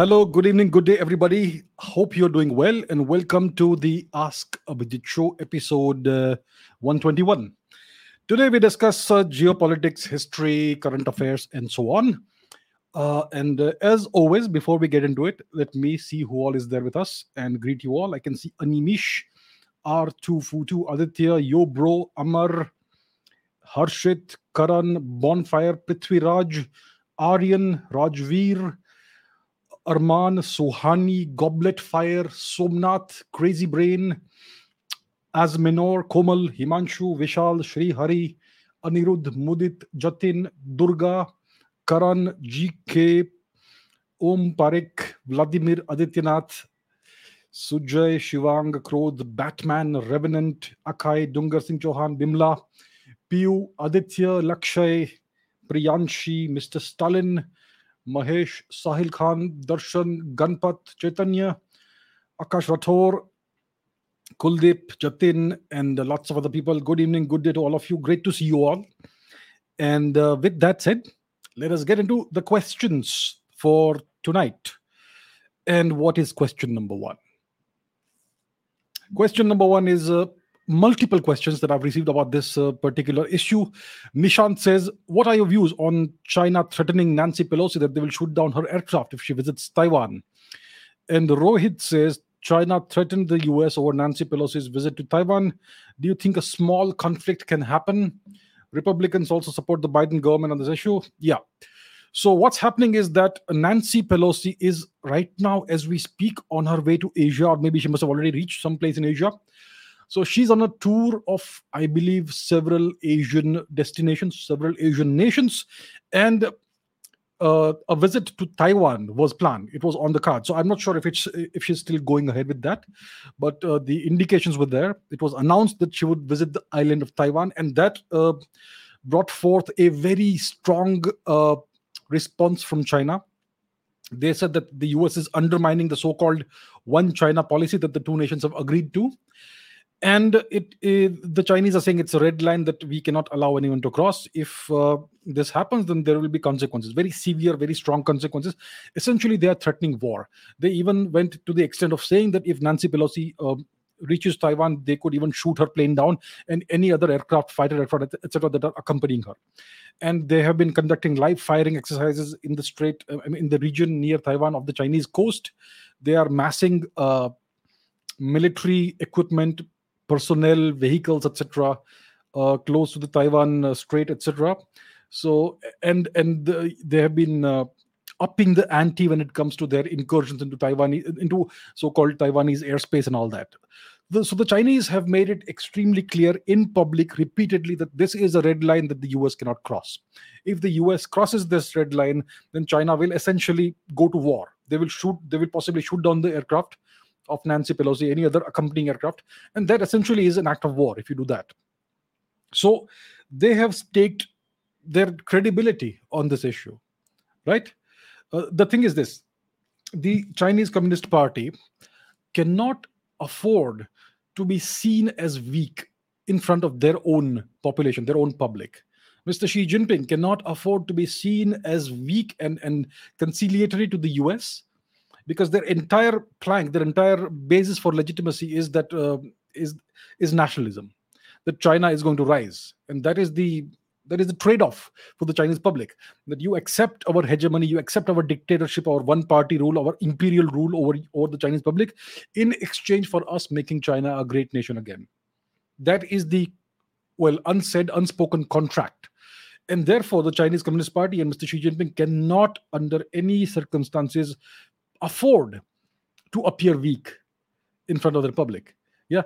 Hello, good evening, good day, everybody. Hope you're doing well, and welcome to the Ask Abhijit Show, episode uh, 121. Today, we discuss uh, geopolitics, history, current affairs, and so on. Uh, and uh, as always, before we get into it, let me see who all is there with us and greet you all. I can see Animish, R2Futu, Aditya, Yo Bro, Amar, Harshit, Karan, Bonfire, Prithviraj, Aryan, Rajveer, Arman, Sohani, Goblet Fire, Somnath, Crazy Brain, Asminor, Komal, Himanshu, Vishal, Shri Hari, Anirudh, Mudit, Jatin, Durga, Karan, GK, Om Parik, Vladimir Adityanath, Sujay, Shivang, Krodh, Batman, Revenant, Akai, Dungar Singh Chauhan, Bimla, Piyu, Aditya, Lakshay, Priyanshi, Mr. Stalin, Mahesh, Sahil Khan, Darshan, Ganpat, Chaitanya, Akash Rathore, Kuldeep, Jatin, and lots of other people. Good evening, good day to all of you. Great to see you all. And uh, with that said, let us get into the questions for tonight. And what is question number one? Question number one is uh, multiple questions that I've received about this uh, particular issue. Nishant says, What are your views on China threatening Nancy Pelosi that they will shoot down her aircraft if she visits Taiwan? And Rohit says, China threatened the US over Nancy Pelosi's visit to Taiwan. Do you think a small conflict can happen? Republicans also support the Biden government on this issue. Yeah. So, what's happening is that Nancy Pelosi is right now, as we speak, on her way to Asia, or maybe she must have already reached some place in Asia. So, she's on a tour of, I believe, several Asian destinations, several Asian nations. And uh, a visit to Taiwan was planned. It was on the card. So I'm not sure if it's if she's still going ahead with that, but uh, the indications were there. It was announced that she would visit the island of Taiwan, and that uh, brought forth a very strong uh, response from China. They said that the US is undermining the so-called one China policy that the two nations have agreed to and it, it, the chinese are saying it's a red line that we cannot allow anyone to cross. If uh, this happens then there will be consequences very severe very strong consequences. Essentially they are threatening war. They even went to the extent of saying that if nancy pelosi uh, reaches taiwan they could even shoot her plane down and any other aircraft fighter aircraft etc that are accompanying her. And they have been conducting live firing exercises in the strait uh, in the region near taiwan of the chinese coast. They are massing uh, military equipment personnel, vehicles, etc., uh, close to the Taiwan uh, Strait, etc. So, and and the, they have been uh, upping the ante when it comes to their incursions into Taiwan, into so-called Taiwanese airspace and all that. The, so the Chinese have made it extremely clear in public repeatedly that this is a red line that the US cannot cross. If the US crosses this red line, then China will essentially go to war. They will shoot. They will possibly shoot down the aircraft of Nancy Pelosi, any other accompanying aircraft. And that essentially is an act of war if you do that. So they have staked their credibility on this issue, right? Uh, the thing is this the Chinese Communist Party cannot afford to be seen as weak in front of their own population, their own public. Mr. Xi Jinping cannot afford to be seen as weak and, and conciliatory to the US because their entire plank, their entire basis for legitimacy is that uh, is is nationalism, that China is going to rise, and that is the that is the trade-off for the Chinese public. That you accept our hegemony, you accept our dictatorship, our one-party rule, our imperial rule over over the Chinese public, in exchange for us making China a great nation again. That is the well unsaid, unspoken contract and therefore the chinese communist party and mr xi jinping cannot under any circumstances afford to appear weak in front of the public. Yeah,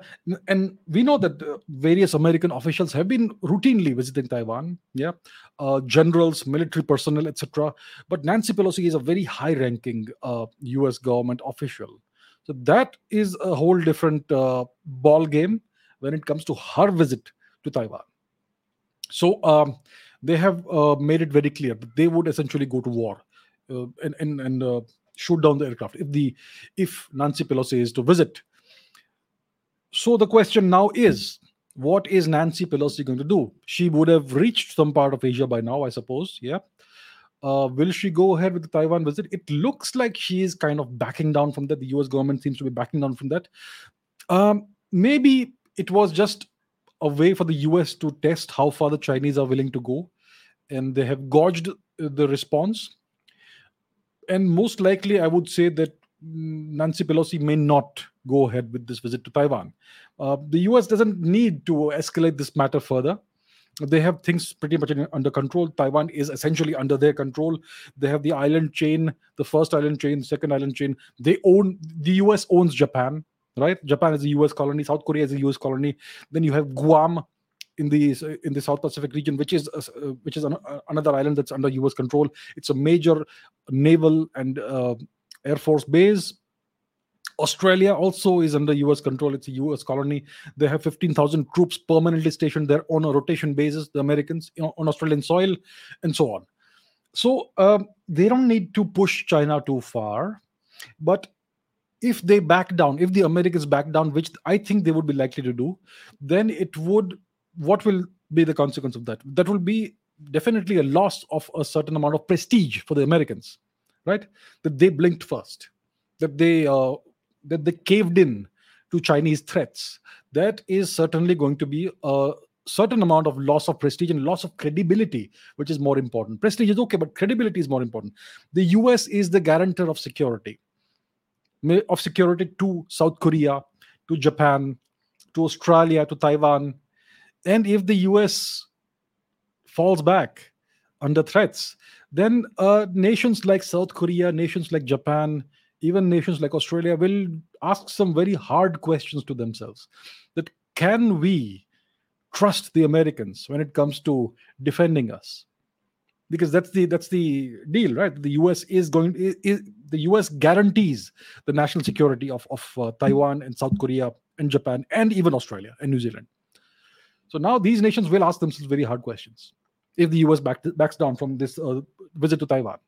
and we know that uh, various American officials have been routinely visiting Taiwan. Yeah, uh, generals, military personnel, etc. But Nancy Pelosi is a very high-ranking uh, U.S. government official, so that is a whole different uh, ball game when it comes to her visit to Taiwan. So um, they have uh, made it very clear that they would essentially go to war, and and and shoot down the aircraft if the if Nancy Pelosi is to visit. So the question now is what is Nancy Pelosi going to do? She would have reached some part of Asia by now, I suppose. Yeah. Uh, will she go ahead with the Taiwan visit? It looks like she is kind of backing down from that. The US government seems to be backing down from that. Um, maybe it was just a way for the US to test how far the Chinese are willing to go. And they have gauged the response. And most likely, I would say that Nancy Pelosi may not go ahead with this visit to Taiwan. Uh, the US doesn't need to escalate this matter further they have things pretty much under control. Taiwan is essentially under their control. They have the island chain, the first island chain, second island chain. They own the US owns Japan, right? Japan is a US colony. South Korea is a US colony. Then you have Guam in the in the South Pacific region, which is uh, which is an, uh, another island that's under US control. It's a major naval and uh, air force base Australia also is under US control. It's a US colony. They have 15,000 troops permanently stationed there on a rotation basis, the Americans you know, on Australian soil, and so on. So um, they don't need to push China too far. But if they back down, if the Americans back down, which I think they would be likely to do, then it would, what will be the consequence of that? That will be definitely a loss of a certain amount of prestige for the Americans, right? That they blinked first, that they uh, that they caved in to Chinese threats, that is certainly going to be a certain amount of loss of prestige and loss of credibility, which is more important. Prestige is okay, but credibility is more important. The US is the guarantor of security, of security to South Korea, to Japan, to Australia, to Taiwan. And if the US falls back under threats, then uh, nations like South Korea, nations like Japan, even nations like Australia will ask some very hard questions to themselves that can we trust the Americans when it comes to defending us? Because that's the that's the deal, right? The U.S. is going. Is, the U.S. guarantees the national security of of uh, Taiwan and South Korea and Japan and even Australia and New Zealand. So now these nations will ask themselves very hard questions if the U.S. Back, backs down from this uh, visit to Taiwan.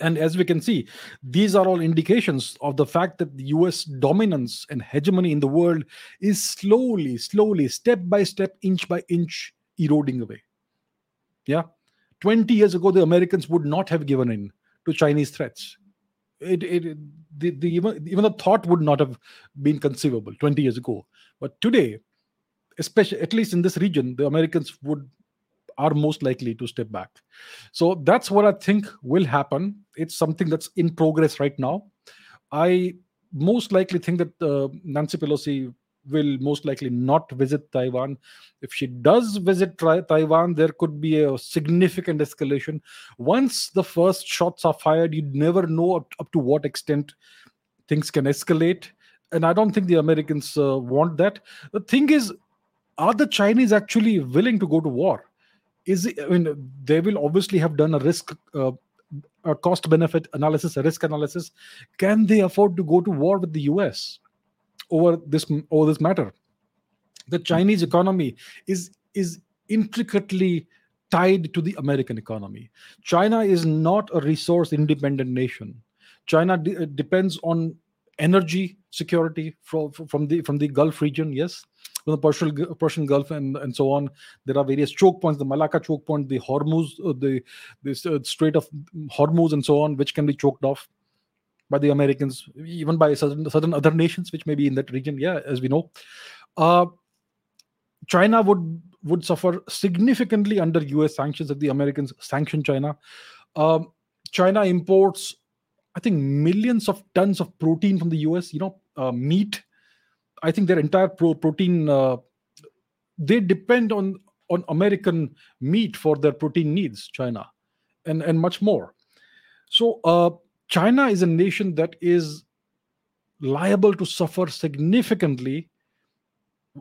And as we can see, these are all indications of the fact that the US dominance and hegemony in the world is slowly, slowly, step by step, inch by inch eroding away. Yeah. 20 years ago, the Americans would not have given in to Chinese threats. It, it, the, the, even, even the thought would not have been conceivable 20 years ago. But today, especially at least in this region, the Americans would are most likely to step back. So that's what I think will happen. It's something that's in progress right now. I most likely think that uh, Nancy Pelosi will most likely not visit Taiwan. If she does visit tri- Taiwan, there could be a significant escalation. Once the first shots are fired, you never know up, up to what extent things can escalate. And I don't think the Americans uh, want that. The thing is, are the Chinese actually willing to go to war? is it, I mean they will obviously have done a risk uh, a cost benefit analysis a risk analysis. Can they afford to go to war with the US over this over this matter? The Chinese economy is is intricately tied to the American economy. China is not a resource independent nation. China de- depends on energy security from from the from the Gulf region yes from the Persian, Persian Gulf and, and so on. There are various choke points, the Malacca choke point, the Hormuz, uh, the uh, Strait of Hormuz, and so on, which can be choked off by the Americans, even by certain, certain other nations which may be in that region. Yeah, as we know, uh, China would would suffer significantly under U.S. sanctions if the Americans sanction China. Um, China imports, I think, millions of tons of protein from the U.S. You know, uh, meat I think their entire pro- protein uh, they depend on on American meat for their protein needs, China, and and much more. So uh, China is a nation that is liable to suffer significantly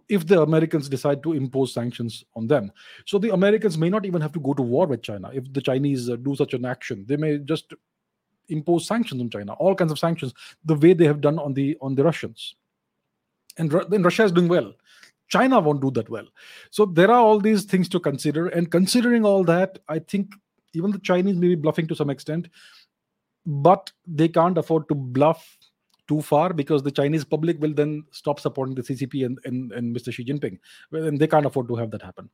if the Americans decide to impose sanctions on them. So the Americans may not even have to go to war with China if the Chinese uh, do such an action. They may just impose sanctions on China, all kinds of sanctions, the way they have done on the on the Russians and then Russia is doing well. China won't do that well. So there are all these things to consider. And considering all that, I think even the Chinese may be bluffing to some extent, but they can't afford to bluff too far because the Chinese public will then stop supporting the CCP and, and, and Mr. Xi Jinping. And they can't afford to have that happen.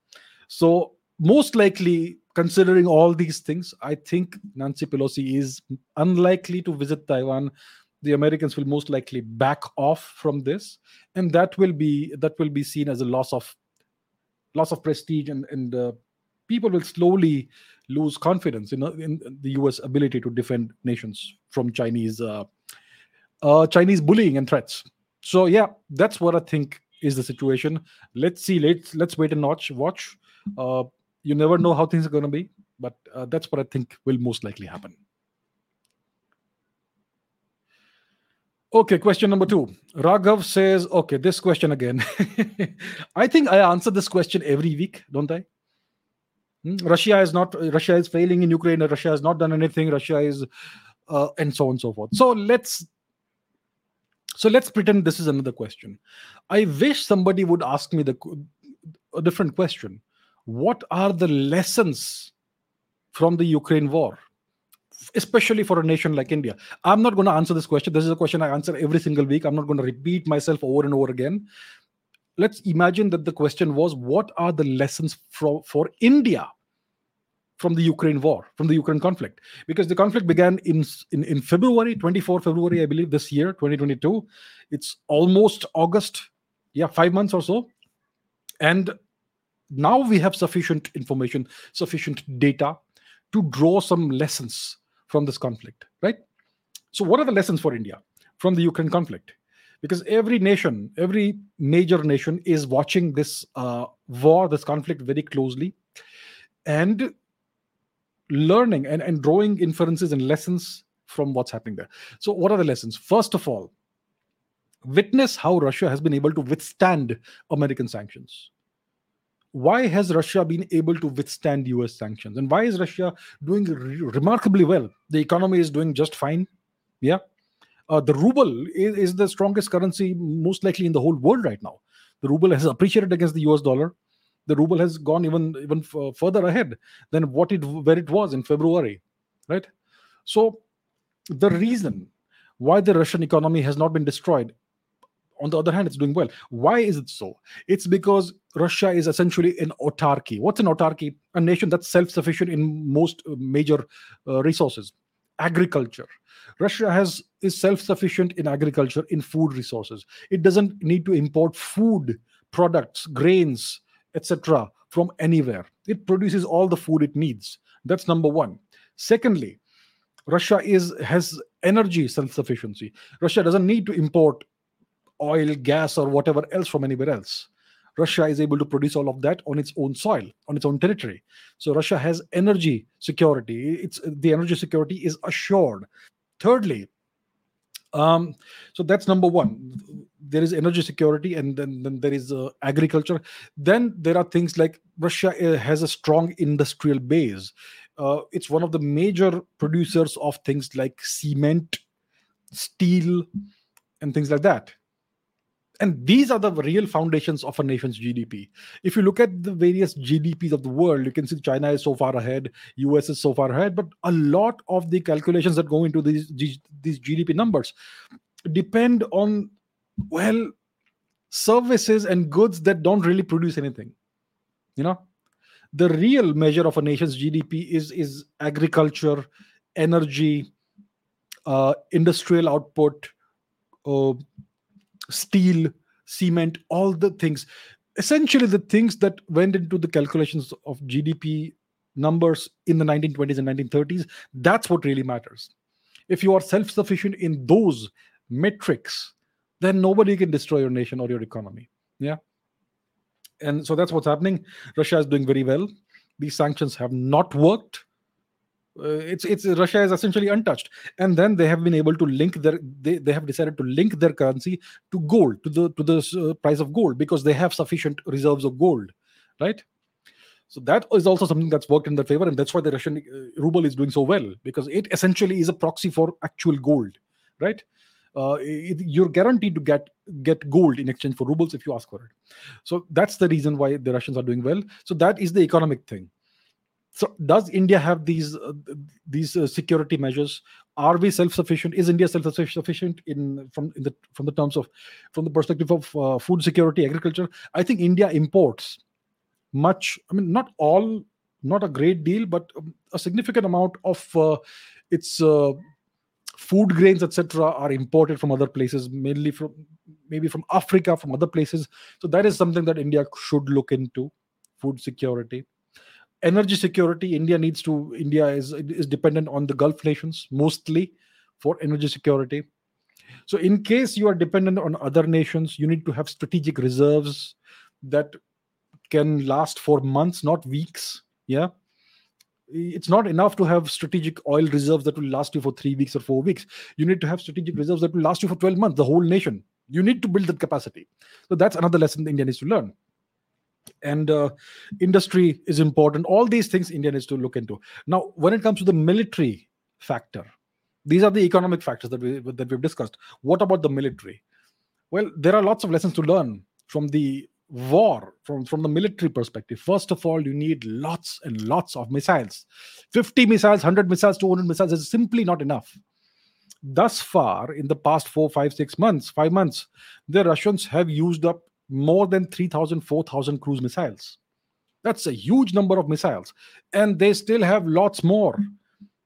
So most likely, considering all these things, I think Nancy Pelosi is unlikely to visit Taiwan. The Americans will most likely back off from this, and that will be that will be seen as a loss of loss of prestige, and and uh, people will slowly lose confidence in, in the U.S. ability to defend nations from Chinese uh, uh, Chinese bullying and threats. So yeah, that's what I think is the situation. Let's see. Let's let's wait and watch. Watch. Uh, you never know how things are going to be, but uh, that's what I think will most likely happen. Okay, question number two. Raghav says, okay, this question again. I think I answer this question every week, don't I? Hmm? Russia is not, Russia is failing in Ukraine, Russia has not done anything, Russia is, uh, and so on and so forth. So let's so let's pretend this is another question. I wish somebody would ask me the a different question. What are the lessons from the Ukraine war? Especially for a nation like India. I'm not going to answer this question. This is a question I answer every single week. I'm not going to repeat myself over and over again. Let's imagine that the question was what are the lessons for, for India from the Ukraine war, from the Ukraine conflict, because the conflict began in, in, in February, 24 February, I believe, this year, 2022. It's almost August, yeah, five months or so. And now we have sufficient information, sufficient data to draw some lessons from this conflict, right? So, what are the lessons for India from the Ukraine conflict? Because every nation, every major nation is watching this uh, war, this conflict very closely. And learning and, and drawing inferences and lessons from what's happening there. So, what are the lessons? First of all, witness how Russia has been able to withstand American sanctions. Why has Russia been able to withstand US sanctions? And why is Russia doing re- remarkably well? The economy is doing just fine. Yeah. Uh, the ruble is, is the strongest currency, most likely in the whole world right now. The ruble has appreciated against the US dollar the ruble has gone even even f- further ahead than what it where it was in February, right? So the reason why the Russian economy has not been destroyed, on the other hand, it's doing well. Why is it so? It's because Russia is essentially an autarky. What's an autarky? A nation that's self-sufficient in most uh, major uh, resources, agriculture. Russia has is self-sufficient in agriculture, in food resources. It doesn't need to import food products, grains, etc., from anywhere. It produces all the food it needs. That's number one. Secondly, Russia is has energy self-sufficiency. Russia doesn't need to import oil, gas, or whatever else from anywhere else. Russia is able to produce all of that on its own soil, on its own territory. So Russia has energy security. It's the energy security is assured. Thirdly, um, so that's number one. There is energy security, and then, then there is uh, agriculture. Then there are things like Russia uh, has a strong industrial base. Uh, it's one of the major producers of things like cement, steel, and things like that and these are the real foundations of a nation's gdp if you look at the various gdps of the world you can see china is so far ahead us is so far ahead but a lot of the calculations that go into these these gdp numbers depend on well services and goods that don't really produce anything you know? The real measure of a nation's gdp is is agriculture energy uh, industrial output uh, steel, cement, all the things. Essentially, the things that went into the calculations of GDP numbers in the 1920s and 1930s, that's what really matters. If you are self sufficient in those metrics, then nobody can destroy your nation or your economy. Yeah. And so that's what's happening. Russia is doing very well. These sanctions have not worked it's it's Russia is essentially untouched, and then they have been able to link their they, they have decided to link their currency to gold to the to the uh, price of gold because they have sufficient reserves of gold, right? So that is also something that's worked in their favor, and that's why the Russian uh, ruble is doing so well because it essentially is a proxy for actual gold, right? Uh, it, you're guaranteed to get get gold in exchange for rubles if you ask for it. So that's the reason why the Russians are doing well. So that is the economic thing so does india have these uh, these uh, security measures are we self sufficient is india self sufficient in from in the from the terms of from the perspective of uh, food security agriculture i think india imports much i mean not all not a great deal, but um, a significant amount of uh, its uh, food grains, etc., are imported from other places, mainly from maybe from Africa, from other places. So that is something that India should look into food security. Energy security, India needs to. India is is dependent on the Gulf nations mostly for energy security. So, in case you are dependent on other nations, you need to have strategic reserves that can last for months, not weeks. Yeah. It's not enough to have strategic oil reserves that will last you for three weeks or four weeks. You need to have strategic reserves that will last you for 12 months, the whole nation. You need to build that capacity. So, that's another lesson India needs to learn and uh, industry is important. All these things india needs to look into. Now when it comes to the military factor these are the economic factors that we that we've discussed. What about the military? Well there are lots of lessons to learn from the war from from the military perspective. First of all you need lots and lots of missiles. 50 missiles 100 missiles 200 missiles is simply not enough. Thus far in the past four five six months five months the russians have used up more than 3000 4000 cruise missiles. That's a huge number of missiles. And they still have lots more.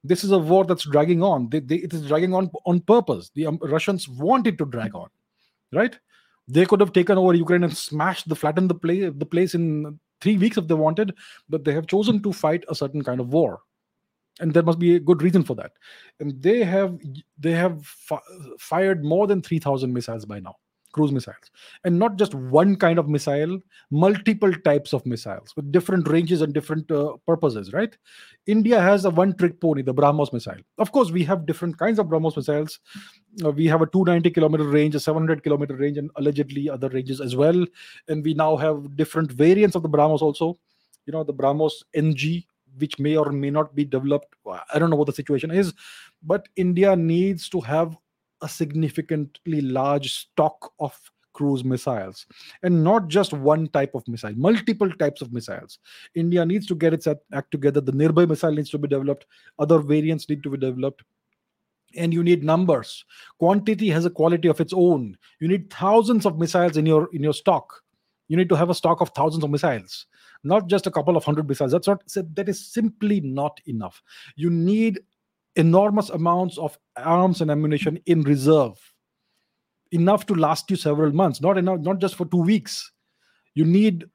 This is a war that's dragging on. They, they, it is dragging on on purpose. The um, russians wanted to drag on right? They could have taken over ukraine and smashed the flattened the place the place in three weeks if they wanted but they have chosen to fight a certain kind of war. And there must be a good reason for that. And they have they have fi- fired more than 3000 missiles by now cruise missiles. And not just one kind of missile multiple types of missiles with different ranges and different uh, purposes right? India has a one trick pony the brahmos missile. Of course we have different kinds of brahmos missiles. Uh, we have a 290 kilometer range a 700 kilometer range and allegedly other ranges as well. And we now have different variants of the brahmos also. You know the brahmos ng which may or may not be developed. I don't know what the situation is but india needs to have a significantly large stock of cruise missiles. And not just one type of missile multiple types of missiles. India needs to get its act together. The Nirbhay missile needs to be developed. Other variants need to be developed. And you need numbers. Quantity has a quality of its own. You need thousands of missiles in your in your stock. You need to have a stock of thousands of missiles not just a couple of hundred missiles. That's not that is simply not enough. You need enormous amounts of arms and ammunition in reserve. Enough to last you several months. Not enough not just for 2 weeks. You need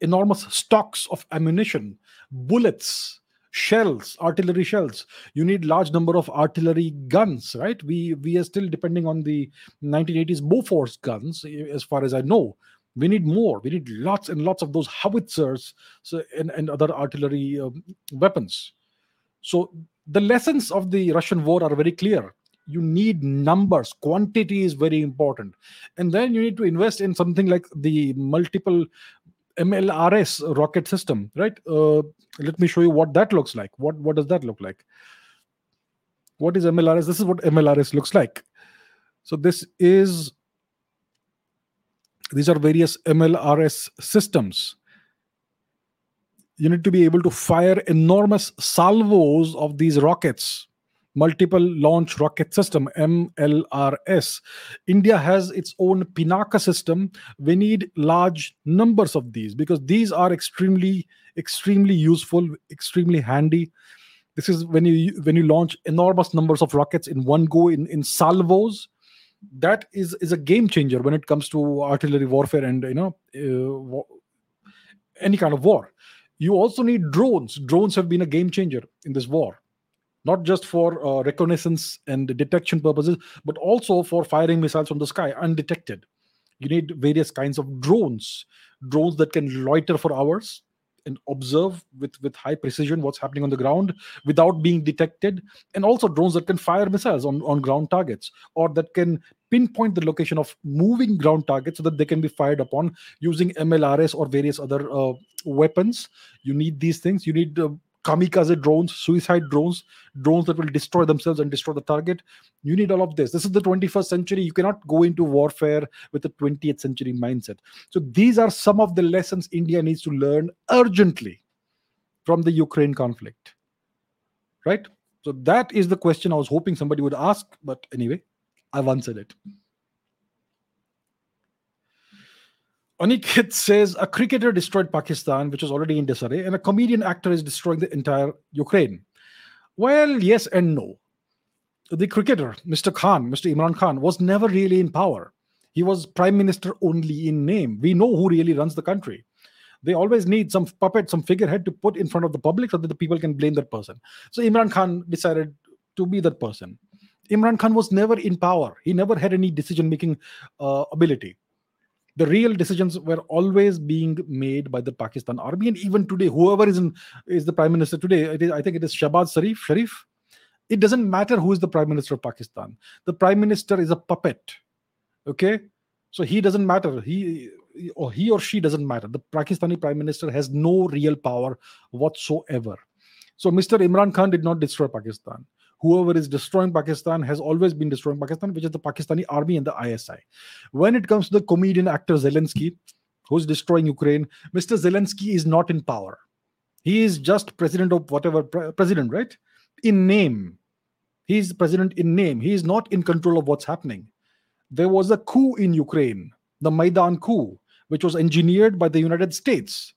enormous stocks of ammunition bullets shells artillery shells. You need large number of artillery guns right? We we are still depending on the 1980s bofors guns as far as i know. We need more. We need lots and lots of those howitzers so, and, and other artillery um, weapons. So the lessons of the Russian war are very clear. You need numbers, quantity is very important. And then you need to invest in something like the multiple MLRS rocket system, right? Uh, let me show you what that looks like. What, what does that look like? What is MLRS? This is what MLRS looks like. So this is these are various MLRS systems you need to be able to fire enormous salvos of these rockets multiple launch rocket system mlrs india has its own pinaka system. We need large numbers of these because these are extremely extremely useful extremely handy. This is when you when you launch enormous numbers of rockets in one go in in salvos that is is a game changer when it comes to artillery warfare and you know uh, any kind of war you also need drones. Drones have been a game changer in this war, not just for uh, reconnaissance and detection purposes, but also for firing missiles from the sky undetected. You need various kinds of drones, drones that can loiter for hours and observe with, with high precision what's happening on the ground without being detected, and also drones that can fire missiles on, on ground targets or that can pinpoint the location of moving ground targets so that they can be fired upon using MLRS or various other uh, weapons. You need these things. You need uh, kamikaze drones, suicide drones, drones that will destroy themselves and destroy the target. You need all of this. This is the 21st century. You cannot go into warfare with a 20th century mindset. So these are some of the lessons India needs to learn urgently from the Ukraine conflict. Right? So that is the question I was hoping somebody would ask. But anyway, I've answered it. Aniket says a cricketer destroyed Pakistan, which was already in disarray, and a comedian actor is destroying the entire Ukraine. Well, yes and no. The cricketer, Mr. Khan, Mr. Imran Khan, was never really in power. He was prime minister only in name. We know who really runs the country. They always need some puppet, some figurehead to put in front of the public so that the people can blame that person. So Imran Khan decided to be that person. Imran Khan was never in power. He never had any decision making uh, ability the real decisions were always being made by the Pakistan army, and even today, whoever is in, is the prime minister today, I think it is Shehbaz Sharif. Sharif. It doesn't matter who is the prime minister of Pakistan. The prime minister is a puppet. Okay, so he doesn't matter. He or he or she doesn't matter. The Pakistani prime minister has no real power whatsoever. So Mr. Imran Khan did not destroy Pakistan whoever is destroying Pakistan has always been destroying Pakistan, which is the Pakistani army and the ISI. When it comes to the comedian actor Zelensky, who's destroying Ukraine, Mr. Zelensky is not in power. He is just president of whatever pre- president, right? In name. He's president in name. He is not in control of what's happening. There was a coup in Ukraine, the Maidan coup, which was engineered by the United States,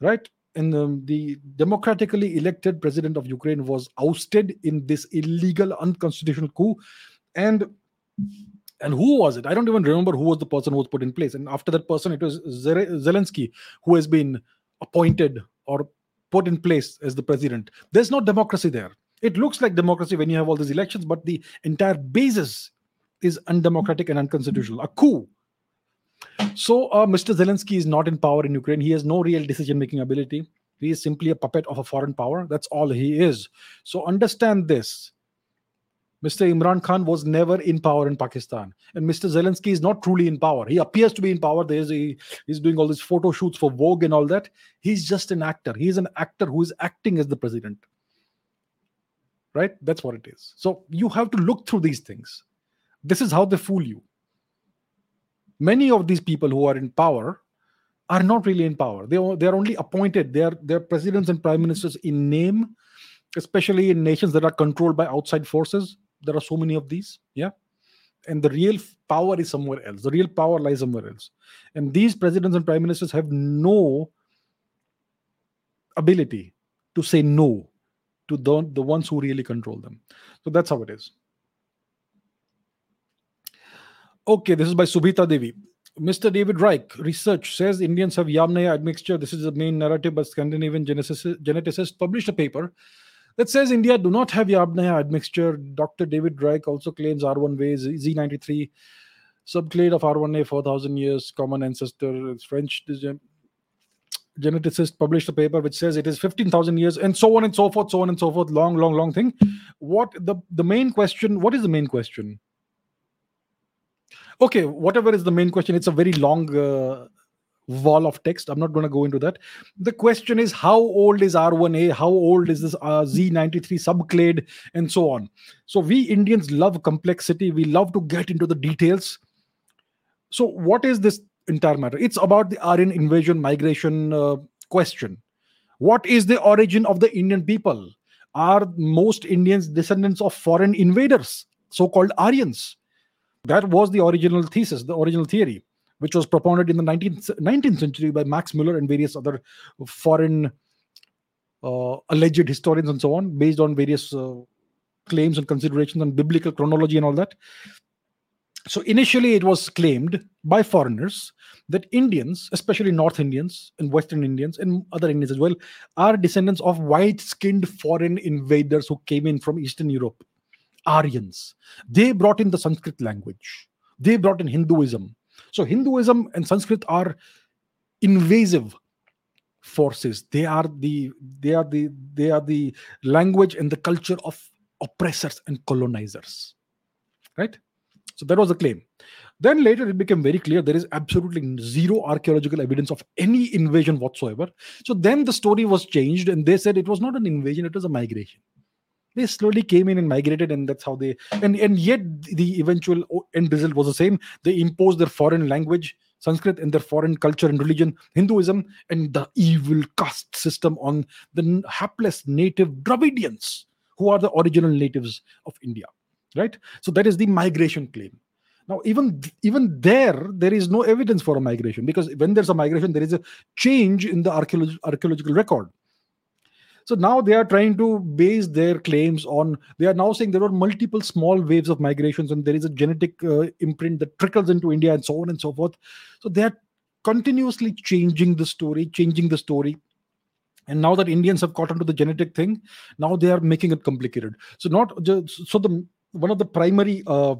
right? And um, the democratically elected president of Ukraine was ousted in this illegal, unconstitutional coup. And and who was it? I don't even remember who was the person who was put in place. And after that person, it was Zelensky who has been appointed or put in place as the president. There's no democracy there. It looks like democracy when you have all these elections, but the entire basis is undemocratic and unconstitutional. A coup so, uh, Mr. Zelensky is not in power in Ukraine. He has no real decision making ability. He is simply a puppet of a foreign power. That's all he is. So, understand this. Mr. Imran Khan was never in power in Pakistan. And Mr. Zelensky is not truly in power. He appears to be in power. There's a, he's doing all these photo shoots for Vogue and all that. He's just an actor. He's an actor who is acting as the president. Right? That's what it is. So you have to look through these things. This is how they fool you many of these people who are in power are not really in power. They are, they are only appointed. They are they're presidents and prime ministers in name, especially in nations that are controlled by outside forces. There are so many of these. Yeah. And the real power is somewhere else. The real power lies somewhere else. And these presidents and prime ministers have no ability to say no to the, the ones who really control them. So that's how it is. Okay, this is by Subhita Devi. Mr. David Reich, research says Indians have Yamnaya admixture. This is the main narrative, but Scandinavian geneticist published a paper that says India do not have Yamnaya admixture. Dr. David Reich also claims R1A Z93 subclade of R1A 4000 years common ancestor. French geneticist published a paper which says it is 15,000 years and so on and so forth, so on and so forth. Long, long, long thing. What the the main question? What is the main question? Okay whatever is the main question it's a very long uh, wall of text. I'm not going to go into that. The question is how old is r1a how old is this uh, z93 subclade? And so on. So we indians love complexity. We love to get into the details. So what is this entire matter? It's about the aryan invasion migration uh, question. What is the origin of the indian people? Are most indians descendants of foreign invaders so called aryans that was the original thesis, the original theory, which was propounded in the 19th, 19th century by Max Muller and various other foreign uh, alleged historians and so on, based on various uh, claims and considerations on biblical chronology and all that. So initially, it was claimed by foreigners that Indians, especially North Indians and Western Indians and other Indians as well, are descendants of white skinned foreign invaders who came in from Eastern Europe. Aryans. They brought in the Sanskrit language. They brought in Hinduism. So Hinduism and Sanskrit are invasive forces. They are the they are the they are the language and the culture of oppressors and colonizers. Right? So that was the claim. Then later it became very clear there is absolutely zero archaeological evidence of any invasion whatsoever. So then the story was changed and they said it was not an invasion, it was a migration they slowly came in and migrated and that's how they and and yet the eventual end result was the same. They imposed their foreign language sanskrit and their foreign culture and religion hinduism and the evil caste system on the hapless native dravidians who are the original natives of india right? So that is the migration claim. Now, even even there, there is no evidence for a migration because when there's a migration, there is a change in the archaeolog- archaeological record. So now they are trying to base their claims on. They are now saying there are multiple small waves of migrations, and there is a genetic uh, imprint that trickles into India, and so on and so forth. So they are continuously changing the story, changing the story. And now that Indians have caught onto the genetic thing, now they are making it complicated. So not just so the one of the primary uh,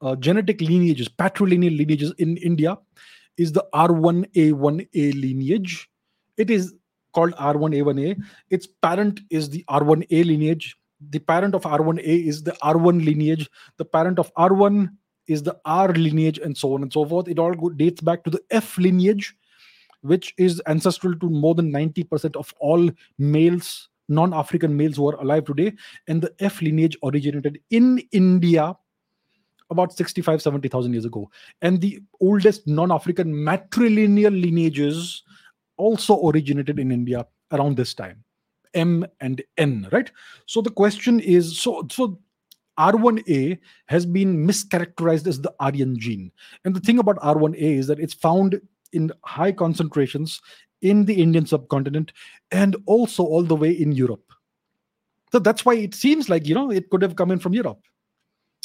uh, genetic lineages, patrilineal lineages in India, is the R1A1A lineage. It is called R1A1A. Its parent is the R1A lineage. The parent of R1A is the R1 lineage. The parent of R1 is the R lineage, and so on and so forth. It all dates back to the F lineage, which is ancestral to more than 90% of all males, non African males who are alive today. And the F lineage originated in India about 65 70,000 years ago. And the oldest non African matrilineal lineages also originated in India around this time. M and N, right? So the question is so so R1A has been mischaracterized as the Aryan gene. And the thing about R1A is that it's found in high concentrations in the Indian subcontinent and also all the way in Europe. So that's why it seems like, you know, it could have come in from Europe.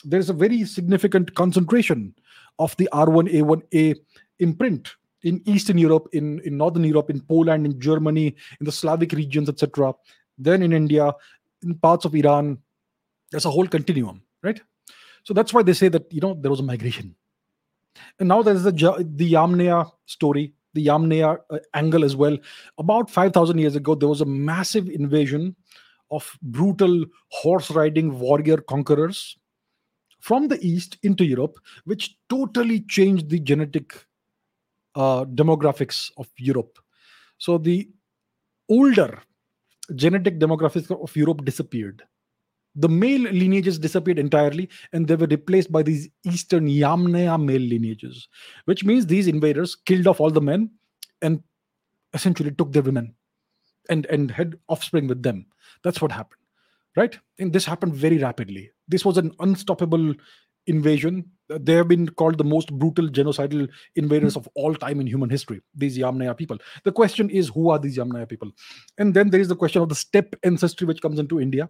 There's a very significant concentration of the R1A1A imprint in Eastern Europe, in, in Northern Europe, in Poland, in Germany, in the Slavic regions, etc. Then in India, in parts of Iran, there's a whole continuum, right? So that's why they say that you know there was a migration, and now there's the the Yamnaya story, the Yamnaya uh, angle as well. About five thousand years ago, there was a massive invasion of brutal horse riding warrior conquerors from the east into Europe, which totally changed the genetic uh, demographics of Europe. So the older genetic demographics of Europe disappeared. The male lineages disappeared entirely and they were replaced by these Eastern Yamnaya male lineages, which means these invaders killed off all the men and essentially took their women and, and had offspring with them. That's what happened, right? And this happened very rapidly. This was an unstoppable invasion. They have been called the most brutal genocidal invaders of all time in human history, these Yamnaya people. The question is, who are these Yamnaya people? And then there is the question of the steppe ancestry, which comes into India.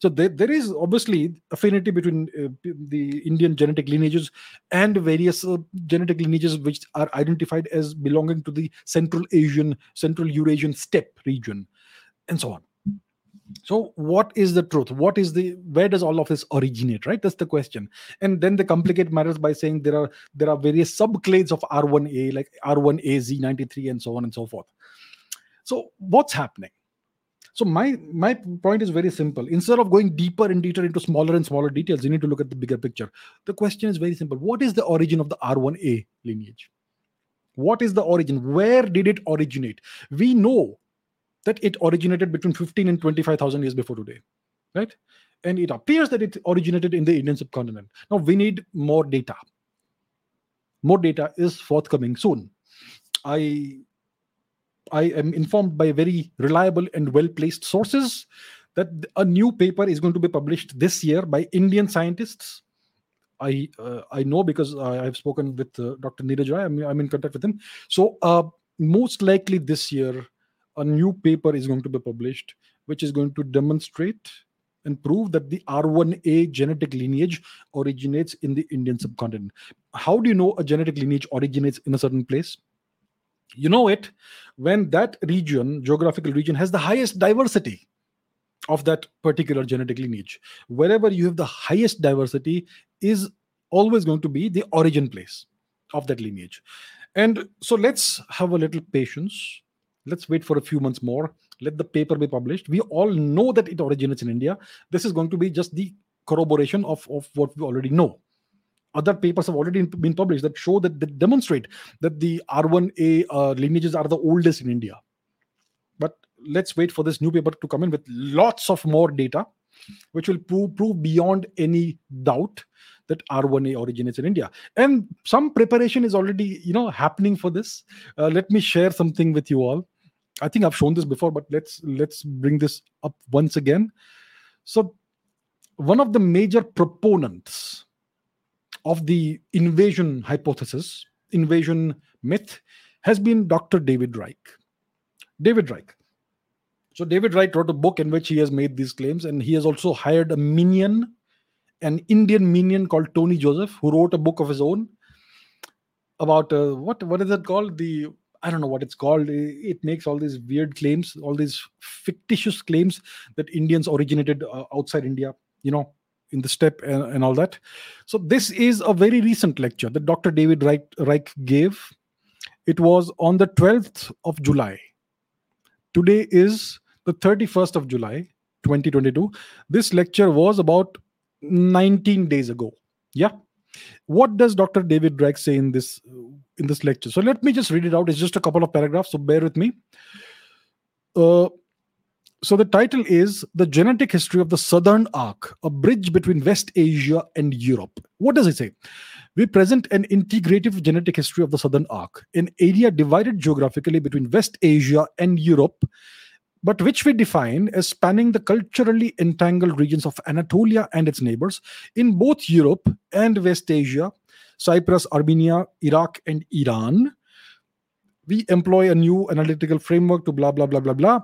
So there, there is obviously affinity between uh, the Indian genetic lineages and various uh, genetic lineages which are identified as belonging to the Central Asian, Central Eurasian steppe region, and so on so what is the truth? What is the where does all of this originate right? That's the question. And then they complicate matters by saying there are there are various subclades of r1a like r1az93 and so on and so forth. So what's happening? So my my point is very simple. Instead of going deeper and deeper into smaller and smaller details you need to look at the bigger picture. The question is very simple. What is the origin of the r1a lineage? What is the origin? Where did it originate? We know that it originated between 15 and 25,000 years before today, right? And it appears that it originated in the Indian subcontinent. Now we need more data. More data is forthcoming soon. I I am informed by very reliable and well placed sources that a new paper is going to be published this year by Indian scientists. I uh, I know because I, have spoken with uh, Dr. Neeraj Rai. I'm, I'm in contact with him. So uh, most likely this year, a new paper is going to be published which is going to demonstrate and prove that the R1A genetic lineage originates in the Indian subcontinent. How do you know a genetic lineage originates in a certain place? You know it when that region, geographical region, has the highest diversity of that particular genetic lineage. Wherever you have the highest diversity is always going to be the origin place of that lineage. And so let's have a little patience let's wait for a few months more. Let the paper be published. We all know that it originates in india. This is going to be just the corroboration of, of what we already know. Other papers have already been published that show that, that demonstrate that the r1a uh, lineages are the oldest in india. But let's wait for this new paper to come in with lots of more data which will prove, prove beyond any doubt that R1A originates in India. And some preparation is already, you know, happening for this. Uh, let me share something with you all. I think I've shown this before, but let's let's bring this up once again. So, one of the major proponents of the invasion hypothesis, invasion myth, has been Dr. David Reich. David Reich. So, David Reich wrote a book in which he has made these claims, and he has also hired a minion, an Indian minion called Tony Joseph, who wrote a book of his own about uh, what what is it called? The I don't know what it's called. It makes all these weird claims, all these fictitious claims that Indians originated uh, outside India. You know, in the steppe and, and, all that. So this is a very recent lecture that Dr. David Reich, Reich gave. It was on the 12th of July. Today is the 31st of July, 2022. This lecture was about 19 days ago. Yeah. What does Dr. David Reich say in this in this lecture? So let me just read it out. It's just a couple of paragraphs, so bear with me. Uh, so the title is The Genetic History of the Southern Arc, a bridge between West Asia and Europe. What does it say? We present an integrative genetic history of the Southern Arc, an area divided geographically between West Asia and Europe, but which we define as spanning the culturally entangled regions of Anatolia and its neighbors in both Europe and West Asia, Cyprus, Armenia, Iraq, and Iran. We employ a new analytical framework to blah, blah, blah, blah, blah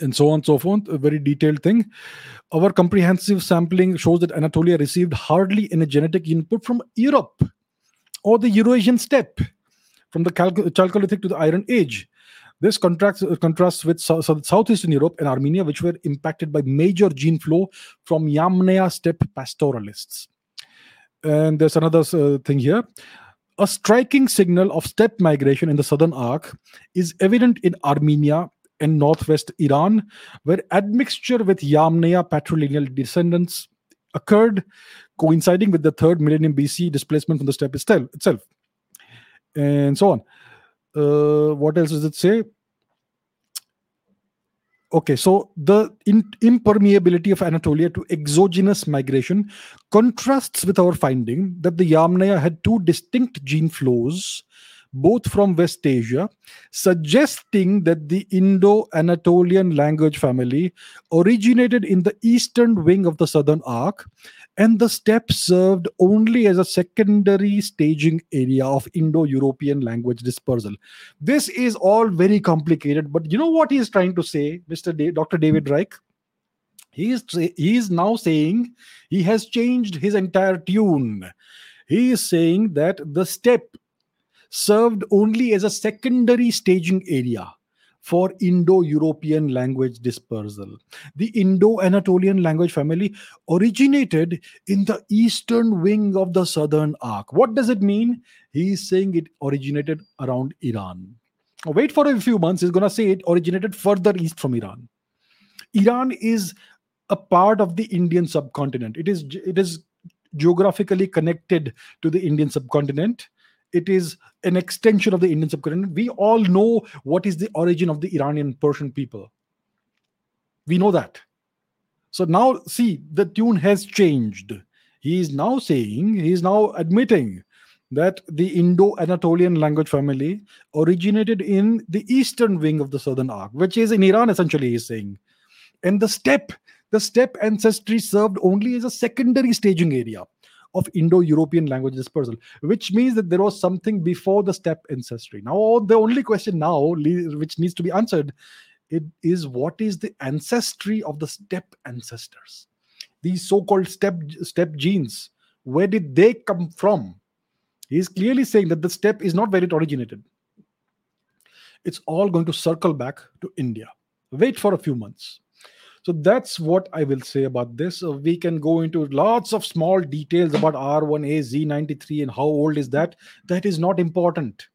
and so on and so forth, a very detailed thing. Our comprehensive sampling shows that Anatolia received hardly any genetic input from Europe or the Eurasian steppe, from the Chalcolithic to the Iron Age. This contrasts, contrasts with so, so Southeastern Europe and Armenia, which were impacted by major gene flow from Yamnaya steppe pastoralists. And there's another uh, thing here. A striking signal of steppe migration in the southern arc is evident in Armenia and northwest Iran, where admixture with Yamnaya patrilineal descendants occurred, coinciding with the third millennium BC displacement from the steppe itself, and so on. Uh, what else does it say? Okay, so the in, impermeability of Anatolia to exogenous migration contrasts with our finding that the Yamnaya had two distinct gene flows both from West Asia, suggesting that the Indo Anatolian language family originated in the eastern wing of the southern arc, and the steppe served only as a secondary staging area of Indo European language dispersal. This is all very complicated, but you know what he is trying to say, Mr. Da- Dr. David Reich? He is, he is now saying he has changed his entire tune. He is saying that the steppe served only as a secondary staging area for Indo European language dispersal. The Indo Anatolian language family originated in the eastern wing of the southern arc. What does it mean? He is saying it originated around Iran. Wait for a few months, he's going to say it originated further east from Iran. Iran is a part of the Indian subcontinent. It is it is geographically connected to the Indian subcontinent it is an extension of the Indian subcontinent. We all know what is the origin of the Iranian Persian people. We know that. So now, see, the tune has changed. He is now saying, he is now admitting that the Indo Anatolian language family originated in the eastern wing of the southern arc, which is in Iran, essentially, he's saying. And the steppe, the steppe ancestry served only as a secondary staging area of Indo-European language dispersal, which means that there was something before the steppe ancestry. Now, the only question now, which needs to be answered, it is what is the ancestry of the steppe ancestors? These so-called step steppe genes, where did they come from? He is clearly saying that the steppe is not where it originated. It's all going to circle back to India. Wait for a few months. So that's what I will say about this. Uh, we can go into lots of small details about R1A Z93 and how old is that. That is not important.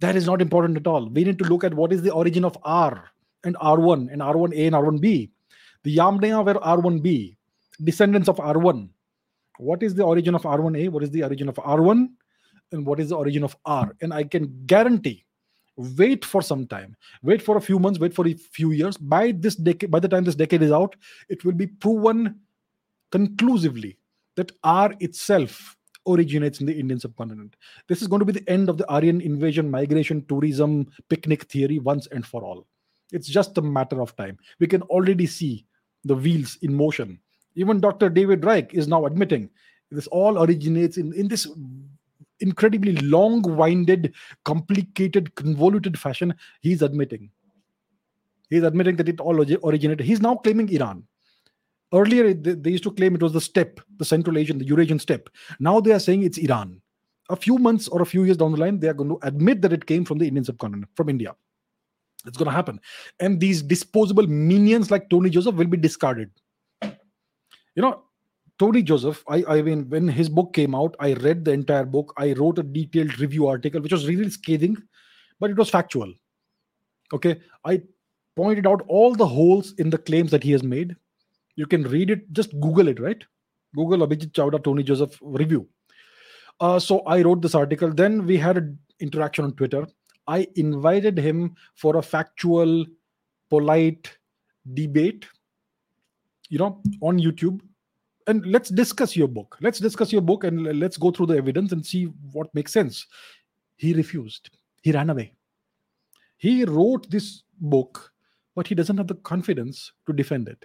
That is not important at all. We need to look at what is the origin of R and R1 and R1A and R1B. The Yamnaya were R1B, descendants of R1. What is the origin of R1A? What is the origin of R1? And what is the origin of R? And I can guarantee wait for some time. Wait for a few months wait for a few years. By this decade by the time this decade is out it will be proven conclusively that r itself originates in the indian subcontinent. This is going to be the end of the aryan invasion migration tourism picnic theory once and for all. It's just a matter of time. We can already see the wheels in motion. Even dr david reich is now admitting This all originates in, in this incredibly long winded, complicated, convoluted fashion. He's admitting. He's admitting that it all originated. He's now claiming Iran. Earlier, they, used to claim it was the steppe, the Central Asian, the Eurasian steppe. Now they are saying it's Iran. A few months or a few years down the line, they are going to admit that it came from the Indian subcontinent, from India. It's going to happen. And these disposable minions like Tony Joseph will be discarded. You know, Tony Joseph, I, I mean, when his book came out, I read the entire book. I wrote a detailed review article, which was really scathing, but it was factual. Okay. I pointed out all the holes in the claims that he has made. You can read it, just Google it, right? Google Abhijit Chawda, Tony Joseph review. Uh, so I wrote this article. Then we had an interaction on Twitter. I invited him for a factual, polite debate, you know, on YouTube. And let's discuss your book. Let's discuss your book and let's go through the evidence and see what makes sense. He refused. He ran away. He wrote this book, but he doesn't have the confidence to defend it.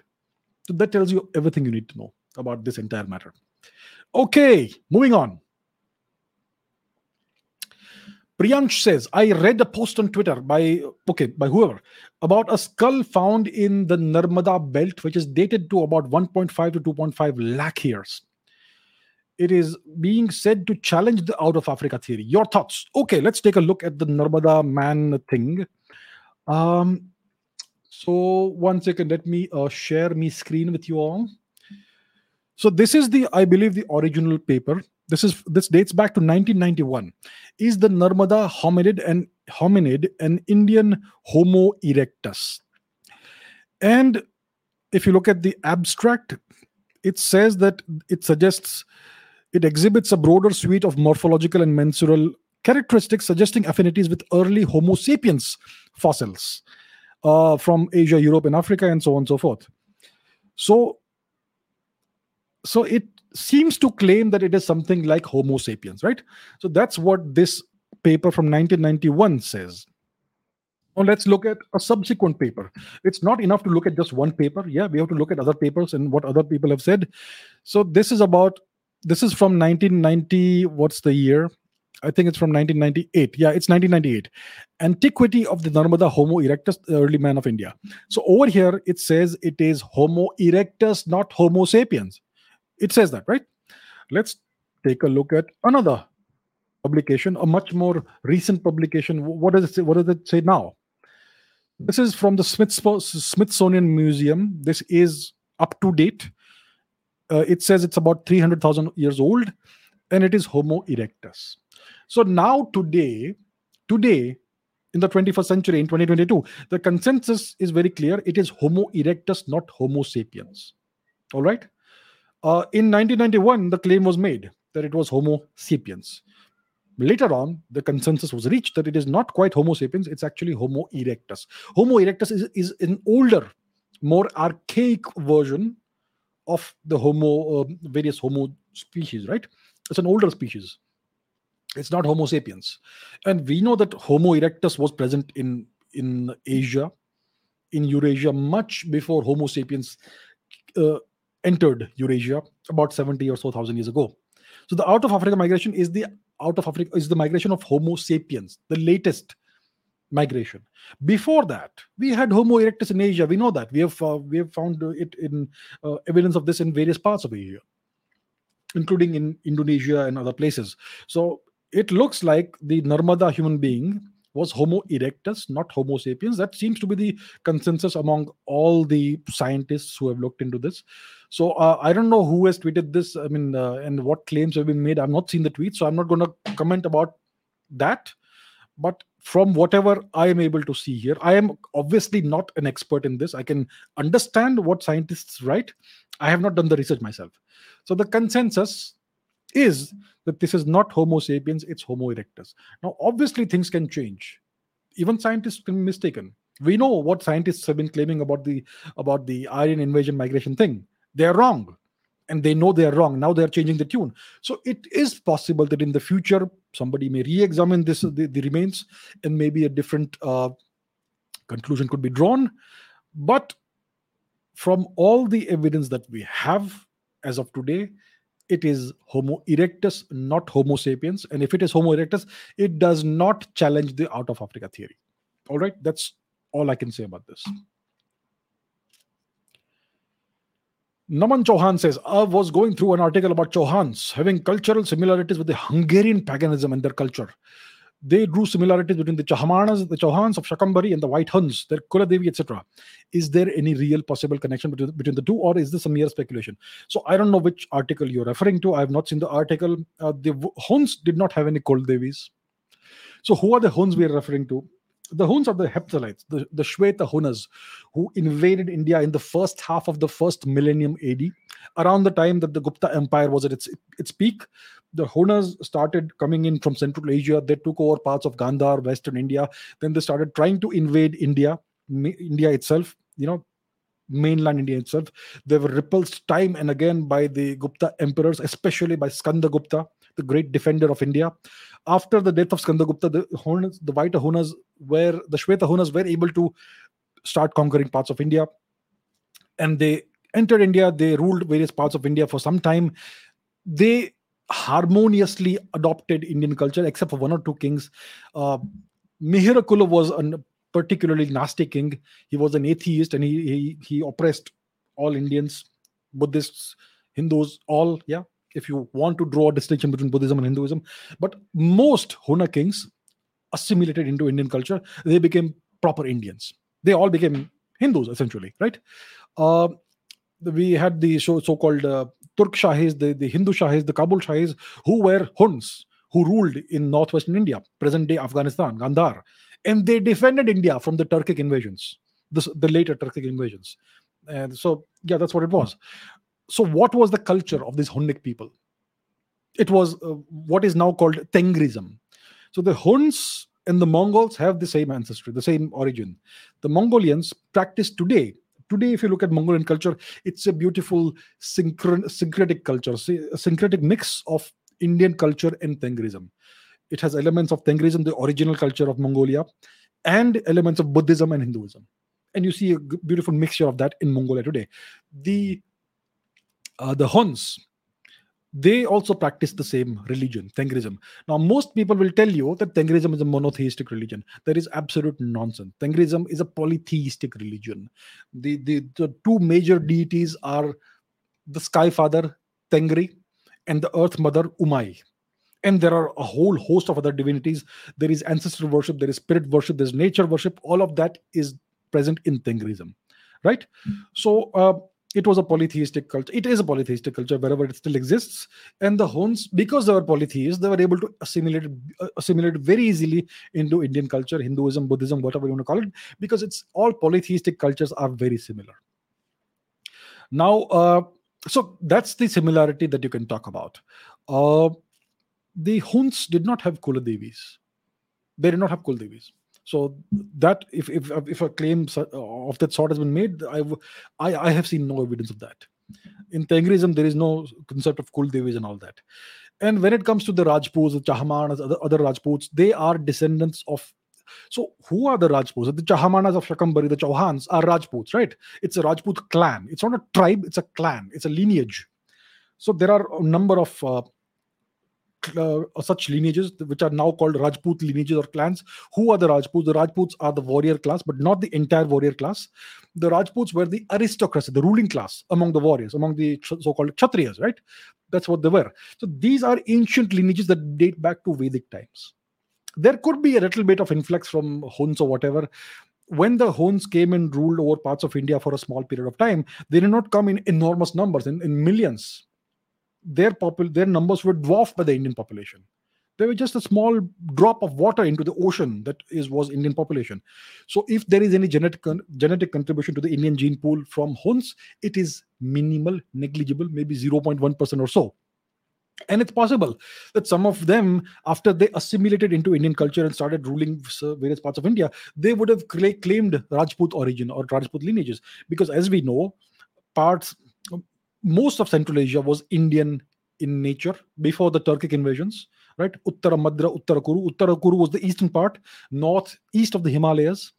So that tells you everything you need to know about this entire matter. Okay, moving on. Priyansh says, I read a post on Twitter by okay, by whoever about a skull found in the Narmada belt, which is dated to about 1.5 to 2.5 lakh years. It is being said to challenge the out of Africa theory. Your thoughts? Okay, let's take a look at the Narmada man thing. Um, so one second, let me uh, share me screen with you all. So this is the, I believe, the original paper this is this dates back to 1991 is the narmada hominid and hominid an indian homo erectus? And if you look at the abstract it says that it suggests it exhibits a broader suite of morphological and mensural characteristics suggesting affinities with early homo sapiens fossils uh, from asia europe and africa and so on and so forth. So so it seems to claim that it is something like Homo sapiens, right? So that's what this paper from 1991 says. Now let's look at a subsequent paper. It's not enough to look at just one paper. Yeah, we have to look at other papers and what other people have said. So this is about this is from 1990. What's the year? I think it's from 1998. Yeah, it's 1998. Antiquity of the Narmada Homo erectus, early man of India. So over here, it says it is Homo erectus, not Homo sapiens. It says that, right? Let's take a look at another publication, a much more recent publication. What does it say? What does it say now? This is from the Smithsonian Museum. This is up to date. Uh, it says it's about 300,000 years old and it is Homo erectus. So now, today, today, in the 21st century, in 2022, the consensus is very clear. It is Homo erectus, not Homo sapiens. All right. Uh, in 1991, the claim was made that it was Homo sapiens. Later on, the consensus was reached that it is not quite Homo sapiens, it's actually Homo erectus. Homo erectus is, is an older, more archaic version of the Homo, uh, various Homo species, right? It's an older species. It's not Homo sapiens. And we know that Homo erectus was present in, in Asia, in Eurasia, much before Homo sapiens uh, entered Eurasia about 70 or so thousand years ago. So the out of Africa migration is the out of Africa is the migration of Homo sapiens, the latest migration. Before that, we had Homo erectus in Asia. We know that we have uh, we have found it in uh, evidence of this in various parts of Asia, including in Indonesia and other places. So it looks like the Narmada human being was Homo erectus, not Homo sapiens. That seems to be the consensus among all the scientists who have looked into this. So uh, I don't know who has tweeted this. I mean, uh, and what claims have been made. I've not seen the tweet, so I'm not going to comment about that. But from whatever I am able to see here, I am obviously not an expert in this. I can understand what scientists write. I have not done the research myself. So the consensus is that this is not Homo sapiens, it's Homo erectus. Now, obviously, things can change. Even scientists can be mistaken. We know what scientists have been claiming about the about the Aryan invasion migration thing. They're wrong. And they know they're wrong. Now they're changing the tune. So it is possible that in the future somebody may re-examine this the, the remains and maybe a different uh, conclusion could be drawn. But from all the evidence that we have as of today, it is Homo erectus, not Homo sapiens. And if it is Homo erectus, it does not challenge the out of Africa theory. All right, that's all I can say about this. Naman Chauhan says, I was going through an article about Chauhans having cultural similarities with the Hungarian paganism and their culture. They drew similarities between the Chahamanas, the Chauhans of Shakambari, and the White Huns, their Kuladevi, etc. Is there any real possible connection between, between the two, or is this a mere speculation? So I don't know which article you're referring to. I have not seen the article. Uh, the Huns did not have any Kuldevis. So who are the Huns we are referring to? The Huns are the Hephthalites, the, the Shweta Hunas, who invaded India in the first half of the first millennium AD. Around the time that the Gupta Empire was at its, its peak, the Hunas started coming in from Central Asia. They took over parts of Gandhar, Western India. Then they started trying to invade India, India itself, you know, mainland India itself. They were repulsed time and again by the Gupta emperors, especially by Skanda Gupta, the great defender of India. After the death of Skandagupta, the Hunas, the White Hunas were the Shweta Hunas were able to start conquering parts of India, and they entered India. They ruled various parts of India for some time. They harmoniously adopted Indian culture, except for one or two kings. Uh, Mihirakula was a particularly nasty king. He was an atheist and he, he, he oppressed all Indians, Buddhists, Hindus, all. Yeah, if you want to draw a distinction between Buddhism and Hinduism. But most Huna kings assimilated into Indian culture. They became proper Indians. They all became Hindus essentially, right? Uh, we had the so, so-called uh, Turk Shahis, the, the Hindu Shahis, the Kabul Shahis, who were Huns, who ruled in northwestern India, present-day Afghanistan, Gandhar, and they defended India from the Turkic invasions, the, the later Turkic invasions. And so, yeah, that's what it was. So, what was the culture of these Hunnic people? It was uh, what is now called Tengrism. So, the Huns and the Mongols have the same ancestry, the same origin. The Mongolians practice today today if you look at mongolian culture it's a beautiful synchron- syncretic culture a syncretic mix of indian culture and tengrism it has elements of tengrism the original culture of mongolia and elements of buddhism and hinduism and you see a beautiful mixture of that in mongolia today the uh, the huns they also practice the same religion, Tengrism. Now, most people will tell you that Tengrism is a monotheistic religion. That is absolute nonsense. Tengrism is a polytheistic religion. The, the, the two major deities are the Sky Father, Tengri, and the Earth Mother, Umai. And there are a whole host of other divinities. There is ancestor worship, there is spirit worship, there's nature worship. All of that is present in Tengrism, right? Mm-hmm. So, uh, it was a polytheistic culture. It is a polytheistic culture wherever it still exists. And the Huns, because they were polytheists, they were able to assimilate uh, assimilate very easily into Indian culture, Hinduism, Buddhism, whatever you want to call it, because it's all polytheistic cultures are very similar. Now, uh, so that's the similarity that you can talk about. Uh, the Huns did not have Kuladevis. They did not have Kuladevis. So that if if if a claim of that sort has been made, I I, I have seen no evidence of that. In Tengrism, there is no concept of Kul Devis and all that. And when it comes to the Rajputs, the Chahamanas, other, other Rajputs, they are descendants of. So who are the Rajputs? The Chahamanas of Shakambari, the Chauhans, are Rajputs, right? It's a Rajput clan. It's not a tribe. It's a clan. It's a lineage. So there are a number of uh, uh, such lineages which are now called Rajput lineages or clans. Who are the Rajputs? The Rajputs are the warrior class, but not the entire warrior class. The Rajputs were the aristocracy, the ruling class among the warriors, among the so-called Kshatriyas, right? That's what they were. So these are ancient lineages that date back to Vedic times. There could be a little bit of influx from Huns or whatever, when the Huns came and ruled over parts of India for a small period of time, they did not come in enormous numbers, in, in millions their popul- their numbers were dwarfed by the Indian population. They were just a small drop of water into the ocean that is was Indian population. So if there is any genetic genetic contribution to the Indian gene pool from Huns, it is minimal, negligible, maybe 0.1% or so. And it's possible that some of them, after they assimilated into Indian culture and started ruling various parts of India, they would have claimed Rajput origin or Rajput lineages. Because as we know, parts most of Central Asia was Indian in nature before the Turkic invasions, right? Uttara Madra, Uttara Kuru. Uttara Kuru was the eastern part, north east of the Himalayas,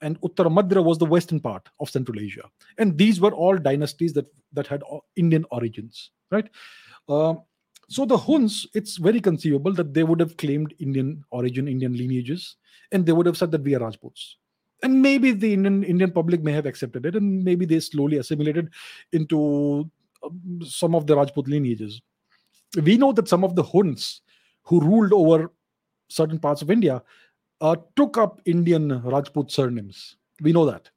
and Uttara Madra was the western part of Central Asia. And these were all dynasties that that had Indian origins, right? Uh, so the Huns, it's very conceivable that they would have claimed Indian origin, Indian lineages, and they would have said that we are Rajputs. And maybe the Indian Indian public may have accepted it, and maybe they slowly assimilated into um, some of the Rajput lineages. We know that some of the Huns who ruled over certain parts of India uh, took up Indian Rajput surnames. We know that.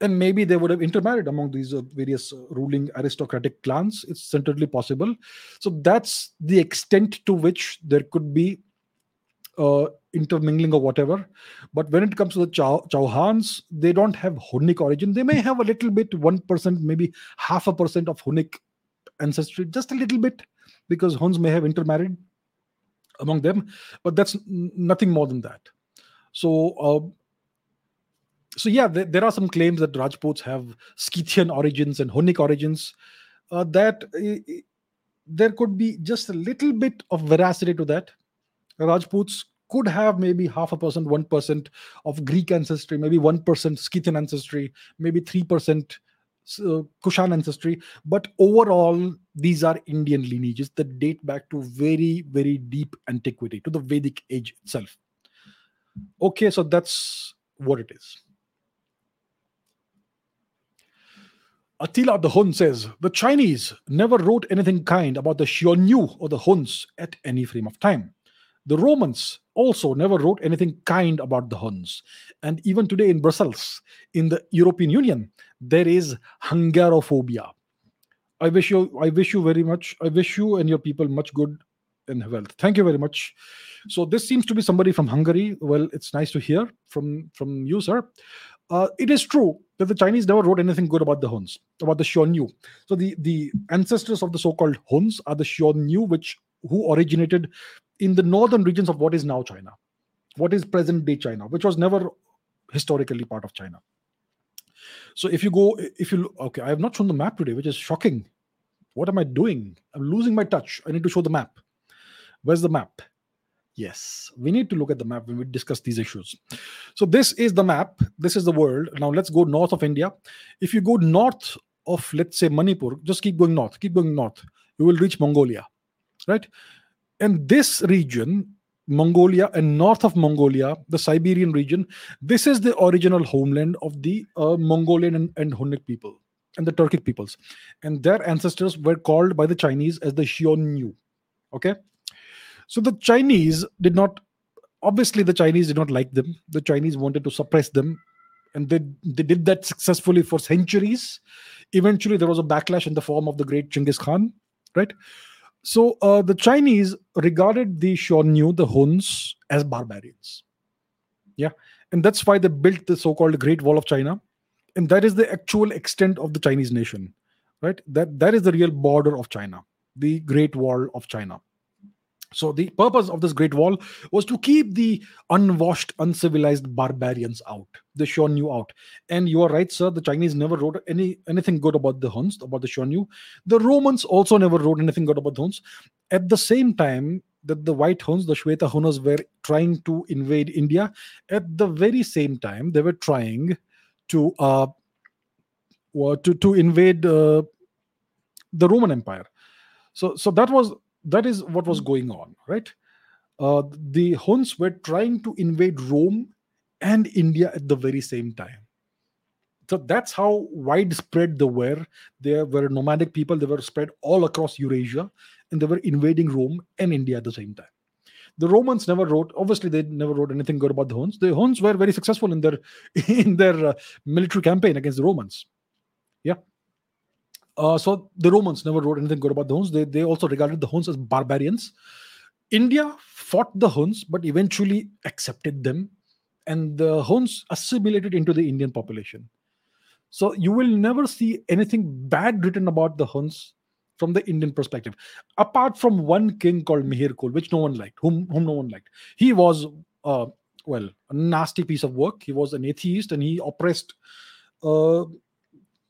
And maybe they would have intermarried among these uh, various uh, ruling aristocratic clans. It's certainly possible. So that's the extent to which there could be uh, intermingling or whatever. But when it comes to the Chau- Chauhans, they don't have Hunnic origin. They may have a little bit, 1%, maybe half a percent of Hunnic ancestry, just a little bit, because Huns may have intermarried among them, but that's n- nothing more than that. So, uh, so yeah, there, there, are some claims that Rajputs have Scythian origins and Hunnic origins. Uh, that uh, there could be just a little bit of veracity to that. Rajputs could have maybe half a percent, one percent of Greek ancestry, maybe one percent Scythian ancestry, maybe three percent uh, Kushan ancestry, but overall, these are Indian lineages that date back to very, very deep antiquity, to the Vedic age itself. Okay, so that's what it is. Attila the Hun says the Chinese never wrote anything kind about the Xiongnu or the Huns at any frame of time. The Romans also never wrote anything kind about the Huns. And even today in Brussels, in the European Union, there is Hungarophobia. I wish you, I wish you very much, I wish you and your people much good and wealth. Thank you very much. So this seems to be somebody from Hungary. Well, it's nice to hear from from you, sir. Uh, it is true that the Chinese never wrote anything good about the Huns, about the Xiongnu. So the the ancestors of the so-called Huns are the Xiongnu, which who originated in the northern regions of what is now China, what is present day China, which was never historically part of China. So if you go, if you look, okay, I have not shown the map today, which is shocking. What am I doing? I'm losing my touch. I need to show the map. Where's the map? Yes, we need to look at the map when we discuss these issues. So this is the map. This is the world. Now let's go north of India. If you go north of, let's say, Manipur, just keep going north, keep going north, you will reach Mongolia, right? And this region, Mongolia and north of Mongolia, the Siberian region, this is the original homeland of the uh, Mongolian and, and Hunnic people and the Turkic peoples. And their ancestors were called by the Chinese as the Xiongnu. Okay. So the Chinese did not, obviously, the Chinese did not like them. The Chinese wanted to suppress them. And they, they did that successfully for centuries. Eventually, there was a backlash in the form of the great Genghis Khan, right? So uh, the Chinese regarded the Xiongnu, the Huns, as barbarians. Yeah. And that's why they built the so called Great Wall of China. And that is the actual extent of the Chinese nation, right? That, that is the real border of China, the Great Wall of China. So the purpose of this Great Wall was to keep the unwashed, uncivilized barbarians out, the Xiongnu out. And you are right, sir. The Chinese never wrote any anything good about the Huns, about the Xiongnu. The Romans also never wrote anything good about the Huns. At the same time that the White Huns, the Shweta Hunas, were trying to invade India, at the very same time they were trying to uh, to to invade uh, the Roman Empire. So so that was that is what was going on, right? Uh, the Huns were trying to invade Rome and India at the very same time. So that's how widespread they were. They were nomadic people. They were spread all across Eurasia, and they were invading Rome and India at the same time. The Romans never wrote. Obviously, they never wrote anything good about the Huns. The Huns were very successful in their in their uh, military campaign against the Romans. Uh, so the Romans never wrote anything good about the Huns. They, they also regarded the Huns as barbarians. India fought the Huns, but eventually accepted them, and the Huns assimilated into the Indian population. So you will never see anything bad written about the Huns from the Indian perspective, apart from one king called Mihir which no one liked, whom whom no one liked. He was, uh, well, a nasty piece of work. He was an atheist, and he oppressed uh,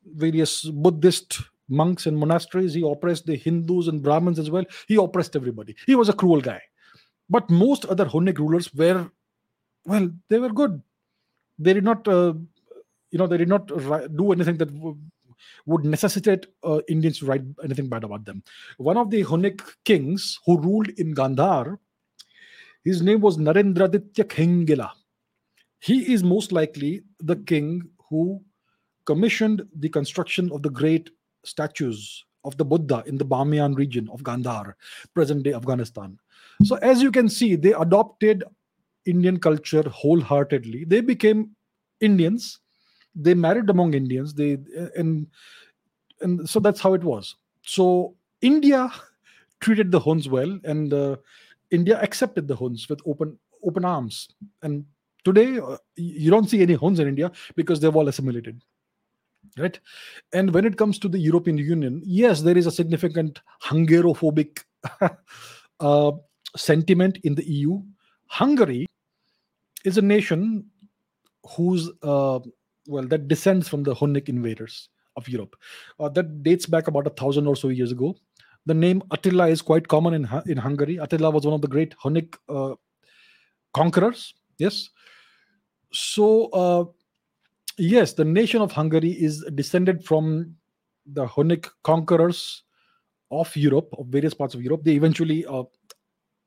various Buddhist monks and monasteries. He oppressed the Hindus and Brahmins as well. He oppressed everybody. He was a cruel guy. But most other Hunnic rulers were, well, they were good. They did not, uh, you know, they did not do anything that would necessitate uh, Indians to write anything bad about them. One of the Hunnic kings who ruled in Gandhar, his name was Narendraditya Khengela. He is most likely the king who commissioned the construction of the great statues of the Buddha in the Bamiyan region of Gandhar, present day Afghanistan. So, as you can see, they adopted Indian culture wholeheartedly. They became Indians. They married among Indians. They and and so that's how it was. So India treated the Huns well, and uh, India accepted the Huns with open open arms. And today, uh, you don't see any Huns in India because they've all assimilated right? And when it comes to the european union yes there is a significant hungarophobic uh, sentiment in the eu hungary is a nation whose uh, well that descends from the hunnic invaders of europe. Uh, that dates back about a thousand or so years ago. The name attila is quite common in, in hungary. Attila was one of the great hunnic uh, conquerors. Yes. So uh, yes, the nation of Hungary is descended from the Hunnic conquerors of Europe, of various parts of Europe. They eventually uh,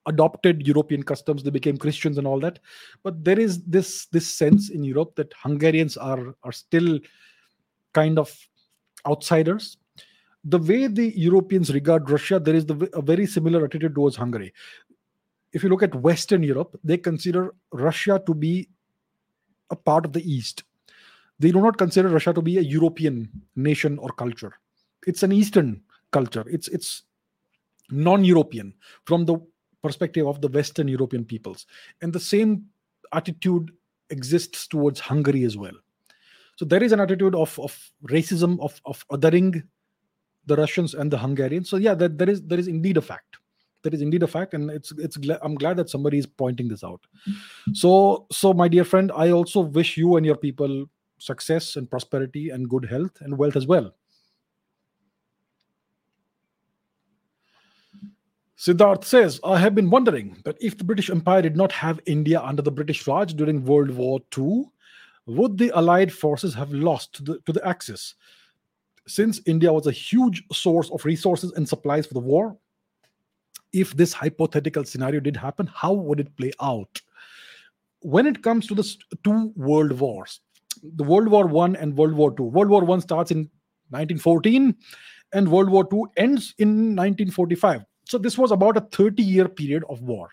adopted European customs. They became Christians and all that. But there is this this sense in Europe that Hungarians are are still kind of outsiders. The way the Europeans regard Russia, there is the, a very similar attitude towards Hungary. If you look at Western Europe, they consider Russia to be a part of the East they do not consider Russia to be a European nation or culture. It's an Eastern culture. It's it's non-European from the perspective of the Western European peoples, and the same attitude exists towards Hungary as well. So there is an attitude of of racism of of othering the Russians and the Hungarians. So yeah, that there is there is indeed a fact. That is indeed a fact, and it's it's. I'm glad that somebody is pointing this out. So so my dear friend, I also wish you and your people success and prosperity and good health and wealth as well. Siddharth says, I have been wondering that if the British Empire did not have India under the British Raj during World War II, would the Allied forces have lost to the, to the Axis? Since India was a huge source of resources and supplies for the war, if this hypothetical scenario did happen, how would it play out? When it comes to the two world wars, the World War One and World War Two. World War One starts in 1914, and World War Two ends in 1945. So this was about a 30-year period of war,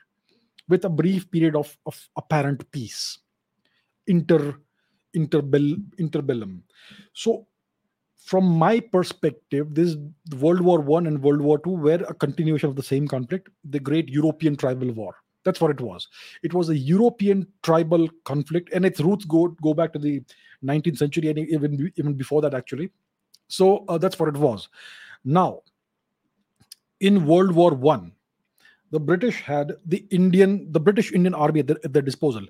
with a brief period of, of apparent peace, inter interbell, interbellum. So from my perspective, this World War One and World War Two were a continuation of the same conflict, the Great European Tribal War. That's what it was. It was a European tribal conflict, and its roots go go back to the 19th century and even even before that, actually. So uh, that's what it was. Now, in World War One, the British had the Indian, the British Indian Army at, at their disposal,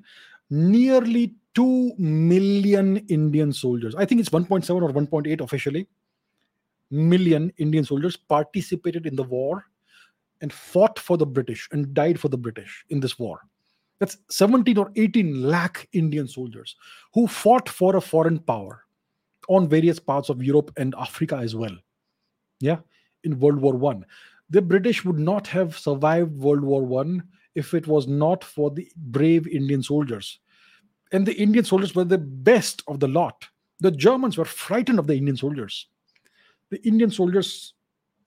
nearly two million Indian soldiers. I think it's 1.7 or 1.8 officially. Million Indian soldiers participated in the war and fought for the British and died for the British in this war. That's 17 or 18 lakh Indian soldiers who fought for a foreign power on various parts of Europe and Africa as well. Yeah, in World War One. The British would not have survived World War One if it was not for the brave Indian soldiers. And the Indian soldiers were the best of the lot. The Germans were frightened of the Indian soldiers. The Indian soldiers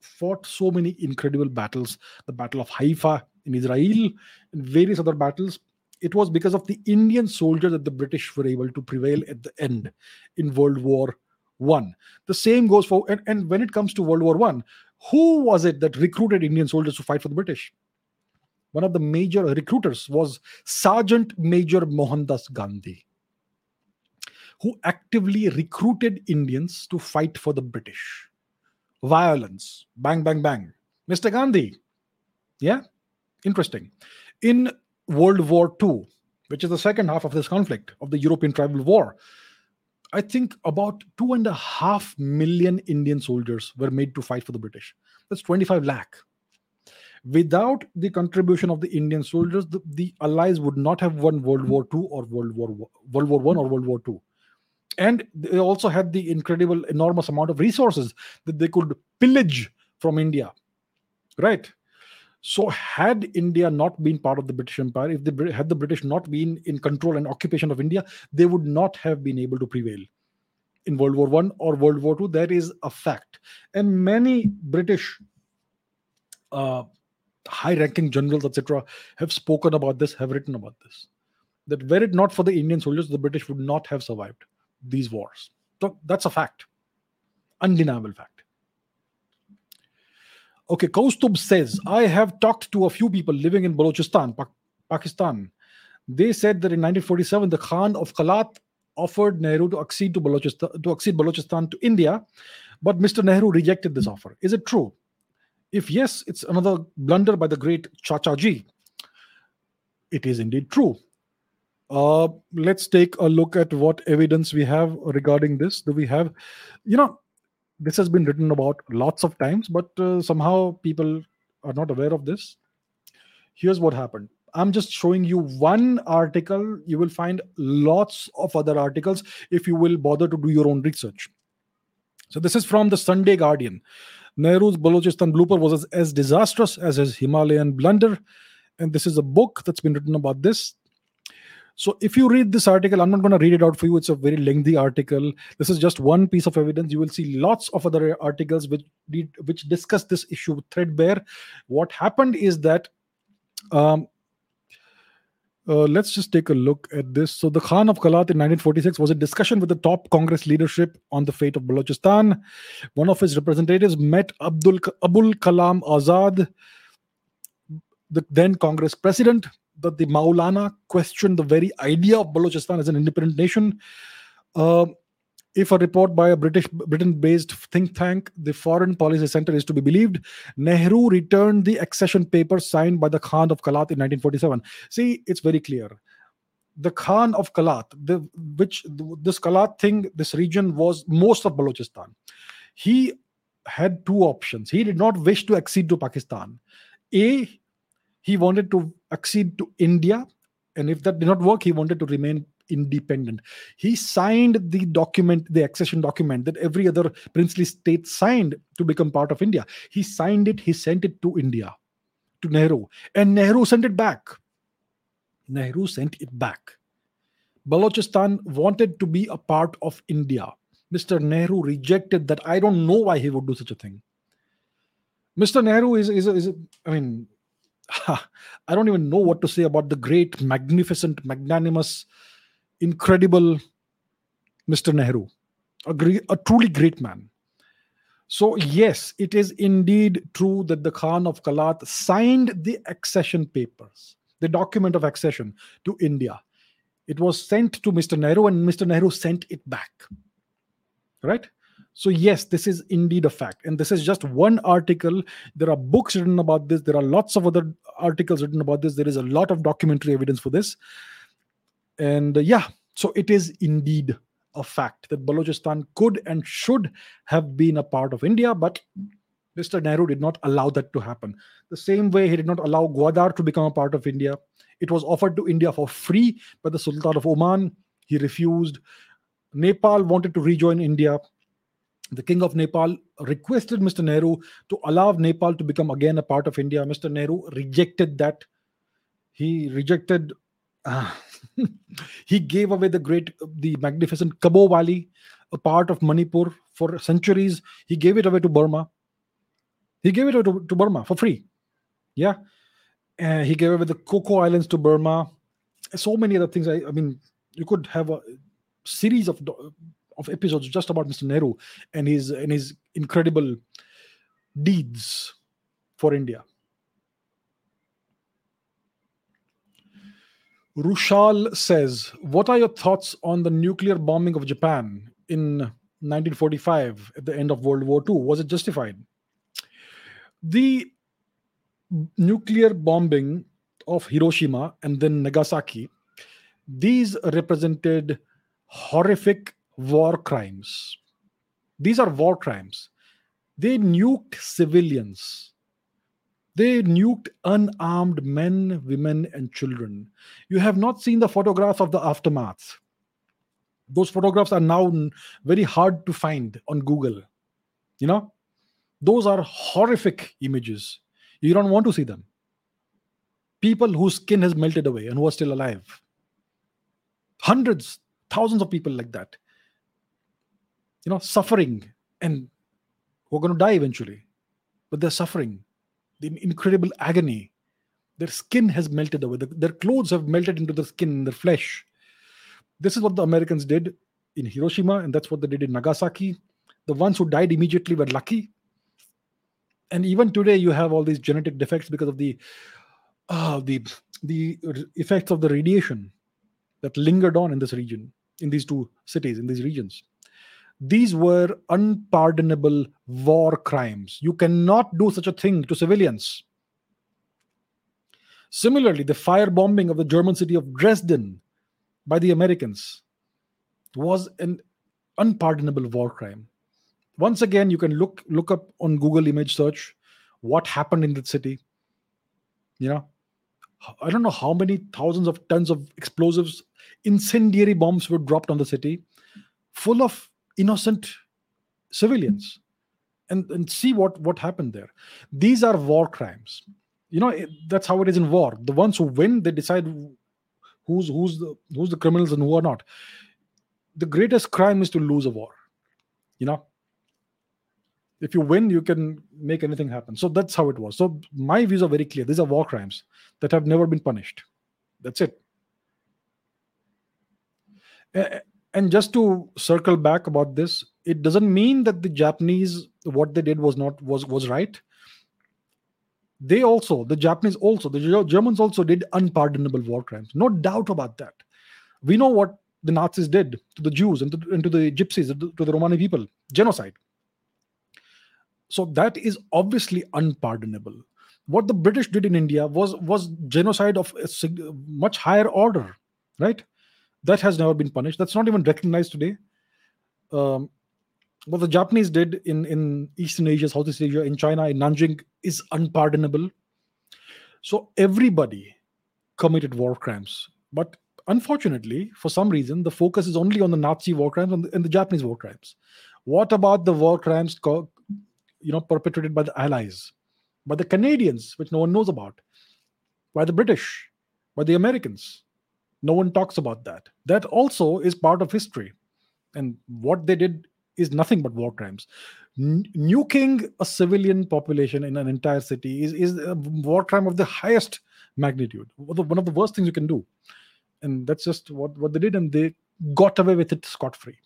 fought so many incredible battles the battle of haifa in israel and various other battles. It was because of the indian soldiers that the british were able to prevail at the end in world war one. The same goes for and, and when it comes to world war one who was it that recruited indian soldiers to fight for the british? One of the major recruiters was sergeant major mohandas gandhi who actively recruited indians to fight for the british violence. Bang, bang, bang. Mr. Gandhi. Yeah, interesting. In World War II, which is the second half of this conflict of the European Tribal War, I think about two and a half million Indian soldiers were made to fight for the British. That's 25 lakh. Without the contribution of the Indian soldiers, the, the Allies would not have won World War II or World War World War One or World War II. And they also had the incredible enormous amount of resources that they could pillage from india right? So had india not been part of the british empire if the had the british not been in control and occupation of india they would not have been able to prevail in world war 1 or world war 2 that is a fact. And many british uh, high ranking generals etc have spoken about this have written about this that were it not for the indian soldiers the british would not have survived these wars. So that's a fact, undeniable fact. Okay, Kaustub says, I have talked to a few people living in Balochistan, pa- Pakistan. They said that in 1947, the Khan of Kalat offered Nehru to accede to Balochistan to accede Balochistan to India, but Mr. Nehru rejected this offer. Is it true? If yes, it's another blunder by the great Chachaji. It is indeed true. Uh, let's take a look at what evidence we have regarding this. Do we have, you know, this has been written about lots of times, but uh, somehow people are not aware of this. Here's what happened. I'm just showing you one article. You will find lots of other articles if you will bother to do your own research. So, this is from the Sunday Guardian. Nehru's Balochistan blooper was as, as disastrous as his Himalayan blunder. And this is a book that's been written about this. So if you read this article, I'm not going to read it out for you. It's a very lengthy article. This is just one piece of evidence. You will see lots of other articles which which discuss this issue threadbare. What happened is that. Um, uh, let's just take a look at this. So, the Khan of Kalat in 1946 was a discussion with the top Congress leadership on the fate of Balochistan. One of his representatives met Abdul Abul Kalam Azad, the then Congress president, that the Maulana questioned the very idea of Balochistan as an independent nation. Uh, if a report by a British Britain-based think tank, the Foreign Policy Center, is to be believed, Nehru returned the accession papers signed by the Khan of Kalat in 1947. See, it's very clear. The Khan of Kalat, the, which this Kalat thing, this region was most of Balochistan. He had two options. He did not wish to accede to Pakistan. A, he wanted to accede to India. And if that did not work, he wanted to remain independent. He signed the document, the accession document that every other princely state signed to become part of India. He signed it, he sent it to India, to Nehru, and Nehru sent it back. Nehru sent it back. Balochistan wanted to be a part of India. Mr. Nehru rejected that. I don't know why he would do such a thing. Mr. Nehru is, is, is I mean, I don't even know what to say about the great, magnificent, magnanimous, incredible Mr. Nehru, a, a truly great man. So, yes, it is indeed true that the Khan of Kalat signed the accession papers, the document of accession to India. It was sent to Mr. Nehru, and Mr. Nehru sent it back. Right? So, yes, this is indeed a fact. And this is just one article. There are books written about this. There are lots of other articles written about this. There is a lot of documentary evidence for this. And uh, yeah, so it is indeed a fact that Balochistan could and should have been a part of India, but Mr. Nehru did not allow that to happen. The same way he did not allow Gwadar to become a part of India. It was offered to India for free by the Sultan of Oman. He refused. Nepal wanted to rejoin India the king of Nepal requested Mr. Nehru to allow Nepal to become again a part of India. Mr. Nehru rejected that. He rejected. Uh, he gave away the great, the magnificent Kabaw Valley, a part of Manipur for centuries. He gave it away to Burma. He gave it away to, to Burma for free. Yeah. Uh, he gave away the Coco Islands to Burma. So many other things. I, I mean, you could have a series of of episodes just about Mr. Nehru and his and his incredible deeds for India. Rushal says, What are your thoughts on the nuclear bombing of Japan in 1945 at the end of World War II? Was it justified? The nuclear bombing of Hiroshima and then Nagasaki, these represented horrific war crimes. These are war crimes. They nuked civilians. They nuked unarmed men, women, and children. You have not seen the photographs of the aftermath. Those photographs are now very hard to find on Google. You know, those are horrific images. You don't want to see them. People whose skin has melted away and who are still alive. Hundreds, thousands of people like that. You know, suffering and who are going to die eventually. But they're suffering. The incredible agony. Their skin has melted away. Their clothes have melted into the skin, their flesh. This is what the Americans did in Hiroshima, and that's what they did in Nagasaki. The ones who died immediately were lucky. And even today, you have all these genetic defects because of the uh, the the effects of the radiation that lingered on in this region, in these two cities, in these regions. These were unpardonable war crimes. You cannot do such a thing to civilians. Similarly, the firebombing of the German city of Dresden by the Americans was an unpardonable war crime. Once again, you can look look up on Google image search what happened in that city. You know, I don't know how many thousands of tons of explosives, incendiary bombs were dropped on the city, full of innocent civilians and, and see what, what happened there. These are war crimes. You know, it, that's how it is in war. The ones who win, they decide who's who's the who's the criminals and who are not. The greatest crime is to lose a war. You know, if you win, you can make anything happen. So that's how it was. So my views are very clear. These are war crimes that have never been punished. That's it and just to circle back about this it doesn't mean that the japanese what they did was not was was right. They also the japanese also the germans also did unpardonable war crimes. No doubt about that. We know what the nazis did to the jews and to, and to the gypsies to the romani people. Genocide. So that is obviously unpardonable. What the british did in india was was genocide of a much higher order right that has never been punished. That's not even recognized today. Um, what the Japanese did in, in Eastern Asia, Southeast Asia, in China, in Nanjing is unpardonable. So everybody committed war crimes. But unfortunately, for some reason, the focus is only on the Nazi war crimes and the, and the Japanese war crimes. What about the war crimes, co- you know, perpetrated by the Allies, by the Canadians, which no one knows about, by the British, by the Americans? No one talks about that. That also is part of history. And what they did is nothing but war crimes. N- nuking a civilian population in an entire city is, is a war crime of the highest magnitude, one of the worst things you can do. And that's just what, what they did, and they got away with it scot free.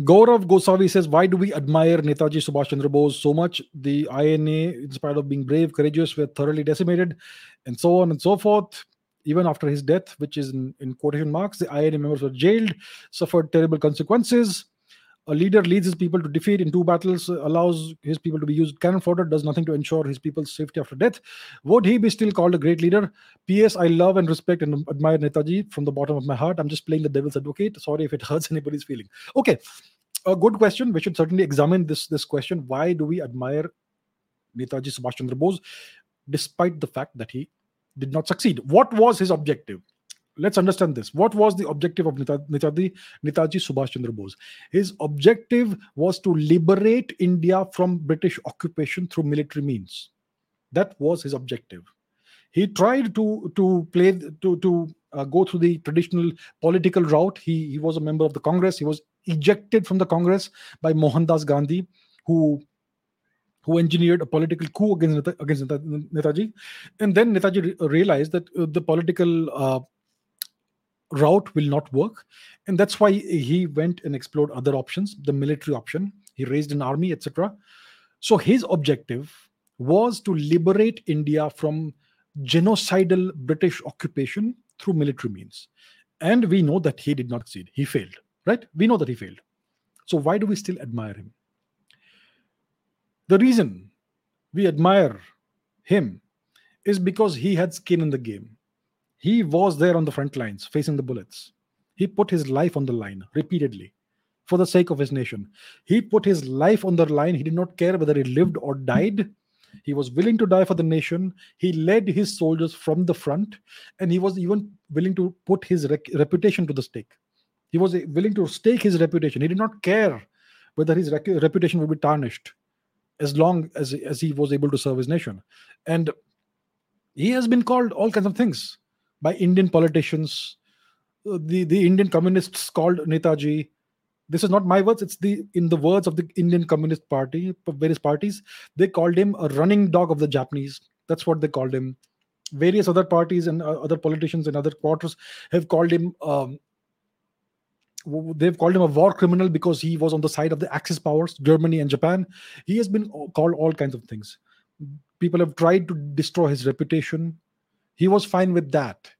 Gaurav Gosavi says, Why do we admire Netaji Subhash Chandra Bose so much? The INA, in spite of being brave, courageous, were thoroughly decimated, and so on and so forth. Even after his death, which is in, in quotation marks, the INA members were jailed, suffered terrible consequences. A leader leads his people to defeat in two battles, uh, allows his people to be used cannon fodder, does nothing to ensure his people's safety after death. Would he be still called a great leader? P.S. I love and respect and admire Netaji from the bottom of my heart. I'm just playing the devil's advocate. Sorry if it hurts anybody's feeling. Okay, a good question. We should certainly examine this this question. Why do we admire Netaji Subhash Chandra Bose, despite the fact that he did not succeed? What was his objective? Let's understand this. What was the objective of Netaji, Netaji Subhash Chandra Bose? His objective was to liberate India from British occupation through military means. That was his objective. He tried to to play to to uh, go through the traditional political route. He he was a member of the Congress. He was ejected from the Congress by Mohandas Gandhi, who who engineered a political coup against against Netaji, and then Netaji realized that uh, the political uh, route will not work. And that's why he went and explored other options the military option. He raised an army etc so his objective was to liberate india from genocidal british occupation through military means. And we know that he did not succeed. He failed right? We know that he failed. So why do we still admire him? The reason we admire him is because he had skin in the game he was there on the front lines facing the bullets. He put his life on the line repeatedly for the sake of his nation. He put his life on the line. He did not care whether he lived or died. He was willing to die for the nation. He led his soldiers from the front, and he was even willing to put his rec- reputation to the stake. He was willing to stake his reputation. He did not care whether his rec- reputation would be tarnished as long as, as he was able to serve his nation. And he has been called all kinds of things by Indian politicians. Uh, the, the Indian communists called Netaji. This is not my words, it's the in the words of the Indian Communist Party, various parties. They called him a running dog of the Japanese. That's what they called him. Various other parties and uh, other politicians in other quarters have called him um, they've called him a war criminal because he was on the side of the axis powers germany and japan he has been called all kinds of things people have tried to destroy his reputation he was fine with that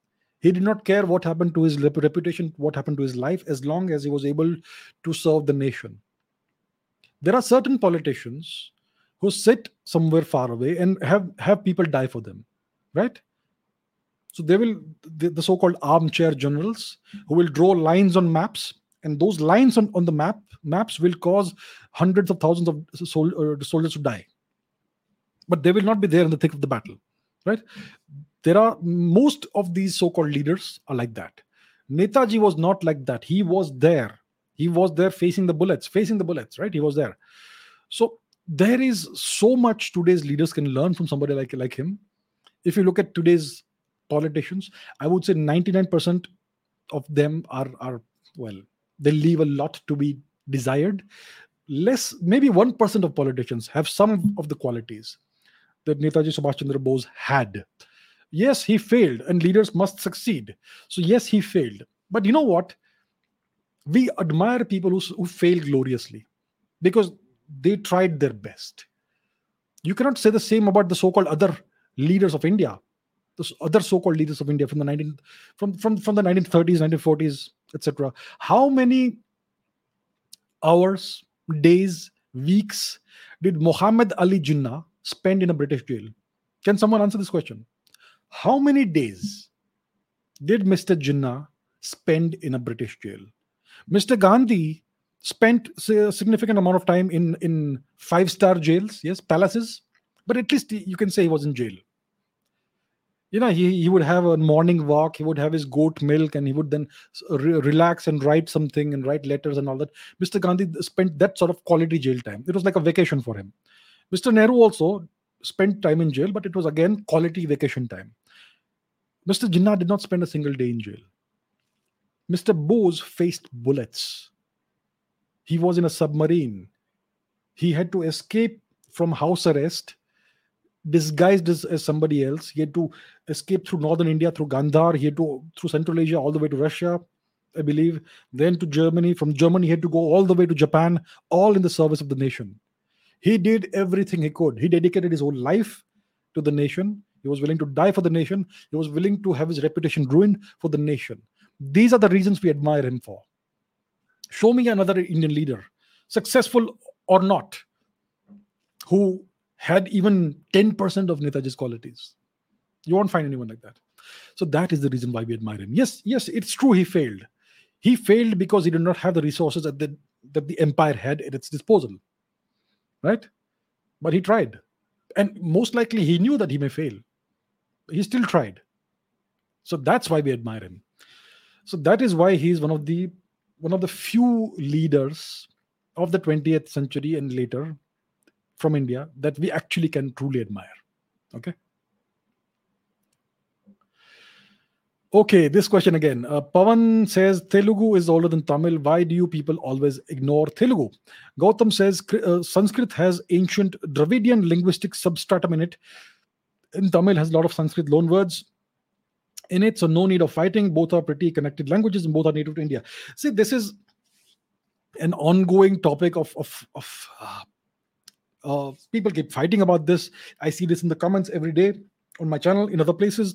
he did not care what happened to his reputation what happened to his life as long as he was able to serve the nation there are certain politicians who sit somewhere far away and have have people die for them right so they will the, the, so-called armchair generals who will draw lines on maps, and those lines on, on the map maps will cause hundreds of thousands of sol, uh, soldiers to die. But they will not be there in the thick of the battle, right? There are most of these so-called leaders are like that. Netaji was not like that. He was there. He was there facing the bullets, facing the bullets, right? He was there. So there is so much today's leaders can learn from somebody like like him. If you look at today's politicians i would say 99% of them are are well they leave a lot to be desired less maybe 1% of politicians have some of the qualities that netaji subhash chandra bose had yes he failed and leaders must succeed so yes he failed but you know what we admire people who, who fail gloriously because they tried their best you cannot say the same about the so-called other leaders of india the other so-called leaders of India from the 19 from from from the 1930s, 1940s, etc. How many hours, days, weeks did Muhammad Ali Jinnah spend in a British jail? Can someone answer this question? How many days did Mr. Jinnah spend in a British jail? Mr. Gandhi spent a significant amount of time in in five star jails, yes, palaces, but at least you can say he was in jail you know he, he would have a morning walk he would have his goat milk and he would then re- relax and write something and write letters and all that mr gandhi spent that sort of quality jail time it was like a vacation for him mr nehru also spent time in jail but it was again quality vacation time mr jinnah did not spend a single day in jail mr bose faced bullets he was in a submarine he had to escape from house arrest disguised as, as somebody else. He had to escape through northern India, through Gandhar. He had to through Central Asia all the way to Russia, I believe. Then to Germany. From Germany, he had to go all the way to Japan, all in the service of the nation. He did everything he could. He dedicated his whole life to the nation. He was willing to die for the nation. He was willing to have his reputation ruined for the nation. These are the reasons we admire him for. Show me another Indian leader, successful or not, who had even 10% of Netaji's qualities. You won't find anyone like that. So that is the reason why we admire him. Yes, yes, it's true he failed. He failed because he did not have the resources that the, that the empire had at its disposal. Right? But he tried. And most likely he knew that he may fail. He still tried. So that's why we admire him. So that is why he is one of the one of the few leaders of the 20th century and later from India that we actually can truly admire. Okay. Okay, this question again. Uh, Pavan says Telugu is older than Tamil. Why do you people always ignore Telugu? Gautam says uh, Sanskrit has ancient Dravidian linguistic substratum in it. In Tamil has a lot of Sanskrit loan words in it, so no need of fighting. Both are pretty connected languages and both are native to India. See, this is an ongoing topic of of, of uh, uh, people keep fighting about this. I see this in the comments every day on my channel, in other places.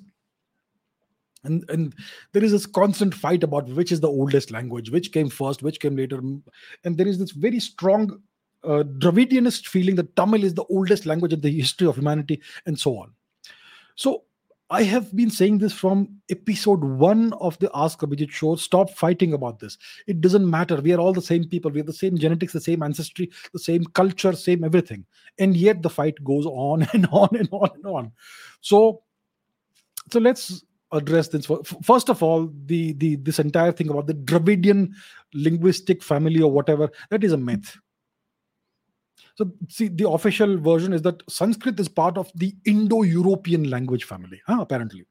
And, and there is this constant fight about which is the oldest language, which came first, which came later. And there is this very strong uh, Dravidianist feeling that Tamil is the oldest language in the history of humanity, and so on. So I have been saying this from episode one of the Ask Abhijit show. Stop fighting about this. It doesn't matter. We are all the same people. We have the same genetics, the same ancestry, the same culture, same everything. And yet the fight goes on and on and on and on. So, so let's address this. First of all, the the this entire thing about the Dravidian linguistic family or whatever that is a myth. So, see, the official version is that Sanskrit is part of the Indo-European language family, huh, apparently.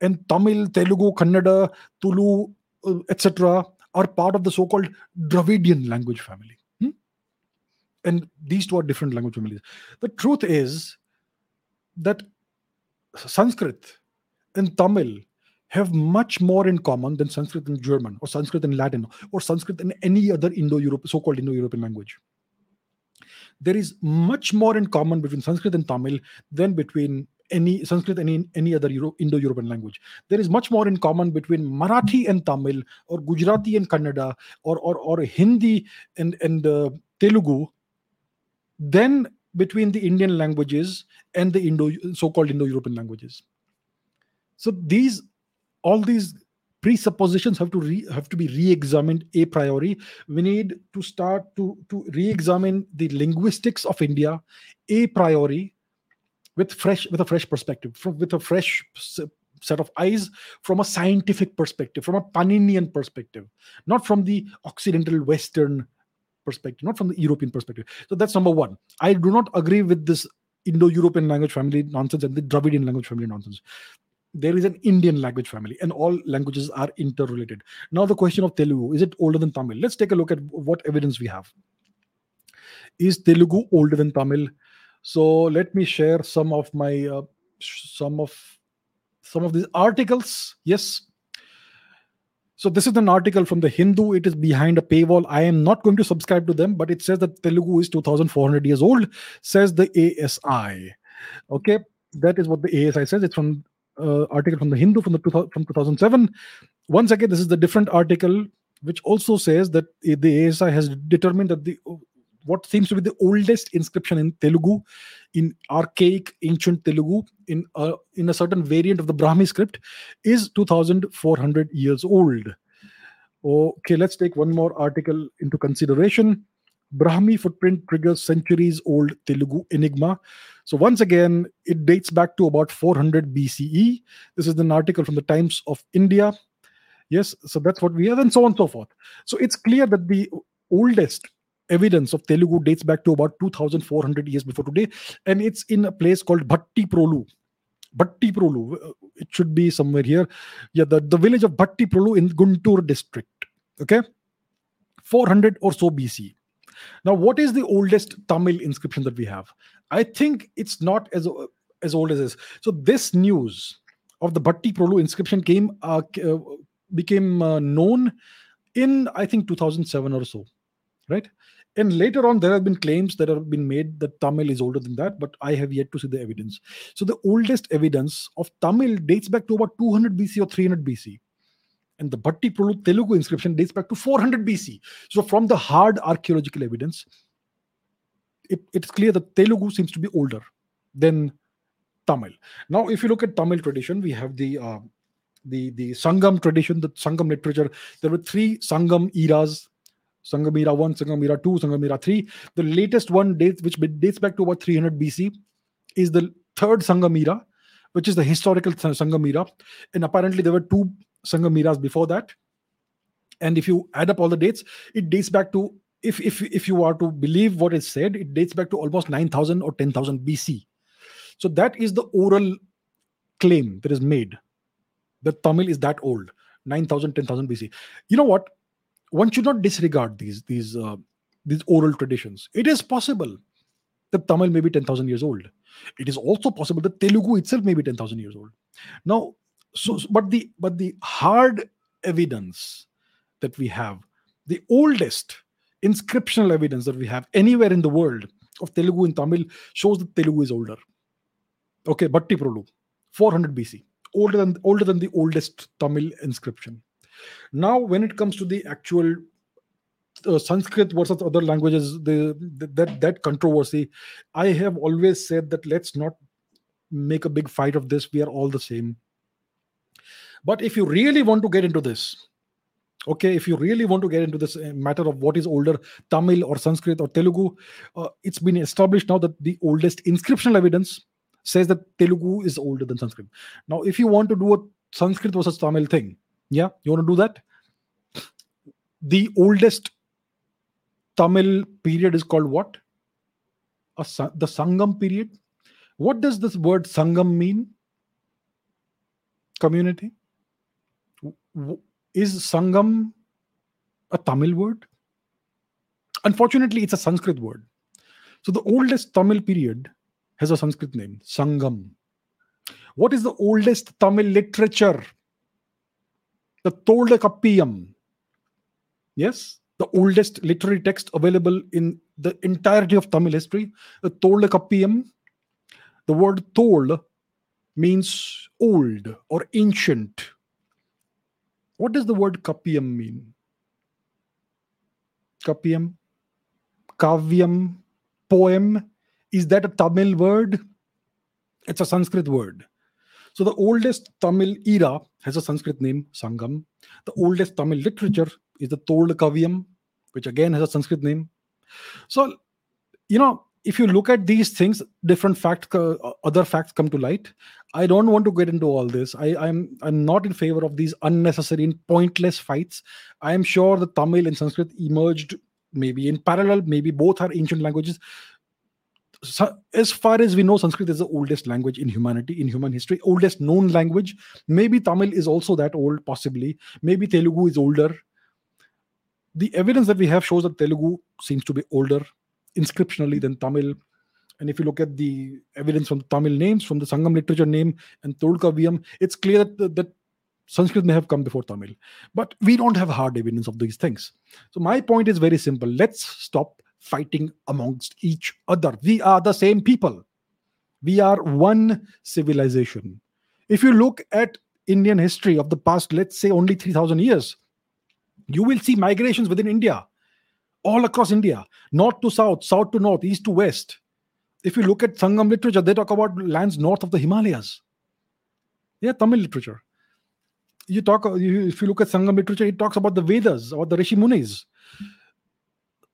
And Tamil, Telugu, Kannada, Tulu, uh, etc., are part of the so-called Dravidian language family. Hmm? And these two are different language families. The truth is that Sanskrit and Tamil have much more in common than Sanskrit and German, or Sanskrit and Latin, or Sanskrit and any other Indo-Europe, so-called Indo-European language there is much more in common between Sanskrit and Tamil than between any Sanskrit and any, other Euro, Indo-European language. There is much more in common between Marathi and Tamil, or Gujarati and Kannada, or or, or Hindi and and uh, Telugu, than between the Indian languages and the Indo so-called Indo-European languages. So these all these presuppositions have to re, have to be re-examined a priori. We need to start to to re-examine the linguistics of india a priori with fresh with a fresh perspective from, with a fresh set of eyes from a scientific perspective from a paninian perspective not from the occidental western perspective not from the european perspective. So that's number one. I do not agree with this indo-european language family nonsense and the dravidian language family nonsense there is an Indian language family, and all languages are interrelated. Now, the question of Telugu is it older than Tamil? Let's take a look at what evidence we have. Is Telugu older than Tamil? So let me share some of my uh, some of some of these articles. Yes. So this is an article from the Hindu. It is behind a paywall. I am not going to subscribe to them, but it says that Telugu is 2,400 years old. Says the ASI. Okay, that is what the ASI says. It's from uh, article from the Hindu from the from 2007. Once again, this is the different article which also says that the ASI has determined that the what seems to be the oldest inscription in Telugu, in archaic ancient Telugu, in a, in a certain variant of the Brahmi script, is 2,400 years old. Okay, let's take one more article into consideration. Brahmi footprint triggers centuries old Telugu enigma. So, once again, it dates back to about 400 BCE. This is an article from the Times of India. Yes, so that's what we have, and so on and so forth. So, it's clear that the oldest evidence of Telugu dates back to about 2400 years before today, and it's in a place called Bhatti Prolu. Bhatti Prolu, it should be somewhere here. Yeah, the, the village of Bhatti Prolu in Guntur district. Okay, 400 or so BC. Now, what is the oldest Tamil inscription that we have? I think it's not as as old as this. So this news of the Bhatti Prolu inscription came uh, uh, became uh, known in I think 2007 or so, right? And later on, there have been claims that have been made that Tamil is older than that, but I have yet to see the evidence. So the oldest evidence of Tamil dates back to about 200 BC or 300 BC and the Bhatti Prolu Telugu inscription dates back to 400 BC. So, from the hard archaeological evidence, it, it's clear that Telugu seems to be older than Tamil. Now, if you look at Tamil tradition, we have the uh, the the Sangam tradition, the Sangam literature. There were three Sangam eras. Sangam era 1, Sangam era 2, Sangam era 3. The latest one dates which dates back to about 300 BC is the third Sangam era, which is the historical Sangam era. And apparently there were two Sangam eras before that. And if you add up all the dates, it dates back to if if if you are to believe what is said, it dates back to almost 9,000 or 10,000 BC. So that is the oral claim that is made that Tamil is that old, 9,000, 10,000 BC. You know what? One should not disregard these these uh, these oral traditions. It is possible that Tamil may be 10,000 years old. It is also possible that Telugu itself may be 10,000 years old. Now, so but the but the hard evidence that we have the oldest inscriptional evidence that we have anywhere in the world of telugu and tamil shows that telugu is older okay bhatti prolu 400 bc older than older than the oldest tamil inscription now when it comes to the actual uh, sanskrit versus other languages the, the, that that controversy i have always said that let's not make a big fight of this. We are all the same. But if you really want to get into this, okay, if you really want to get into this uh, matter of what is older, Tamil or Sanskrit or Telugu, uh, it's been established now that the oldest inscriptional evidence says that Telugu is older than Sanskrit. Now, if you want to do a Sanskrit versus Tamil thing, yeah, you want to do that? The oldest Tamil period is called what? A, the Sangam period. What does this word Sangam mean? Community. Is Sangam a Tamil word? Unfortunately, it's a Sanskrit word. So the oldest Tamil period has a Sanskrit name, Sangam. What is the oldest Tamil literature? The Tolkappiyam. Yes, the oldest literary text available in the entirety of Tamil history, the Tolkappiyam. The word Tol means old or ancient. What does the word Kappiyam mean? Kappiyam, Kavyam, poem. Is that a Tamil word? It's a Sanskrit word. So the oldest Tamil era has a Sanskrit name, Sangam. The oldest Tamil literature is the Tolkavyam, which again has a Sanskrit name. So, you know, if you look at these things, different facts, uh, other facts come to light. I don't want to get into all this. I, I'm I'm not in favor of these unnecessary and pointless fights. I am sure the Tamil and Sanskrit emerged maybe in parallel. Maybe both are ancient languages so as far as we know, Sanskrit is the oldest language in humanity, in human history, oldest known language. Maybe Tamil is also that old, possibly. Maybe Telugu is older. The evidence that we have shows that Telugu seems to be older inscriptionally than Tamil. And if you look at the evidence from Tamil names, from the Sangam literature name and Tolkavyam, it's clear that, that Sanskrit may have come before Tamil. But we don't have hard evidence of these things. So my point is very simple. Let's stop fighting amongst each other. We are the same people. We are one civilization. If you look at Indian history of the past, let's say only 3000 years, you will see migrations within India, all across India, north to south, south to north, east to west. If you look at Sangam literature, they talk about lands north of the Himalayas. Yeah, Tamil literature. You talk, if you look at Sangam literature, it talks about the Vedas, about the Rishi Munis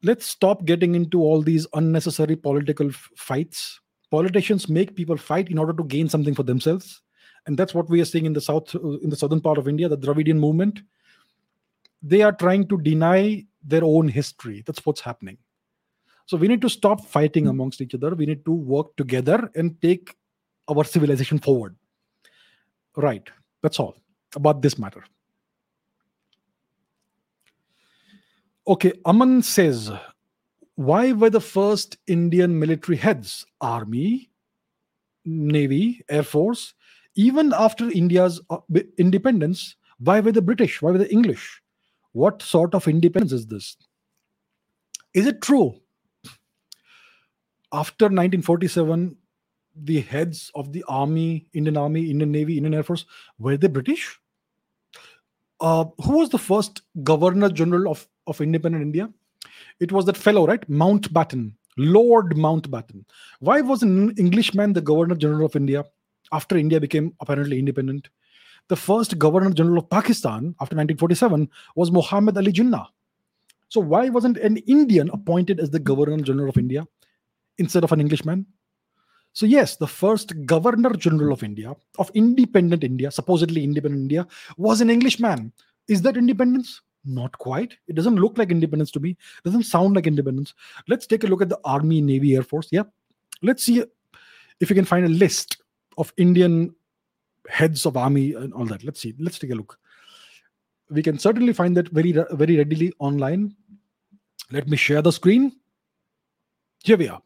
let's stop getting into all these unnecessary political f- fights politicians make people fight in order to gain something for themselves and that's what we are seeing in the south in the southern part of india the dravidian movement they are trying to deny their own history that's what's happening so we need to stop fighting hmm. amongst each other we need to work together and take our civilization forward right that's all about this matter Okay, Aman says, why were the first Indian military heads, army, navy, air force, even after India's uh, independence, why were the British? Why were the English? What sort of independence is this? Is it true? After 1947, the heads of the army, Indian army, Indian navy, Indian air force, were they British? Uh, who was the first governor general of of independent India? It was that fellow, right? Mountbatten, Lord Mountbatten. Why was an Englishman the Governor General of India after India became apparently independent? The first Governor General of Pakistan after 1947 was Muhammad Ali Jinnah. So why wasn't an Indian appointed as the Governor General of India instead of an Englishman? So yes, the first Governor General of India, of independent India, supposedly independent India, was an Englishman. Is that independence? Not quite. It doesn't look like independence to me. It doesn't sound like independence. Let's take a look at the Army, Navy, Air Force. Yeah. Let's see if we can find a list of Indian heads of army and all that. Let's see. Let's take a look. We can certainly find that very, very readily online. Let me share the screen. Here we are.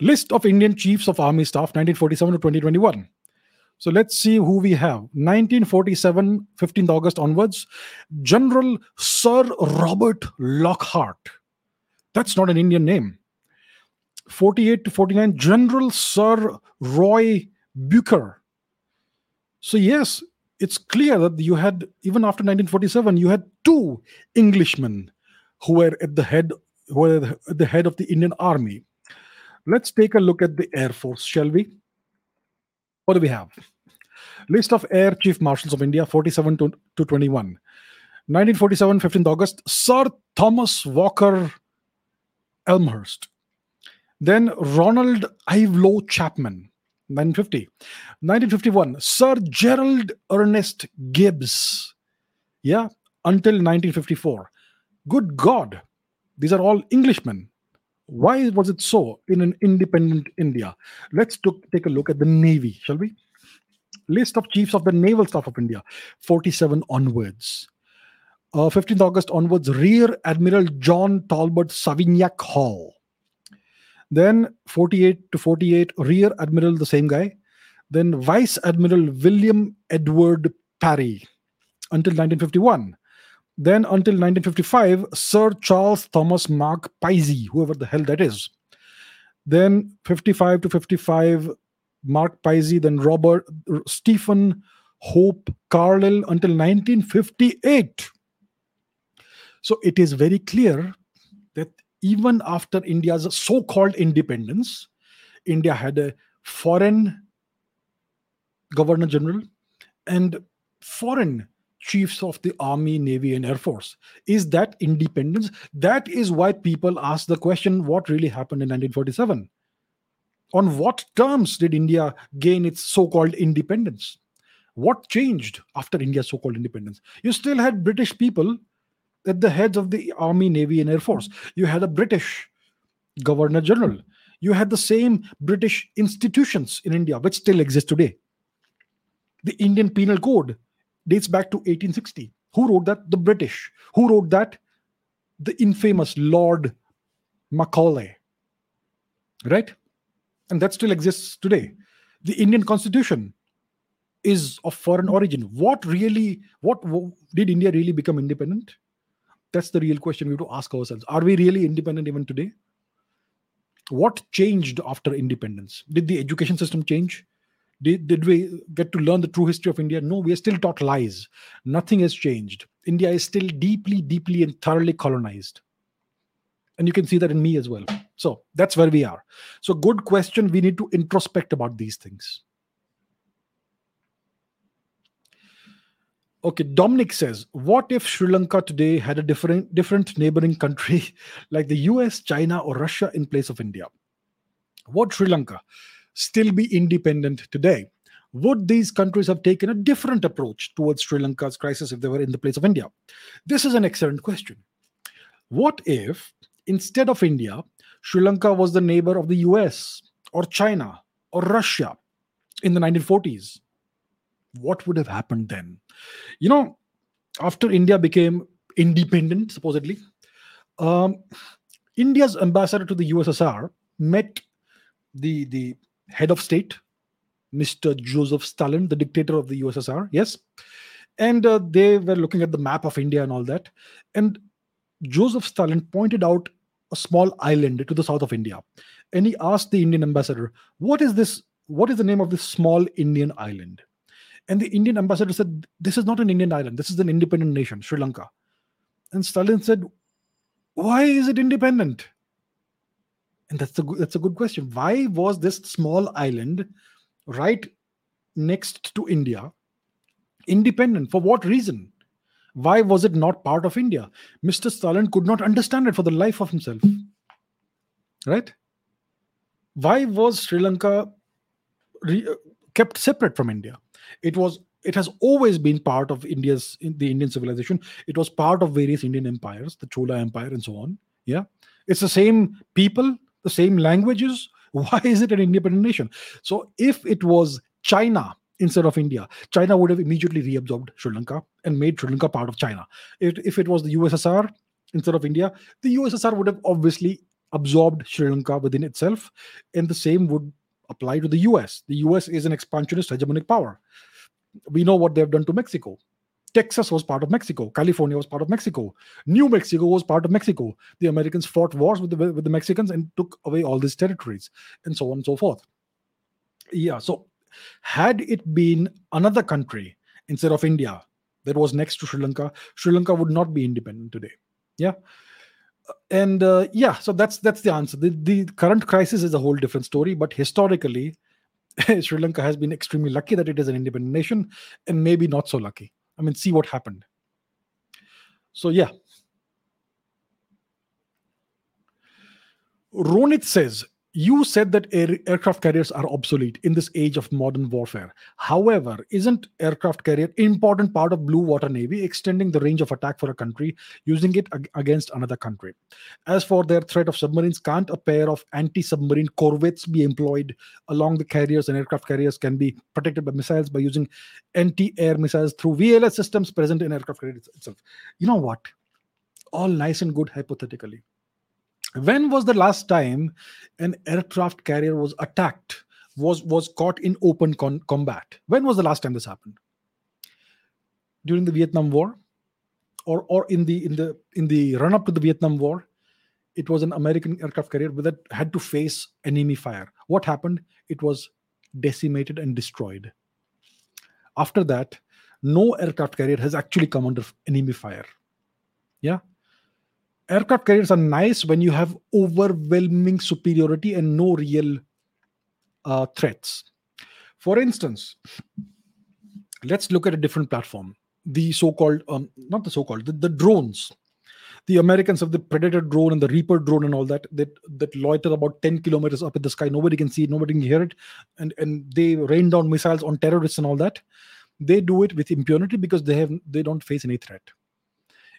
List of Indian Chiefs of Army Staff 1947 to 2021. So let's see who we have. 1947, 15th August onwards, General Sir Robert Lockhart. That's not an Indian name. 48 to 49, General Sir Roy Bucher. So, yes, it's clear that you had, even after 1947, you had two Englishmen who were at the head, who were at the head of the Indian Army. Let's take a look at the Air Force, shall we? What do we have? List of Air Chief Marshals of India, 47 to, to 21. 1947, 15th August, Sir Thomas Walker Elmhirst. Then Ronald Ivelaw-Chapman, 1950. 1951, Sir Gerald Ernest Gibbs. Yeah, until 1954. Good God, these are all Englishmen. Why was it so in an independent India? Let's took, take a look at the Navy, shall we? List of chiefs of the Naval Staff of India, 47 onwards. Uh, 15th August onwards, Rear Admiral John Talbot Savignac Hall. Then 48 to 48, Rear Admiral, the same guy. Then Vice Admiral William Edward Parry until 1951. Then until 1955, Sir Charles Thomas Mark Pizey, whoever the hell that is. Then 55 to 55, Mark Pizey, then Robert Stephen Hope Carlisle until 1958. So it is very clear that even after India's so called independence, India had a foreign governor general and foreign chiefs of the army, navy, and air force. Is that independence? That is why people ask the question what really happened in 1947? On what terms did India gain its so called independence? What changed after India's so called independence? You still had British people at the heads of the army, navy, and air force. You had a British governor general. You had the same British institutions in India, which still exist today. The Indian Penal Code dates back to 1860. Who wrote that? The British. Who wrote that? The infamous Lord Macaulay. Right? And that still exists today. The Indian Constitution is of foreign origin. What really, what did India really become independent? That's the real question we have to ask ourselves. Are we really independent even today? What changed after independence? Did the education system change? Did, did we get to learn the true history of India? No, we are still taught lies. Nothing has changed. India is still deeply, deeply, and thoroughly colonized. And you can see that in me as well. So that's where we are. So, good question. We need to introspect about these things. Okay, Dominic says, what if Sri Lanka today had a different different neighboring country like the US, China, or Russia in place of India? Would Sri Lanka still be independent today? Would these countries have taken a different approach towards Sri Lanka's crisis if they were in the place of India? This is an excellent question. What if, instead of India, Sri Lanka was the neighbor of the US or China or Russia in the 1940s? What would have happened then? You know, after India became independent, supposedly, um, India's ambassador to the USSR met the the head of state, Mr. Joseph Stalin, the dictator of the USSR. Yes, and uh, they were looking at the map of India and all that, and Joseph Stalin pointed out a small island to the south of India, and he asked the Indian ambassador, "What is this? What is the name of this small Indian island?" And the Indian ambassador said, This is not an Indian island. This is an independent nation, Sri Lanka. And Stalin said, Why is it independent? And that's a, that's a good question. Why was this small island right next to India independent? For what reason? Why was it not part of India? Mr. Stalin could not understand it for the life of himself. Right? Why was Sri Lanka re- uh, kept separate from India? It was it has always been part of india's the indian civilization. It was part of various indian empires the chola empire and so on. Yeah. It's the same people the same languages. Why is it an independent nation? So if it was china instead of india china would have immediately reabsorbed sri lanka and made sri lanka part of china. If, if it was the ussr instead of india the ussr would have obviously absorbed sri lanka within itself. And the same would apply to the US. The US is an expansionist hegemonic power. We know what they've done to Mexico. Texas was part of Mexico. California was part of Mexico. New Mexico was part of Mexico. The Americans fought wars with the, with the Mexicans and took away all these territories, and so on and so forth. Yeah, so had it been another country instead of India that was next to Sri Lanka, Sri Lanka would not be independent today. Yeah and uh, yeah so that's that's the answer the, the current crisis is a whole different story but historically Sri Lanka has been extremely lucky that it is an independent nation, and maybe not so lucky. I mean, see what happened. So, yeah. Ronit says you said that air, aircraft carriers are obsolete in this age of modern warfare. However, isn't aircraft carrier important part of blue water navy extending the range of attack for a country using it ag- against another country? As for their threat of submarines, can't a pair of anti-submarine corvettes be employed along the carriers and aircraft carriers can be protected by missiles by using anti-air missiles through VLS systems present in aircraft carriers itself? You know what? All nice and good hypothetically when was the last time an aircraft carrier was attacked was was caught in open con- combat? When was the last time this happened? During the vietnam war or or in the in the in the run up to the vietnam war it was an american aircraft carrier that had to face enemy fire. What happened? It was decimated and destroyed. After that no aircraft carrier has actually come under enemy fire. Yeah aircraft carriers are nice when you have overwhelming superiority and no real uh, threats. For instance, let's look at a different platform. The so-called, um, not the so-called, the, the, drones. The Americans have the Predator drone and the Reaper drone and all that that that loiter about 10 kilometers up in the sky. Nobody can see it, nobody can hear it, and and they rain down missiles on terrorists and all that. They do it with impunity because they have they don't face any threat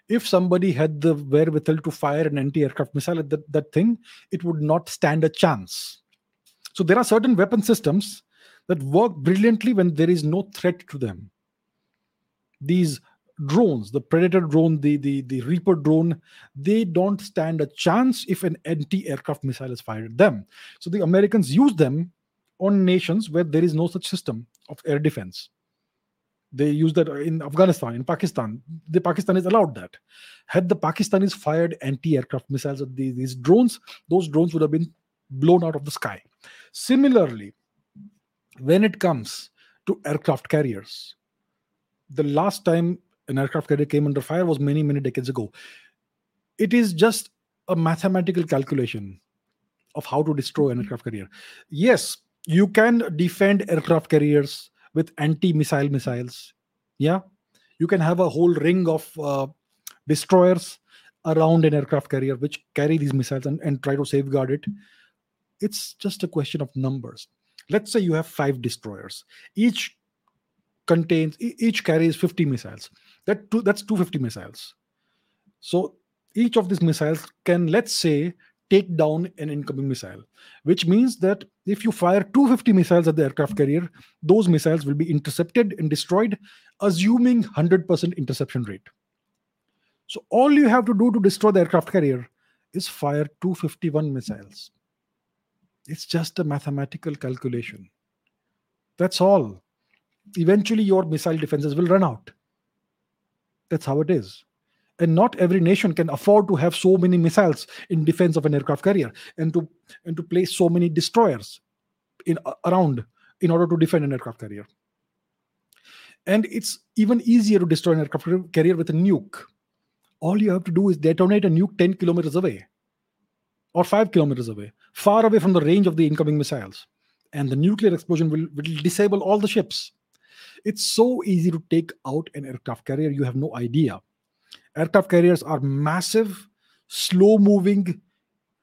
if somebody had the wherewithal to fire an anti-aircraft missile at that, that thing, it would not stand a chance. So there are certain weapon systems that work brilliantly when there is no threat to them. These drones, the Predator drone, the, the, the Reaper drone, they don't stand a chance if an anti-aircraft missile is fired at them. So the Americans use them on nations where there is no such system of air defense. They use that in Afghanistan, in Pakistan. The Pakistanis allowed that. Had the Pakistanis fired anti-aircraft missiles at these, these drones, those drones would have been blown out of the sky. Similarly, when it comes to aircraft carriers, the last time an aircraft carrier came under fire was many, many decades ago. It is just a mathematical calculation of how to destroy an aircraft carrier. Yes, you can defend aircraft carriers with anti-missile missiles. Yeah. You can have a whole ring of uh, destroyers around an aircraft carrier which carry these missiles and, and try to safeguard it. It's just a question of numbers. Let's say you have five destroyers. Each contains each carries 50 missiles. That two, that's 250 missiles. So each of these missiles can let's say take down an incoming missile, which means that if you fire 250 missiles at the aircraft carrier, those missiles will be intercepted and destroyed, assuming 100% interception rate. So all you have to do to destroy the aircraft carrier is fire 251 missiles. It's just a mathematical calculation. That's all. Eventually, your missile defenses will run out. That's how it is and not every nation can afford to have so many missiles in defense of an aircraft carrier and to and to place so many destroyers in around in order to defend an aircraft carrier. And it's even easier to destroy an aircraft carrier with a nuke. All you have to do is detonate a nuke 10 kilometers away or 5 kilometers away far away from the range of the incoming missiles. And the nuclear explosion will, will disable all the ships. It's so easy to take out an aircraft carrier. You have no idea aircraft carriers are massive, slow moving,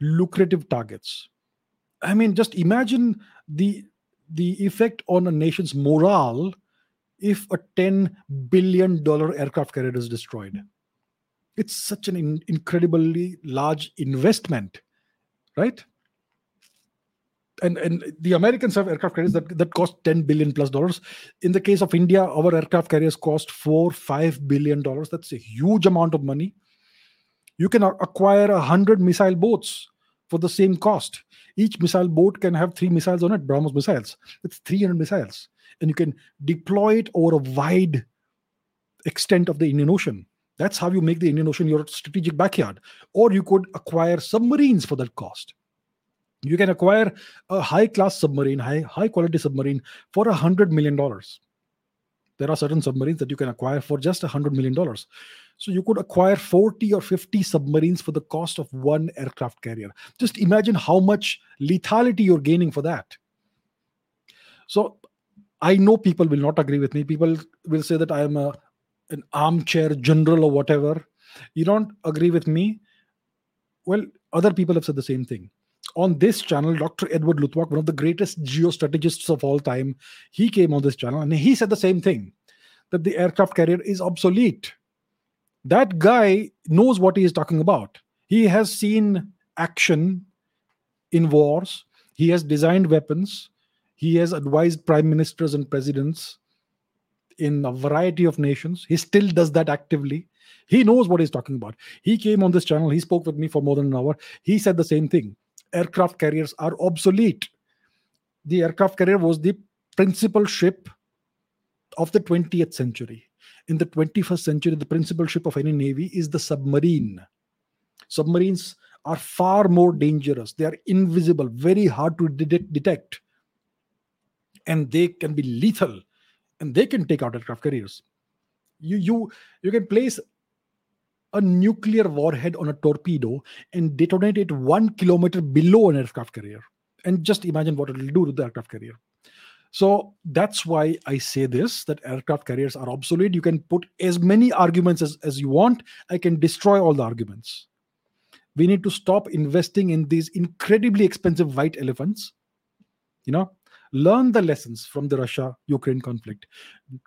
lucrative targets. I mean, just imagine the the effect on a nation's morale if a 10 billion dollar aircraft carrier is destroyed. It's such an in- incredibly large investment, right? And and the Americans have aircraft carriers that, that cost 10 billion plus dollars. In the case of India, our aircraft carriers cost four, five billion dollars. That's a huge amount of money. You can acquire a hundred missile boats for the same cost. Each missile boat can have three missiles on it, BrahMos missiles. It's 300 missiles. And you can deploy it over a wide extent of the Indian Ocean. That's how you make the Indian Ocean your strategic backyard. Or you could acquire submarines for that cost you can acquire a high class submarine high high quality submarine for a hundred million dollars there are certain submarines that you can acquire for just a hundred million dollars so you could acquire 40 or 50 submarines for the cost of one aircraft carrier just imagine how much lethality you're gaining for that So I know people will not agree with me. People will say that I am a an armchair general or whatever. You don't agree with me. Well, other people have said the same thing. On this channel, Dr. Edward Luttwak, one of the greatest geostrategists of all time, he came on this channel and he said the same thing that the aircraft carrier is obsolete. That guy knows what he is talking about. He has seen action in wars, he has designed weapons, he has advised prime ministers and presidents in a variety of nations. He still does that actively. He knows what he's talking about. He came on this channel, he spoke with me for more than an hour. He said the same thing aircraft carriers are obsolete. The aircraft carrier was the principal ship of the 20th century. In the 21st century, the principal ship of any navy is the submarine. Submarines are far more dangerous. They are invisible, very hard to detect and they can be lethal and they can take out aircraft carriers you you you can place a nuclear warhead on a torpedo and detonate it one kilometer below an aircraft carrier. And just imagine what it will do to the aircraft carrier. So that's why i say this that aircraft carriers are obsolete. You can put as many arguments as, as you want. I can destroy all the arguments. We need to stop investing in these incredibly expensive white elephants. You know learn the lessons from the russia ukraine conflict.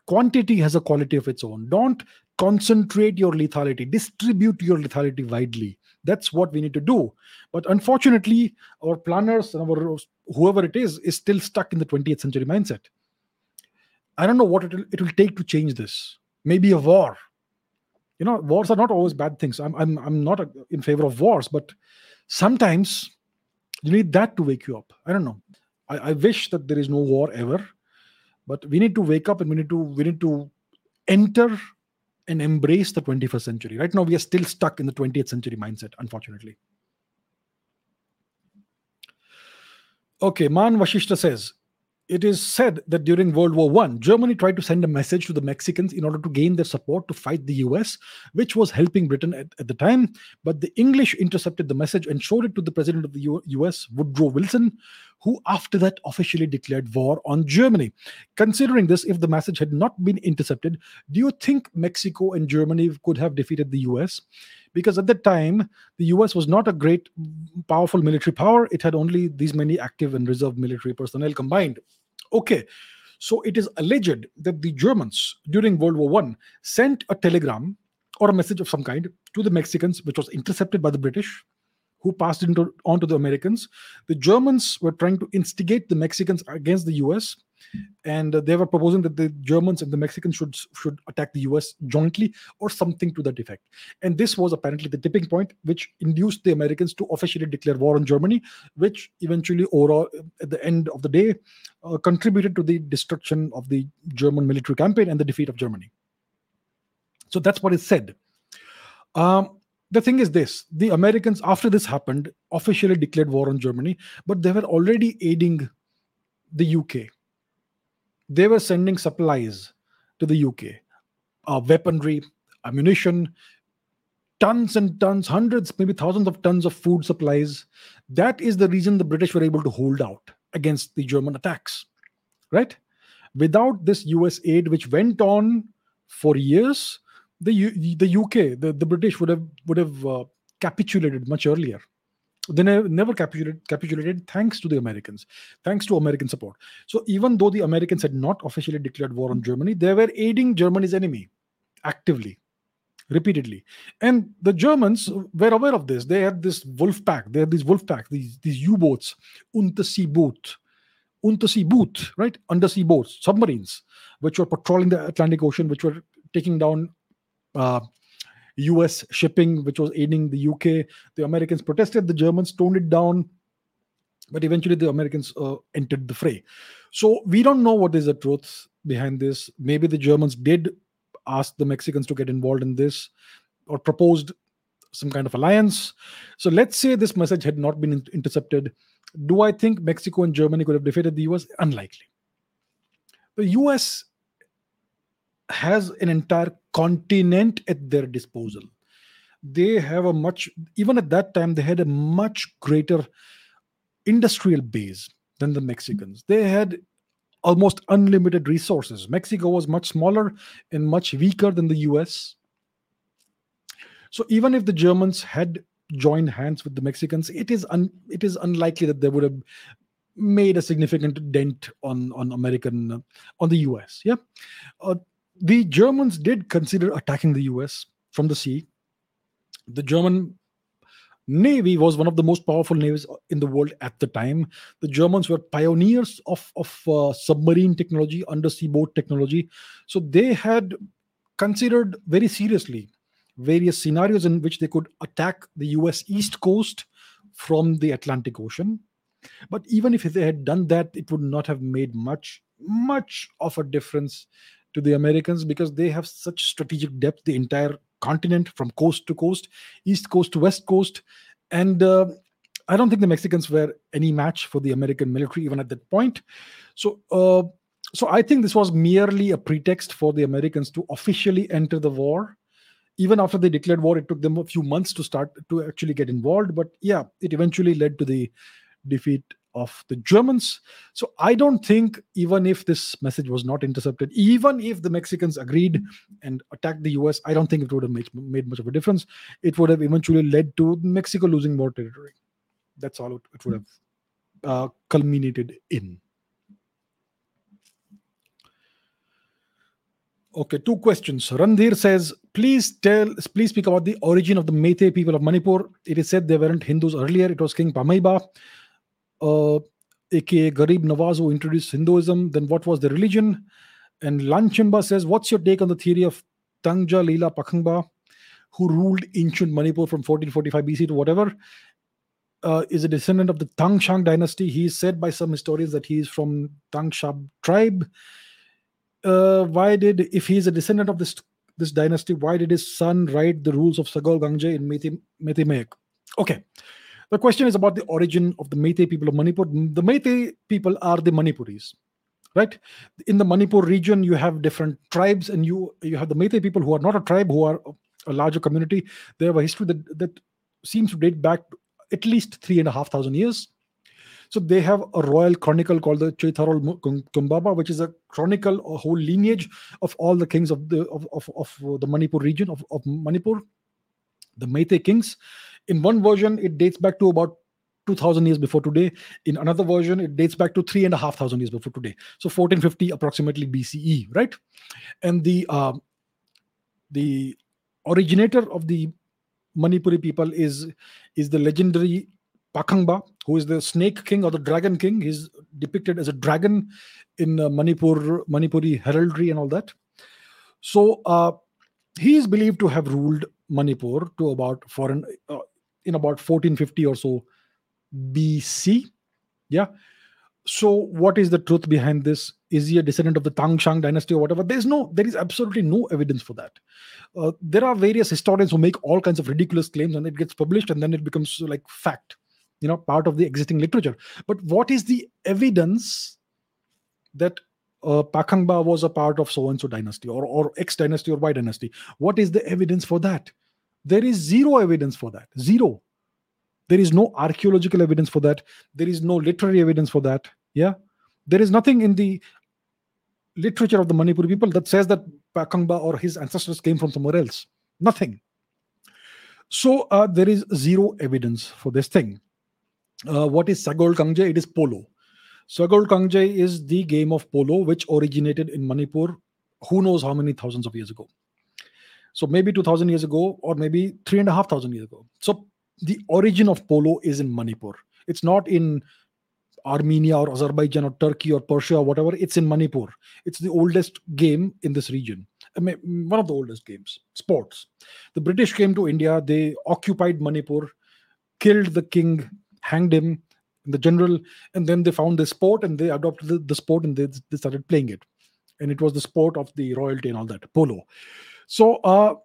Quantity has a quality of its own. Don't concentrate your lethality distribute your lethality widely. That's what we need to do. But unfortunately our planners and our whoever it is is still stuck in the 20th century mindset. I don't know what it will, it will take to change this. Maybe a war. You know wars are not always bad things. I'm i'm, I'm not in favor of wars but sometimes you need that to wake you up. I don't know. I, I wish that there is no war ever, but we need to wake up and we need to we need to enter and embrace the 21st century. Right now, we are still stuck in the 20th century mindset, unfortunately. Okay, Man Vashishta says, it is said that during World War One, Germany tried to send a message to the Mexicans in order to gain their support to fight the US, which was helping Britain at, at the time. But the English intercepted the message and showed it to the president of the U- US, Woodrow Wilson, who after that officially declared war on Germany. Considering this, if the message had not been intercepted, do you think Mexico and Germany could have defeated the US? because at that time the us was not a great powerful military power it had only these many active and reserve military personnel combined okay so it is alleged that the germans during world war 1 sent a telegram or a message of some kind to the mexicans which was intercepted by the british who passed it on to the americans. The germans were trying to instigate the mexicans against the us and they were proposing that the Germans and the Mexicans should should attack the U.S. jointly or something to that effect. And this was apparently the tipping point, which induced the Americans to officially declare war on Germany, which eventually, overall, at the end of the day, uh, contributed to the destruction of the German military campaign and the defeat of Germany. So that's what is said. Um, the thing is this the Americans, after this happened, officially declared war on Germany, but they were already aiding the UK they were sending supplies to the UK, uh, weaponry, ammunition, tons and tons, hundreds, maybe thousands of tons of food supplies. That is the reason the British were able to hold out against the German attacks, right? Without this US aid, which went on for years, the U- the UK, the, the British would have would have uh, capitulated much earlier they never capitulated, capitulated thanks to the Americans, thanks to American support. So even though the Americans had not officially declared war on Germany, they were aiding Germany's enemy actively, repeatedly. And the Germans were aware of this. They had this wolf pack. They had these wolf pack, these, these U-boats, Unterseeboot, Unterseeboot, right? Undersea boats, submarines, which were patrolling the Atlantic Ocean, which were taking down uh, US shipping, which was aiding the UK. The Americans protested, the Germans toned it down, but eventually the Americans uh, entered the fray. So we don't know what is the truth behind this. Maybe the Germans did ask the Mexicans to get involved in this or proposed some kind of alliance. So let's say this message had not been intercepted. Do I think Mexico and Germany could have defeated the US? Unlikely. The US has an entire continent at their disposal. They have a much, even at that time, they had a much greater industrial base than the Mexicans. They had almost unlimited resources. Mexico was much smaller and much weaker than the US. So even if the Germans had joined hands with the Mexicans, it is un, it is unlikely that they would have made a significant dent on on American on the US. Yeah, uh, the Germans did consider attacking the US from the sea. The German Navy was one of the most powerful navies in the world at the time. The Germans were pioneers of, of uh, submarine technology, undersea boat technology. So they had considered very seriously various scenarios in which they could attack the US East Coast from the Atlantic Ocean. But even if they had done that, it would not have made much, much of a difference to the Americans because they have such strategic depth. The entire continent from coast to coast, east coast to west coast. And uh, I don't think the Mexicans were any match for the American military even at that point. So, uh, so I think this was merely a pretext for the Americans to officially enter the war. Even after they declared war, it took them a few months to start to actually get involved. But yeah, it eventually led to the defeat of the Germans. So I don't think, even if this message was not intercepted, even if the Mexicans agreed and attacked the US, I don't think it would have made, made much of a difference. It would have eventually led to Mexico losing more territory. That's all it, it would have uh, culminated in. Okay, two questions. Randhir says, please tell, please speak about the origin of the Meitei people of Manipur. It is said they weren't Hindus earlier. It was King Pamheiba uh, aka Garib Nawaz, who introduced Hinduism. Then what was the religion? And Lanchimba says, What's your take on the theory of Tangja Leela Pakhangba, who ruled ancient Manipur from 1445 BC to whatever? Uh, is a descendant of the Tangshang dynasty. He is said by some historians that he is from Tangshab tribe. Uh, why did, if he is a descendant of this this dynasty, why did his son write the rules of Sagol Kangje in Meitei Okay, the question is about the origin of the Meitei people of Manipur. The Meitei people are the Manipuris, right? In the Manipur region, you have different tribes, and you you have the Meitei people who are not a tribe, who are a larger community. They have a history that that seems to date back at least three and a half thousand years. So they have a royal chronicle called the Cheitharol Kumbaba, which is a chronicle, a whole lineage of all the kings of the of, of, of the Manipur region of, of Manipur, the Meitei kings. In one version, it dates back to about 2000 years before today. In another version, it dates back to three and a half thousand years before today. So 1450 approximately BCE, right? And the uh, the originator of the Manipuri people is is the legendary Pakhangba, who is the snake king or the dragon king. He's depicted as a dragon in uh, Manipur, Manipuri heraldry and all that. So uh, he is believed to have ruled Manipur to about foreign uh, in about 1450 or so BC. Yeah. So, what is the truth behind this? Is he a descendant of the Tangshang dynasty or whatever? There's no, there is absolutely no evidence for that. Uh, there are various historians who make all kinds of ridiculous claims and it gets published and then it becomes like fact, you know, part of the existing literature. But what is the evidence that uh, Pakhangba was a part of so and so dynasty or, or X dynasty or Y dynasty? What is the evidence for that? There is zero evidence for that. Zero. There is no archaeological evidence for that. There is no literary evidence for that. Yeah. There is nothing in the literature of the Manipuri people that says that Pakhangba or his ancestors came from somewhere else. Nothing. So uh, there is zero evidence for this thing. Uh, what is Sagol Kangje? It is polo. Sagol Kangje is the game of polo which originated in Manipur who knows how many thousands of years ago. So maybe 2000 years ago, or maybe three and a half thousand years ago. So the origin of polo is in Manipur. It's not in Armenia or Azerbaijan or Turkey or Persia or whatever. It's in Manipur. It's the oldest game in this region. I mean, one of the oldest games, sports. The British came to India. They occupied Manipur, killed the king, hanged him, the general, and then they found the sport and they adopted the, the sport and they, they started playing it. And it was the sport of the royalty and all that, polo. So, uh,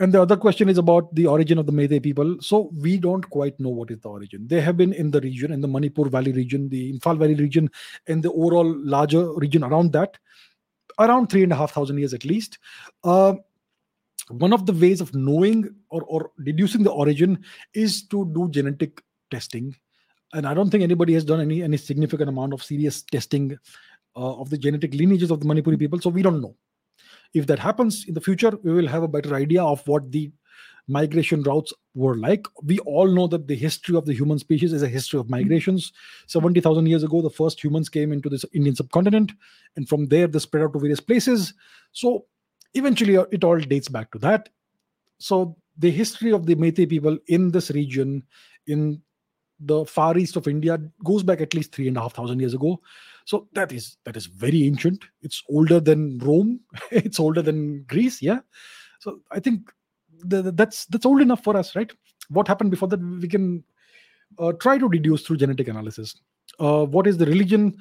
and the other question is about the origin of the Meitei people. So we don't quite know what is the origin. They have been in the region, in the Manipur Valley region, the Imphal Valley region, and the overall larger region around that, around three and a half thousand years at least. Uh, one of the ways of knowing or, or deducing the origin is to do genetic testing and i don't think anybody has done any any significant amount of serious testing uh, of the genetic lineages of the Manipuri people. So we don't know. If that happens in the future, we will have a better idea of what the migration routes were like. We all know that the history of the human species is a history of migrations. 70,000 years ago, the first humans came into this Indian subcontinent, and from there, they spread out to various places. So eventually, uh, it all dates back to that. So the history of the Meitei people in this region, in the far east of India, goes back at least three and a half thousand years ago. So that is that is very ancient. It's older than Rome. it's older than Greece. Yeah. So I think the, the, that's that's old enough for us, right? What happened before that? We can uh, try to deduce through genetic analysis. Uh, what is the religion?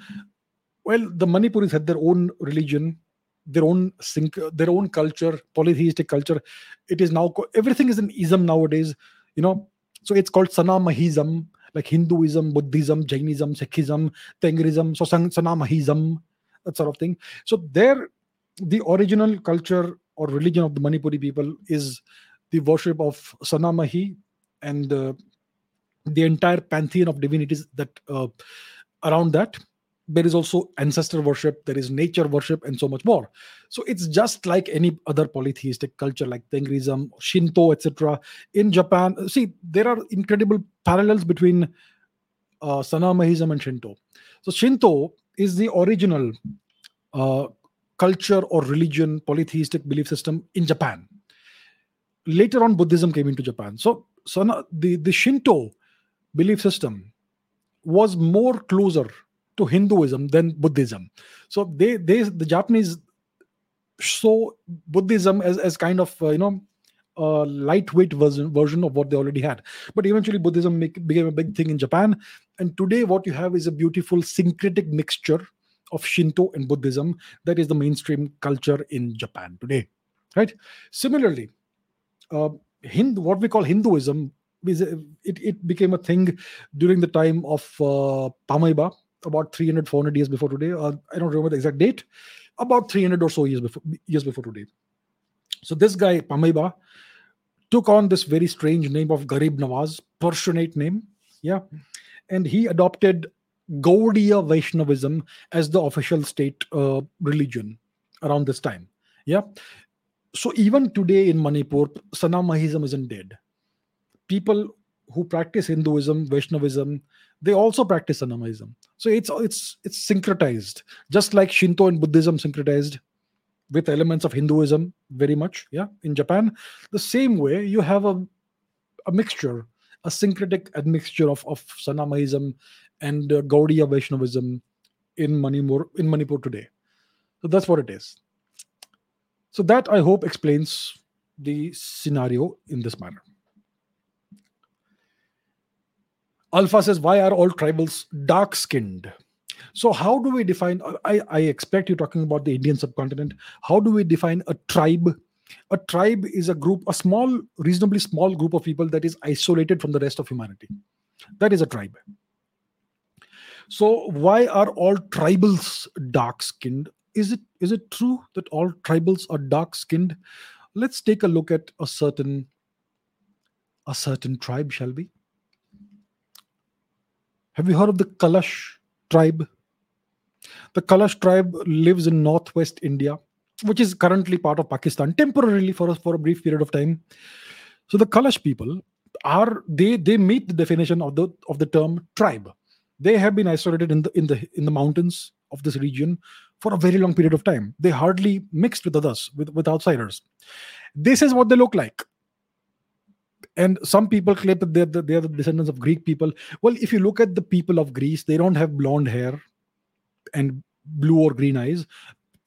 Well, the Manipuris had their own religion, their own sync, their own culture, polytheistic culture. It is now everything is an ism nowadays. You know, so it's called Sanamahism, like Hinduism, Buddhism, Jainism, Sikhism, Tengrism, Sanamahism, that sort of thing. So there, the original culture or religion of the Manipuri people is the worship of Sanamahi and uh, the entire pantheon of divinities that uh, around that there is also ancestor worship there is nature worship and so much more. So it's just like any other polytheistic culture like tengrism shinto etc in japan see there are incredible parallels between uh, sanamahism and shinto. So shinto is the original uh, culture or religion polytheistic belief system in japan. Later on buddhism came into japan. So so the, the shinto belief system was more closer to hinduism than buddhism. So they they the japanese saw buddhism as, as kind of uh, you know a lightweight version version of what they already had. But eventually buddhism make, became a big thing in japan. And today what you have is a beautiful syncretic mixture of shinto and buddhism that is the mainstream culture in japan today right? Similarly uh, Hind, what we call Hinduism, is it, it became a thing during the time of uh, Pamheiba, about 300, 400 years before today. Uh, I don't remember the exact date, about 300 or so years before, years before today. So this guy, Pamheiba, took on this very strange name of Garib Nawaz, Persianate name. Yeah. And he adopted Gaudiya Vaishnavism as the official state uh, religion around this time. Yeah so even today in Manipur, Sanamahism isn't dead. People who practice Hinduism, Vaishnavism, they also practice Sanamahism. So it's it's it's syncretized, just like Shinto and Buddhism syncretized with elements of Hinduism very much. Yeah, in Japan, the same way you have a a mixture, a syncretic admixture of of Sanamahism and uh, Gaudiya Vaishnavism in Manipur in Manipur today. So that's what it is. So that I hope explains the scenario in this manner. Alpha says, why are all tribals dark skinned? So, how do we define? I, I expect you're talking about the Indian subcontinent. How do we define a tribe? A tribe is a group, a small, reasonably small group of people that is isolated from the rest of humanity. That is a tribe. So, why are all tribals dark skinned? is it is it true that all tribals are dark skinned let's take a look at a certain a certain tribe shall we have you heard of the kalash tribe the kalash tribe lives in northwest india which is currently part of pakistan temporarily for us for a brief period of time so the kalash people are they they meet the definition of the of the term tribe they have been isolated in the in the in the mountains of this region for a very long period of time. They hardly mixed with others, with, with outsiders. This is what they look like. And some people claim that they're the, they're the descendants of Greek people. Well, if you look at the people of Greece, they don't have blonde hair and blue or green eyes.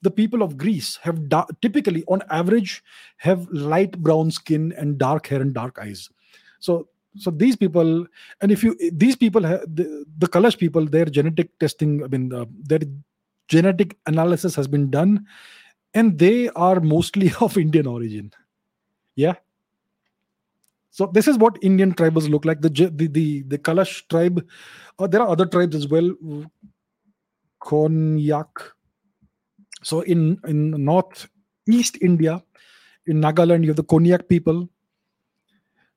The people of Greece have da- typically, on average, have light brown skin and dark hair and dark eyes. So so these people and if you these people have the, the kalash people their genetic testing i mean uh, their genetic analysis has been done and they are mostly of indian origin yeah so this is what indian tribals look like the the the, the kalash tribe uh, there are other tribes as well konyak so in in north east india in nagaland you have the konyak people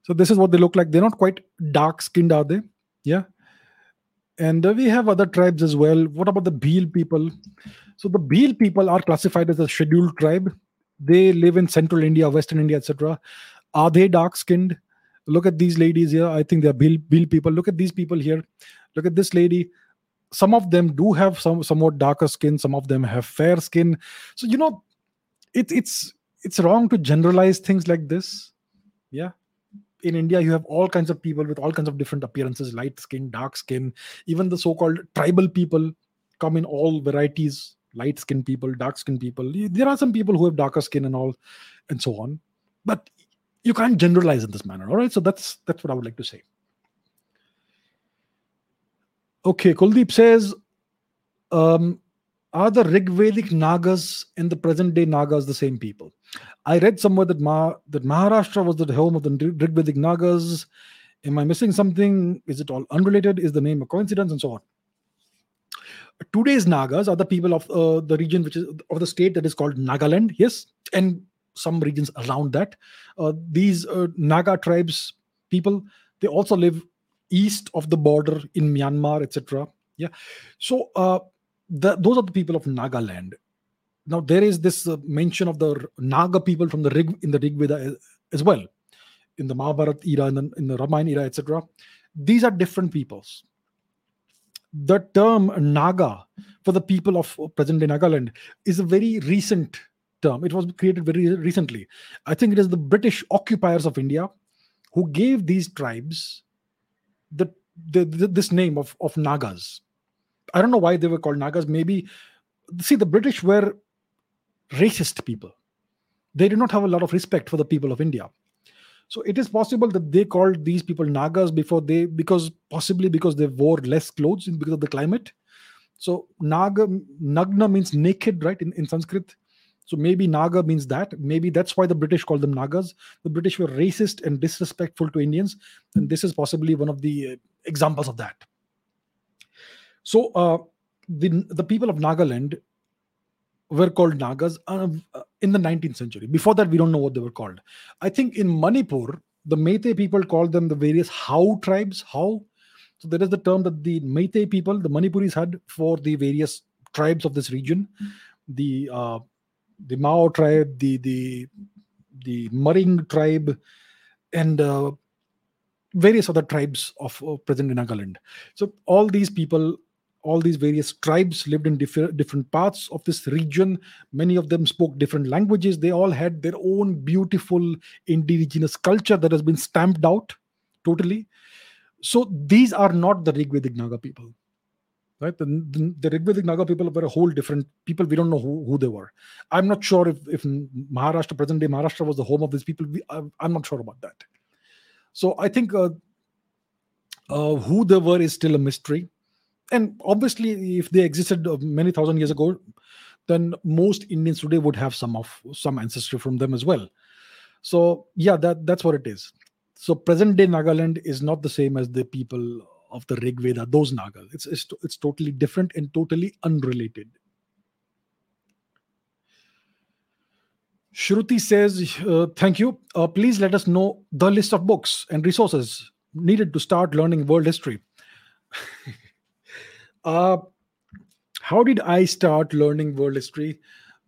so this is what they look like they're not quite dark skinned are they yeah And uh, we have other tribes as well. What about the Bhil people? So the Bhil people are classified as a scheduled tribe. They live in central India, western India, etc. Are they dark skinned? Look at these ladies here. I think they're Bhil, Bhil people. Look at these people here. Look at this lady. Some of them do have some somewhat darker skin. Some of them have fair skin. So you know, it, it's it's wrong to generalize things like this. Yeah, in India, you have all kinds of people with all kinds of different appearances light skin, dark skin. Even the so called tribal people come in all varieties light skin people, dark skin people. There are some people who have darker skin and all, and so on. But you can't generalize in this manner. All right. So that's that's what I would like to say. Okay, Kuldeep says, um, are the Rigvedic Nagas and the present day Nagas the same people? I read somewhere that Ma- that Maharashtra was the home of the Rigvedic Nagas. Am I missing something? Is it all unrelated? Is the name a coincidence and so on? Today's Nagas are the people of uh, the region which is of the state that is called Nagaland. Yes, and some regions around that. Uh, these uh, Naga tribes people they also live east of the border in Myanmar, etc. Yeah, so uh, the, those are the people of Nagaland. Now there is this mention of the Naga people from the Rig in the Rig Veda as, well, in the Mahabharata era and in, in the Ramayana era, etc. These are different peoples. The term Naga for the people of present-day Nagaland is a very recent term. It was created very recently. I think it is the British occupiers of India who gave these tribes the, the, the, this name of, of Nagas. I don't know why they were called Nagas. Maybe, see, the British were racist people. They did not have a lot of respect for the people of India. So it is possible that they called these people Nagas before they, because possibly because they wore less clothes because of the climate. So Naga, Nagna means naked, right, in, in Sanskrit. So maybe Naga means that. Maybe that's why the British called them Nagas. The British were racist and disrespectful to Indians. And this is possibly one of the uh, examples of that. So uh, the, the people of Nagaland were called Nagas uh, in the 19th century. Before that, we don't know what they were called. I think in Manipur, the Meitei people called them the various Hao tribes. Hao. So that is the term that the Meitei people, the Manipuris, had for the various tribes of this region. Mm-hmm. The uh, the Mao tribe, the the the Maring tribe, and uh, various other tribes of, of present in Nagaland. So all these people, all these various tribes lived in different different parts of this region. Many of them spoke different languages. They all had their own beautiful indigenous culture that has been stamped out totally. So these are not the Rigvedic Naga people right? The, the, the rigvedic naga people were a whole different people. We don't know who, who they were. I'm not sure if, if maharashtra present day maharashtra was the home of these people. We, i'm not sure about that. So i think uh, uh, who they were is still a mystery. And obviously if they existed uh, many thousand years ago then most indians today would have some of some ancestry from them as well. So yeah that that's what it is. So present day nagaland is not the same as the people of the Rig Veda, those Nagas. It's, it's, it's totally different and totally unrelated. Shruti says, uh, Thank you. Uh, please let us know the list of books and resources needed to start learning world history. uh, how did I start learning world history?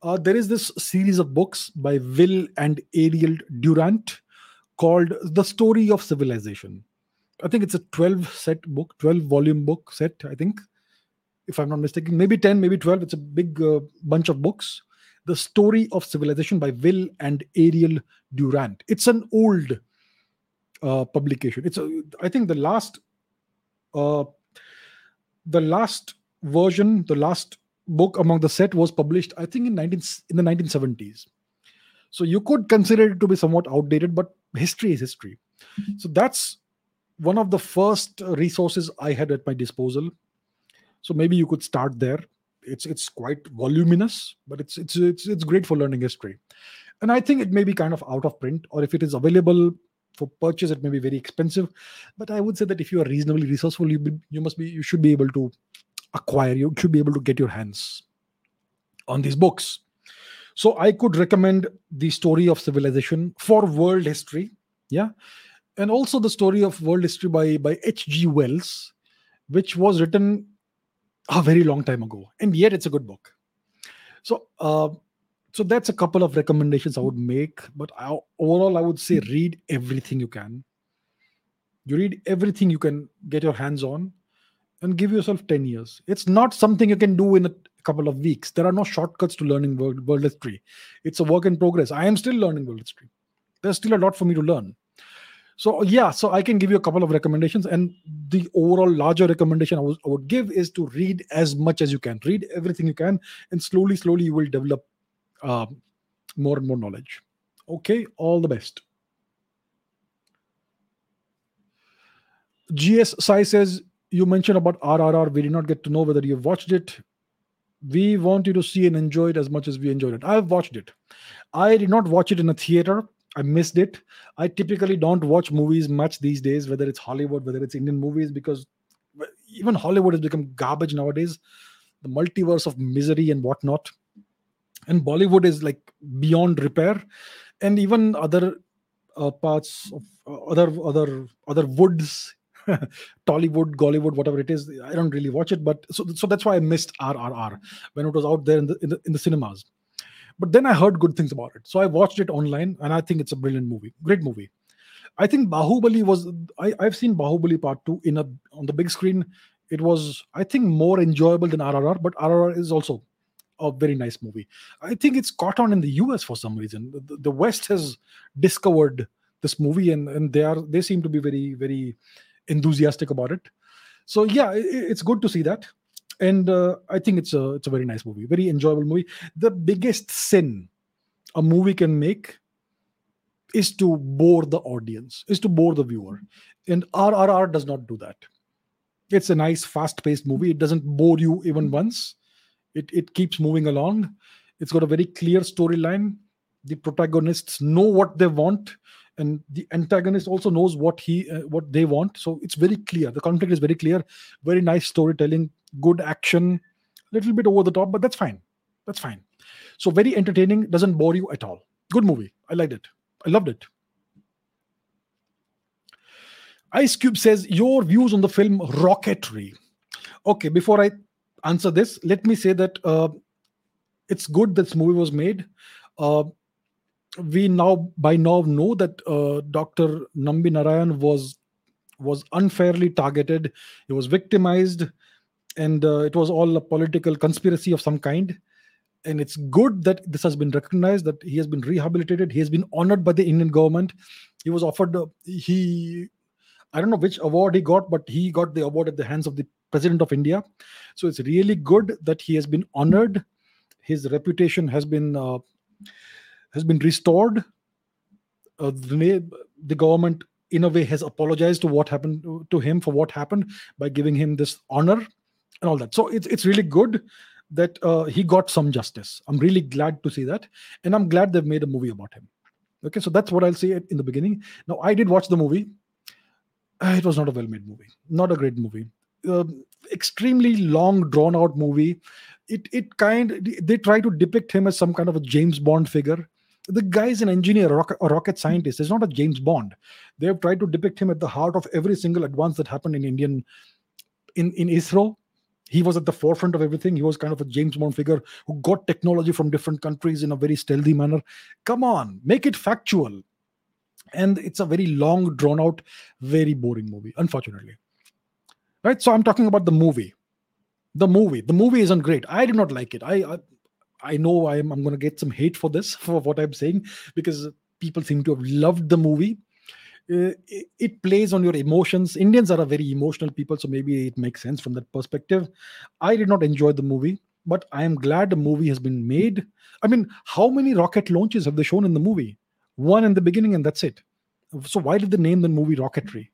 Uh, there is this series of books by Will and Ariel Durant called The Story of Civilization. I think it's a 12 set book, 12 volume book set, I think, if I'm not mistaken. Maybe 10, maybe 12. It's a big uh, bunch of books. The Story of Civilization by Will and Ariel Durant. It's an old uh, publication. It's, a, I think, the last, uh, the last version, the last book among the set was published, I think, in 19 in the 1970s. So you could consider it to be somewhat outdated, but history is history. So that's one of the first resources I had at my disposal. So maybe you could start there. It's it's quite voluminous, but it's it's it's it's great for learning history. And I think it may be kind of out of print, or if it is available for purchase, it may be very expensive. But I would say that if you are reasonably resourceful, you be, you must be you should be able to acquire. You should be able to get your hands on these books. So I could recommend the story of civilization for world history. Yeah, and also the story of world history by by H.G. Wells, which was written a very long time ago, and yet it's a good book. So, uh, so that's a couple of recommendations I would make. But I, overall, I would say read everything you can. You read everything you can get your hands on, and give yourself ten years. It's not something you can do in a couple of weeks. There are no shortcuts to learning world, world history. It's a work in progress. I am still learning world history. There's still a lot for me to learn. So yeah, so I can give you a couple of recommendations, and the overall larger recommendation I would, give is to read as much as you can. Read everything you can, and slowly, slowly you will develop uh, more and more knowledge. Okay, all the best. GS Sai says you mentioned about RRR. We did not get to know whether you've watched it. We want you to see and enjoy it as much as we enjoyed it. I've watched it. I did not watch it in a theater. I missed it. I typically don't watch movies much these days, whether it's Hollywood, whether it's Indian movies, because even Hollywood has become garbage nowadays. The multiverse of misery and whatnot. And Bollywood is like beyond repair. And even other uh, parts of uh, other other other woods Tollywood, Gollywood, whatever it is. I don't really watch it, but so so that's why I missed RRR when it was out there in the in the, in the cinemas. But then I heard good things about it, so I watched it online, and I think it's a brilliant movie, great movie. I think Bahubali was I, I've seen Bahubali Part Two in a on the big screen. It was I think more enjoyable than RRR, but RRR is also a very nice movie. I think it's caught on in the US for some reason. The, the West has discovered this movie, and and they are they seem to be very very enthusiastic about it. So yeah, it, it's good to see that, and uh, I think it's a it's a very nice movie, very enjoyable movie. The biggest sin a movie can make is to bore the audience, is to bore the viewer, and RRR does not do that. It's a nice, fast-paced movie. It doesn't bore you even once. It it keeps moving along. It's got a very clear storyline. The protagonists know what they want and the antagonist also knows what he uh, what they want so it's very clear the conflict is very clear very nice storytelling good action a little bit over the top but that's fine. That's fine. So very entertaining doesn't bore you at all. Good movie. I liked it. I loved it. Ice cube says your views on the film rocketry. Okay before i answer this let me say that uh, it's good that this movie was made. Uh, we now by now know that uh, Dr. Nambi Narayan was was unfairly targeted. He was victimized, and uh, it was all a political conspiracy of some kind. And it's good that this has been recognized that he has been rehabilitated. He has been honored by the Indian government. He was offered uh, he, I don't know which award he got, but he got the award at the hands of the president of India. So it's really good that he has been honored. His reputation has been uh, has been restored. Uh, the, the government, in a way, has apologized to what happened to him for what happened by giving him this honor and all that. So it's it's really good that uh, he got some justice. I'm really glad to see that, and I'm glad they've made a movie about him. Okay, so that's what I'll say in the beginning. Now, I did watch the movie. Uh, it was not a well-made movie, not a great movie. Uh, extremely long, drawn-out movie. It it kind they try to depict him as some kind of a James Bond figure the guy is an engineer, a rocket, a rocket scientist. He's not a James Bond. They have tried to depict him at the heart of every single advance that happened in Indian in in ISRO. He was at the forefront of everything. He was kind of a James Bond figure who got technology from different countries in a very stealthy manner. Come on, make it factual. And it's a very long, drawn out, very boring movie, unfortunately. Right? So I'm talking about the movie. The movie. The movie isn't great. I did not like it. I, I I know I'm, I'm going to get some hate for this, for what I'm saying, because people seem to have loved the movie. Uh, it, it, plays on your emotions. Indians are a very emotional people, so maybe it makes sense from that perspective. I did not enjoy the movie, but I am glad the movie has been made. I mean, how many rocket launches have they shown in the movie? One in the beginning, and that's it. So why did they name the movie Rocketry?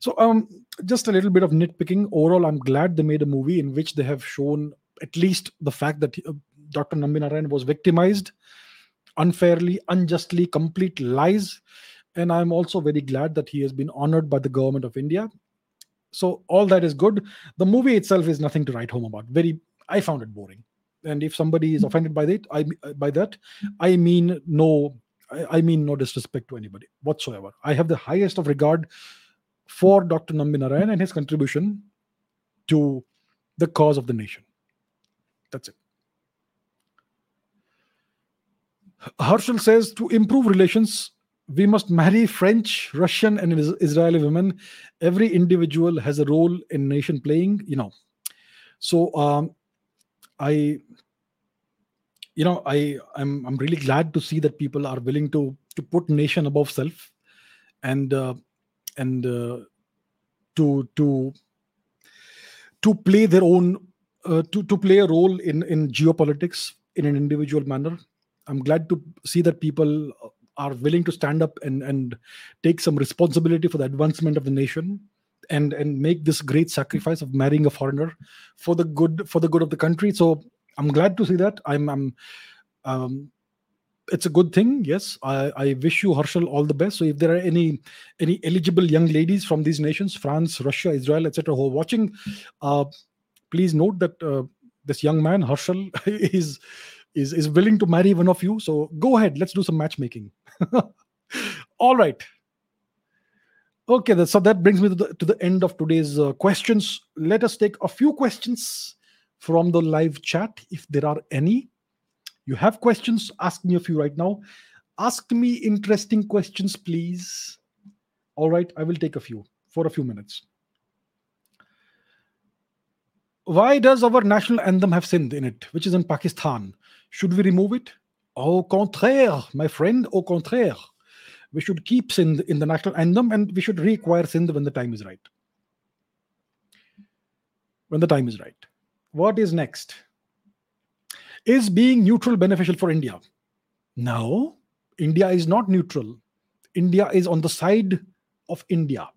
So um, just a little bit of nitpicking. Overall, I'm glad they made a movie in which they have shown at least the fact that uh, Dr. Nambi Narayan was victimized unfairly, unjustly, complete lies. And I'm also very glad that he has been honored by the government of India. So all that is good. The movie itself is nothing to write home about. Very, I found it boring. And if somebody is hmm. offended by that, I by that, I mean no, I, I mean no disrespect to anybody whatsoever. I have the highest of regard for Dr. Nambi Narayan and his contribution to the cause of the nation. That's it. Harshal says to improve relations, we must marry French, Russian, and Israeli women. Every individual has a role in nation playing, you know. So um, I, you know, I I'm I'm really glad to see that people are willing to to put nation above self, and uh, and uh, to to to play their own uh, to to play a role in in geopolitics in an individual manner. I'm glad to see that people are willing to stand up and and take some responsibility for the advancement of the nation and and make this great sacrifice of marrying a foreigner for the good for the good of the country. So i'm glad to see that. I'm i'm um, it's a good thing yes. I, I wish you harshal all the best. So if there are any any eligible young ladies from these nations france russia israel etc who are watching uh, please note that uh, this young man harshal is is is willing to marry one of you. So go ahead let's do some matchmaking. All right. Okay so that brings me to the, to the end of today's uh, questions. Let us take a few questions from the live chat if there are any. You have questions ask me a few right now. Ask me interesting questions please. All right i will take a few for a few minutes. Why does our national anthem have Sindh in it, which is in Pakistan? Should we remove it? Au contraire, my friend, au contraire. We should keep Sindh in the national anthem and we should reacquire Sindh when the time is right. When the time is right. What is next? Is being neutral beneficial for India? No, India is not neutral. India is on the side of India.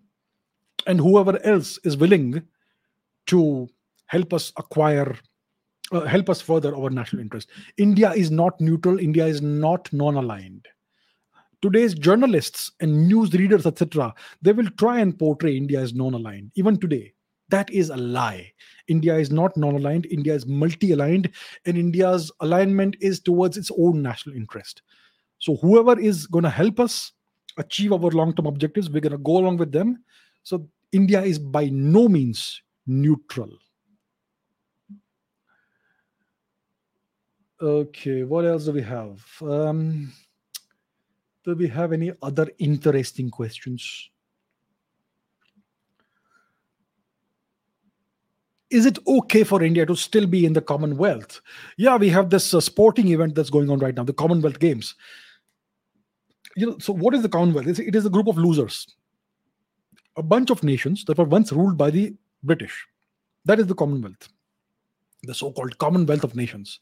And whoever else is willing to help us acquire uh, help us further our national interest. India is not neutral. India is not non-aligned. Today's journalists and news readers, etc., they will try and portray India as non-aligned. Even today, that is a lie. India is not non-aligned. India is multi-aligned, and India's alignment is towards its own national interest. So whoever is going to help us achieve our long-term objectives, we're going to go along with them. So India is by no means neutral. Okay, what else do we have? Um, do we have any other interesting questions? Is it okay for India to still be in the Commonwealth? Yeah, we have this uh, sporting event that's going on right now, the Commonwealth Games. You know, so what is the Commonwealth? It's, it is a group of losers, a bunch of nations that were once ruled by the British. That is the Commonwealth the so-called Commonwealth of Nations.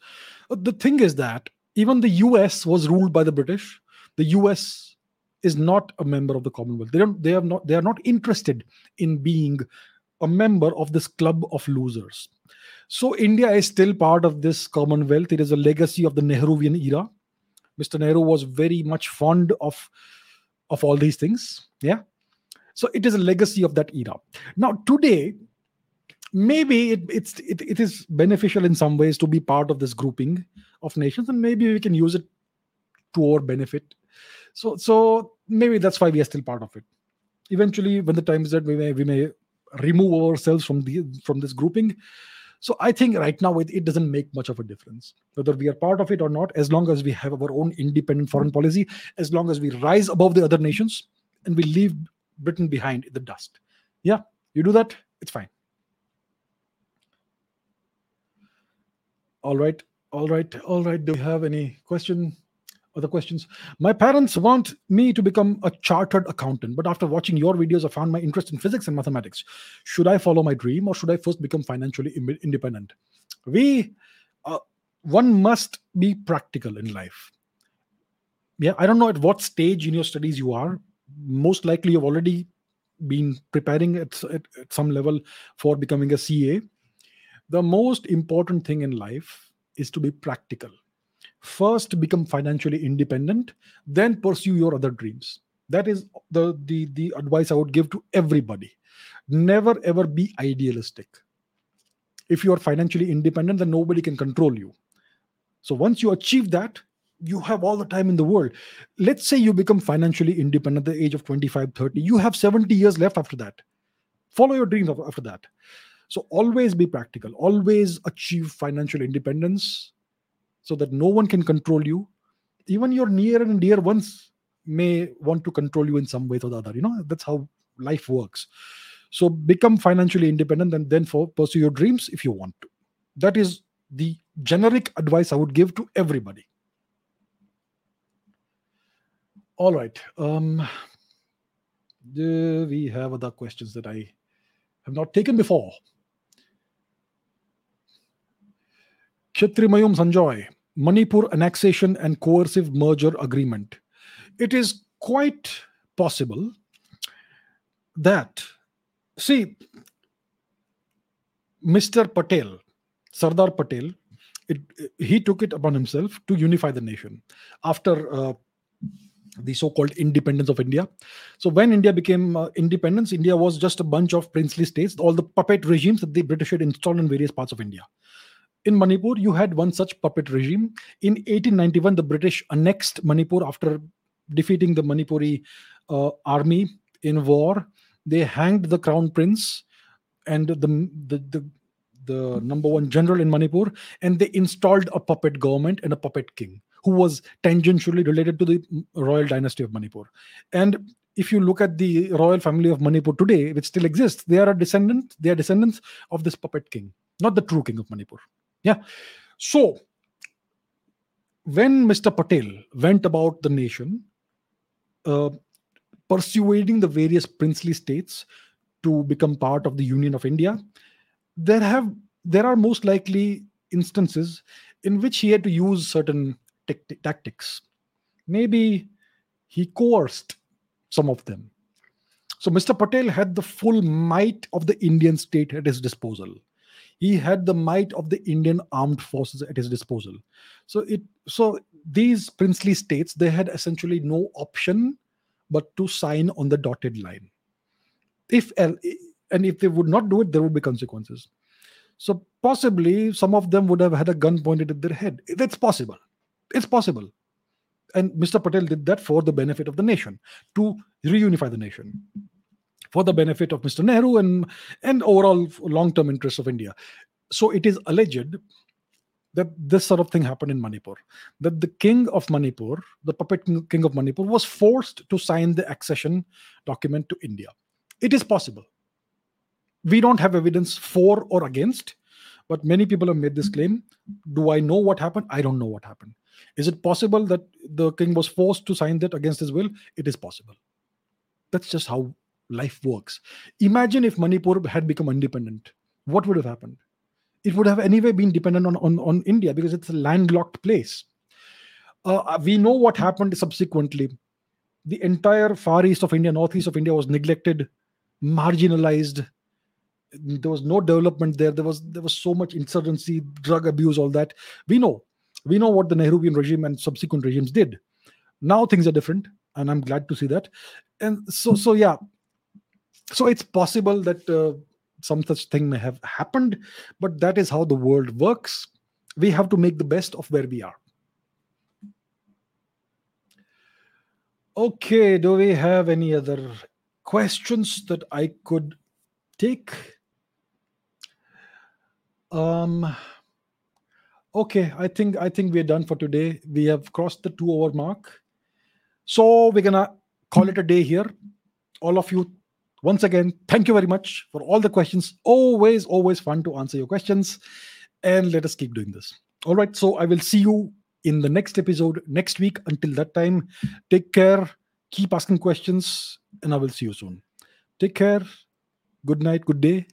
Uh, the thing is that even the US was ruled by the British. The US is not a member of the Commonwealth. They don't. They have not. They are not interested in being a member of this club of losers. So India is still part of this Commonwealth. It is a legacy of the Nehruvian era. Mr. Nehru was very much fond of of all these things. Yeah. So it is a legacy of that era. Now today, maybe it, it's it, it is beneficial in some ways to be part of this grouping of nations and maybe we can use it to our benefit. So so maybe that's why we are still part of it. Eventually when the time is that we may we may remove ourselves from the from this grouping. So i think right now it, it doesn't make much of a difference whether we are part of it or not as long as we have our own independent foreign policy as long as we rise above the other nations and we leave britain behind in the dust. Yeah you do that it's fine All right. All right. All right. Do you have any question? Other questions? My parents want me to become a chartered accountant, but after watching your videos, I found my interest in physics and mathematics. Should I follow my dream or should I first become financially independent? We, uh, one must be practical in life. Yeah, I don't know at what stage in your studies you are. Most likely, you've already been preparing at, at, at some level for becoming a CA the most important thing in life is to be practical. First, become financially independent, then pursue your other dreams. That is the, the, the advice I would give to everybody. Never ever be idealistic. If you are financially independent, then nobody can control you. So once you achieve that, you have all the time in the world. Let's say you become financially independent at the age of 25, 30. You have 70 years left after that. Follow your dreams after that So always be practical, always achieve financial independence so that no one can control you. Even your near and dear ones may want to control you in some way or the other. You know, that's how life works. So become financially independent and then for pursue your dreams if you want to. That is the generic advice I would give to everybody. All right. Um, do we have other questions that I have not taken before? Kshatrimayum Sanjoy, Manipur annexation and coercive merger agreement. It is quite possible that, see, Mr. Patel, Sardar Patel, it, he took it upon himself to unify the nation after uh, the so-called independence of India. So when India became uh, independence, India was just a bunch of princely states, all the puppet regimes that the British had installed in various parts of India. In Manipur, you had one such puppet regime. In 1891, the British annexed Manipur after defeating the Manipuri uh, army in war. They hanged the crown prince and the, the, the the number one general in Manipur, and they installed a puppet government and a puppet king who was tangentially related to the royal dynasty of Manipur. And if you look at the royal family of Manipur today, which still exists, they are a descendant, they are descendants of this puppet king, not the true king of Manipur. Yeah. So when Mr. Patel went about the nation, uh, persuading the various princely states to become part of the Union of India, there have there are most likely instances in which he had to use certain t- tactics. Maybe he coerced some of them. So Mr. Patel had the full might of the Indian state at his disposal. He had the might of the Indian armed forces at his disposal. So it so these princely states they had essentially no option but to sign on the dotted line. If and if they would not do it, there would be consequences. So possibly some of them would have had a gun pointed at their head. that's possible. It's possible. And Mr. Patel did that for the benefit of the nation, to reunify the nation, for the benefit of Mr. Nehru and, and overall long term interests of India. So it is alleged that this sort of thing happened in Manipur. That the king of Manipur, the puppet king of Manipur, was forced to sign the accession document to India. It is possible. We don't have evidence for or against, but many people have made this mm-hmm. claim. Do I know what happened? I don't know what happened. Is it possible that the king was forced to sign that against his will? It is possible. That's just how life works. Imagine if Manipur had become independent. What would have happened? It would have anyway been dependent on, on, on India because it's a landlocked place. Uh, we know what happened subsequently. The entire far east of India, northeast of India was neglected, marginalized. There was no development there. There was there was so much insurgency, drug abuse, all that. We know we know what the Nehruvian regime and subsequent regimes did. Now things are different, and I'm glad to see that. And so, so yeah, so it's possible that uh, some such thing may have happened, but that is how the world works. We have to make the best of where we are. Okay, do we have any other questions that I could take? Um, Okay, I think I think we're done for today. We have crossed the two hour mark. So we're gonna call it a day here. All of you, once again, thank you very much for all the questions. Always, always fun to answer your questions. And let us keep doing this. All right. So I will see you in the next episode next week. Until that time, take care, keep asking questions, and I will see you soon. Take care. Good night, good day.